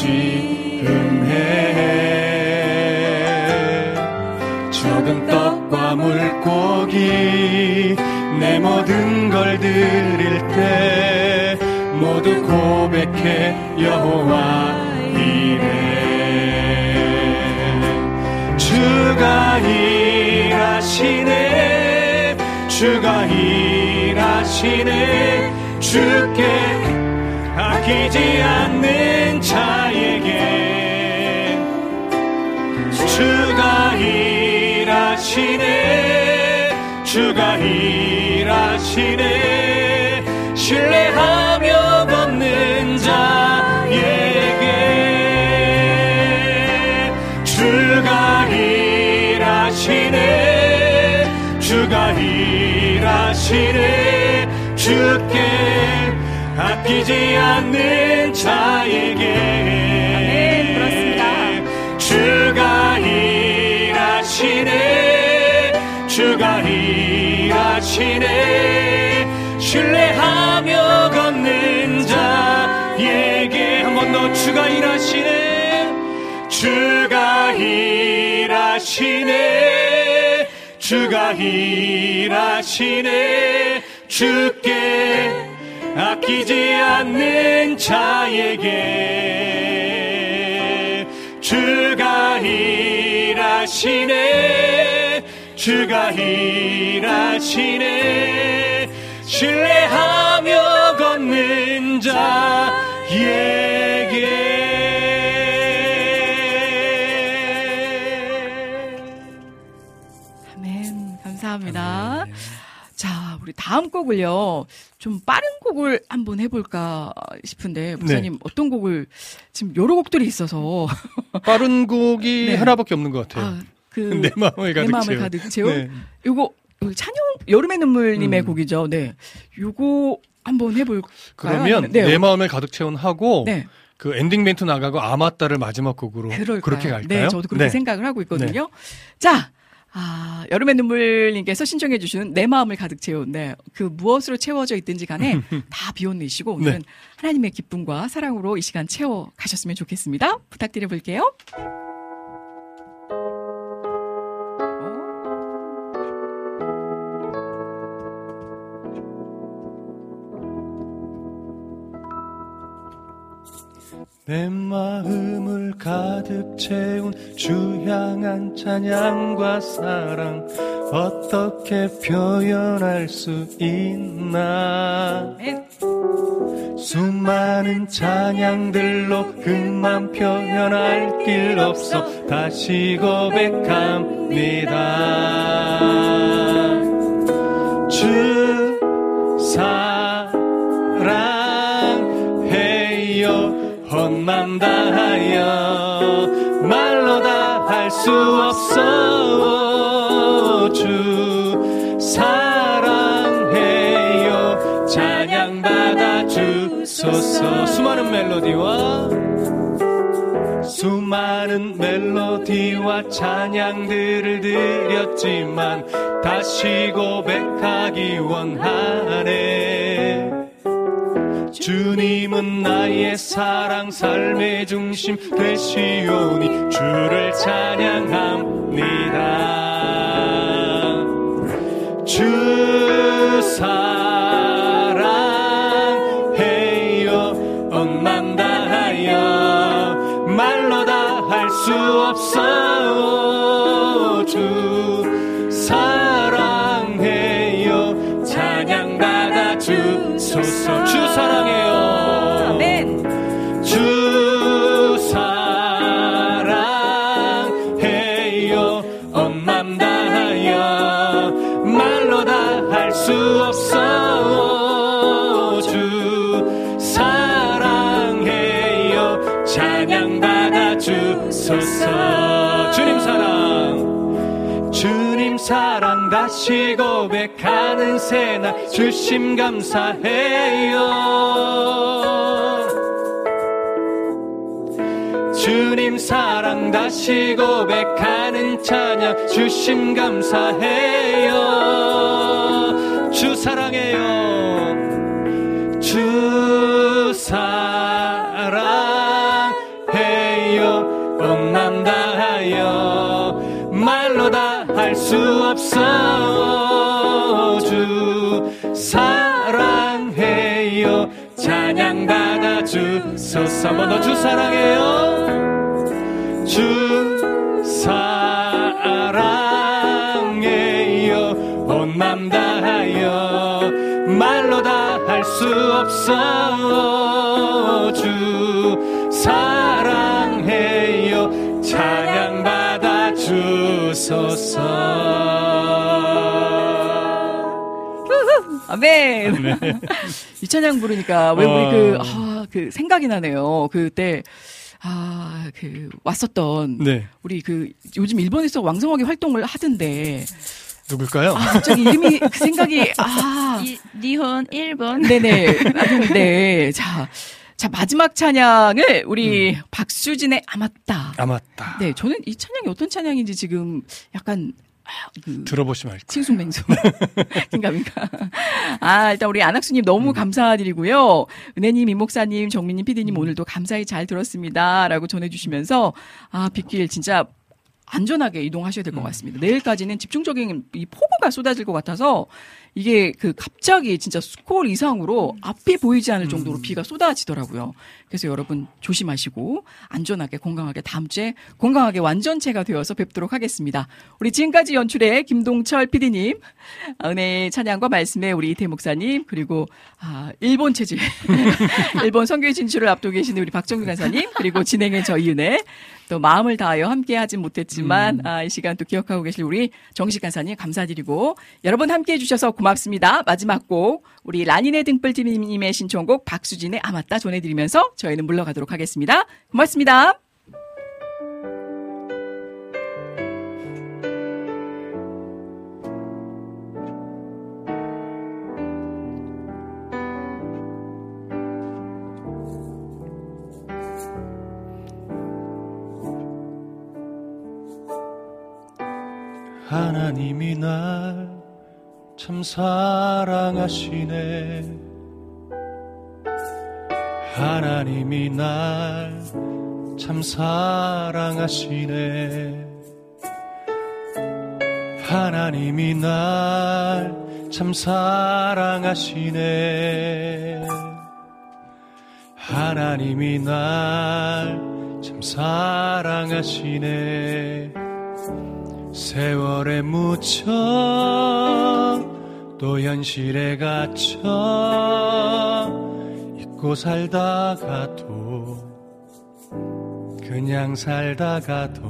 은혜 적은 떡과 물고 여기 내 모든 걸 드릴 때 모두 고백해 여호와 이래 주가 일하시네. 주가 일하시네. 주께 아끼지 않는 자에게 주가 일하시네 주가 일하시네. 신뢰하며 걷는 자에게 주가 일하시네 주가 일하시네. 주께 아끼지 않는 자에게. 아멘. 그렇습니다. 주가 일하시네. 주가 일하시네. 신뢰하며 걷는 자에게. 한 번 더 주가 일하시네. 주가 일하시네. 주가 일하시네. 주께 아끼지 않는 자에게 주가 일하시네 주가 일하시네 신뢰하며 걷는 자에게 아멘. 감사합니다. 자, 우리 다음 곡을요. 좀 빠른 곡을 한번 해볼까 싶은데, 목사님 어떤 곡을, 지금 여러 곡들이 있어서, 빠른 곡이 *laughs* 네. 하나밖에 없는 것 같아요. 아, 그, *laughs* 내 마음을 가득 내 마음을 채운. 가득 채운? 네. 요거, 요거 찬용, 여름의 눈물님의 음. 곡이죠. 네. 요거 한번 해볼까요? 그러면 아니면- 네. 내 마음을 가득 채운 하고 네. 그 엔딩 멘트 나가고 아마따를 마지막 곡으로 그럴까요? 그렇게 갈까요? 네, 저도 그렇게 네. 생각을 하고 있거든요. 자, 아, 여름의 눈물님께서 신청해주신 내 마음을 가득 채운, 네, 그 무엇으로 채워져 있든지 간에 *laughs* 다 비워내시고 오늘은 네. 하나님의 기쁨과 사랑으로 이 시간 채워 가셨으면 좋겠습니다. 부탁드려 볼게요. 내 마음을 가득 채운 주 향한 찬양과 사랑 어떻게 표현할 수 있나 네. 수많은 찬양들로 그만 표현할 길 없어 다시 고백합니다 주 다하여 말로 다 할 수 없어. 주 사랑해요. 찬양 받아 주소서. 수많은 멜로디와 수많은 멜로디와 찬양들을 드렸지만 다시 고백하기 원하네 주님은 나의 사랑 삶의 중심 되시오니 주를 찬양합니다. 주 사랑 주소서. 주님 사랑. 주님 사랑 다시 고백하는 새날 주심 감사해요. 주님 사랑 다시 고백하는 찬양 주심 감사해요. 주 사랑해요 온맘 없어 사랑해요. 찬양 받아 주소서. 한번 더 주 사랑해요. 주 사랑해요. 온맘 다하여 말로 다 할 수 없어. 주 사랑해요. 찬양 주소서 아멘. 이 찬양 부르니까 왜 우리 어. 그, 아, 그 생각이 나네요. 그때, 아, 그, 왔었던. 네 우리 그, 요즘 일본에서 왕성하게 활동을 하던데. 누굴까요? 아, 갑자기 이름이, 그 생각이, 아. 이, 니혼 1번. 네네. 네. 자. 자, 마지막 찬양을 우리 박수진의 아맞다. 아 맞다 네, 저는 이 찬양이 어떤 찬양인지 지금 약간, 아, 그, 들어보시면 알것 칭숭맹숭. *laughs* 긴가민가. 아, 일단 우리 안학수님 너무 감사드리고요. 은혜님, 이목사님, 정민님, 피디님 오늘도 감사히 잘 들었습니다. 라고 전해주시면서, 아, 빗길 진짜 안전하게 이동하셔야 될 것 같습니다. 내일까지는 집중적인 이 폭우가 쏟아질 것 같아서 이게 그 갑자기 진짜 스콜 이상으로 앞이 보이지 않을 정도로 비가 쏟아지더라고요. 그래서 여러분 조심하시고 안전하게 건강하게 다음 주에 건강하게 완전체가 되어서 뵙도록 하겠습니다. 우리 지금까지 연출의 김동철 PD님, 은혜 찬양과 말씀에 우리 이태 목사님 그리고 아, 일본 체질, *laughs* *laughs* 일본 선교의 진출을 앞두고 계시는 우리 박정규 간사님 그리고 진행의 저 이은혜 또 마음을 다하여 함께하진 못했지만 아, 이 시간 또 기억하고 계실 우리 정식 간사님 감사드리고 여러분 함께해 주셔서 고맙습니다. 마지막 곡 우리 라니네 등불TV님의 신청곡 박수진의 아맞다 전해드리면서 저희는 물러가도록 하겠습니다. 고맙습니다. 하나님이 날 참 사랑하시네. 하나님이 날 참 사랑하시네. 하나님이 날 참 사랑하시네. 하나님이 날 참 사랑하시네 세월에 묻혀 또 현실에 갇혀 잊고 살다가도 그냥 살다가도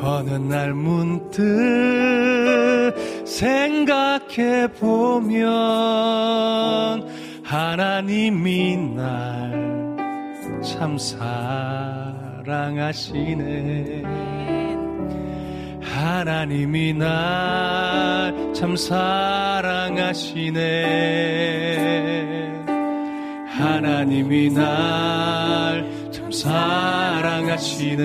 어느 날 문득 생각해 보면 하나님이 날 참 사랑 하시네. 하나님이 날 참 사랑하시네. 하나님이 날 참 사랑하시네.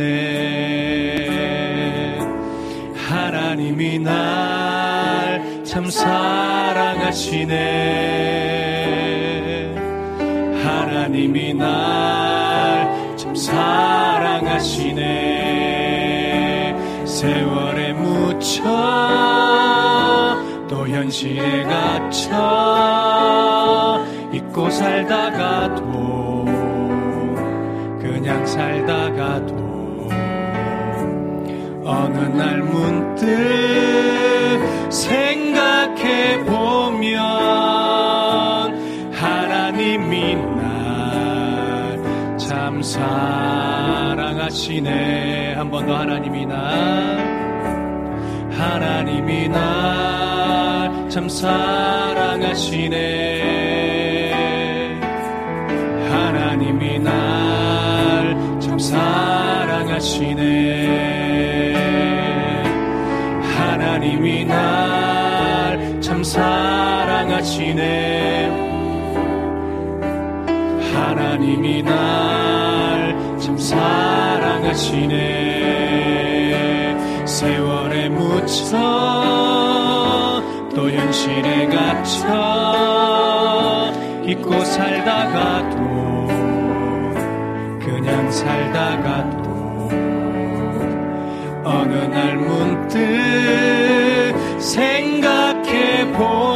하나님이 날 참 사랑하시네. 하나님이 날참 사랑하시네. 세월에 묻혀 또 현실에 갇혀 잊고 살다가도 그냥 살다가도 어느 날 문득 생 사랑하시네. 한 번 더 하나님이 날 하나님이 날 참 사랑하시네. 하나님이 날 참 사랑하시네. 하나님이 날 참 사랑하시네. 하나님이 날참 사랑하시네. 세월에 묻혀 또 현실에 갇혀 잊고 살다가도 그냥 살다가도 어느 날 문득 생각해 보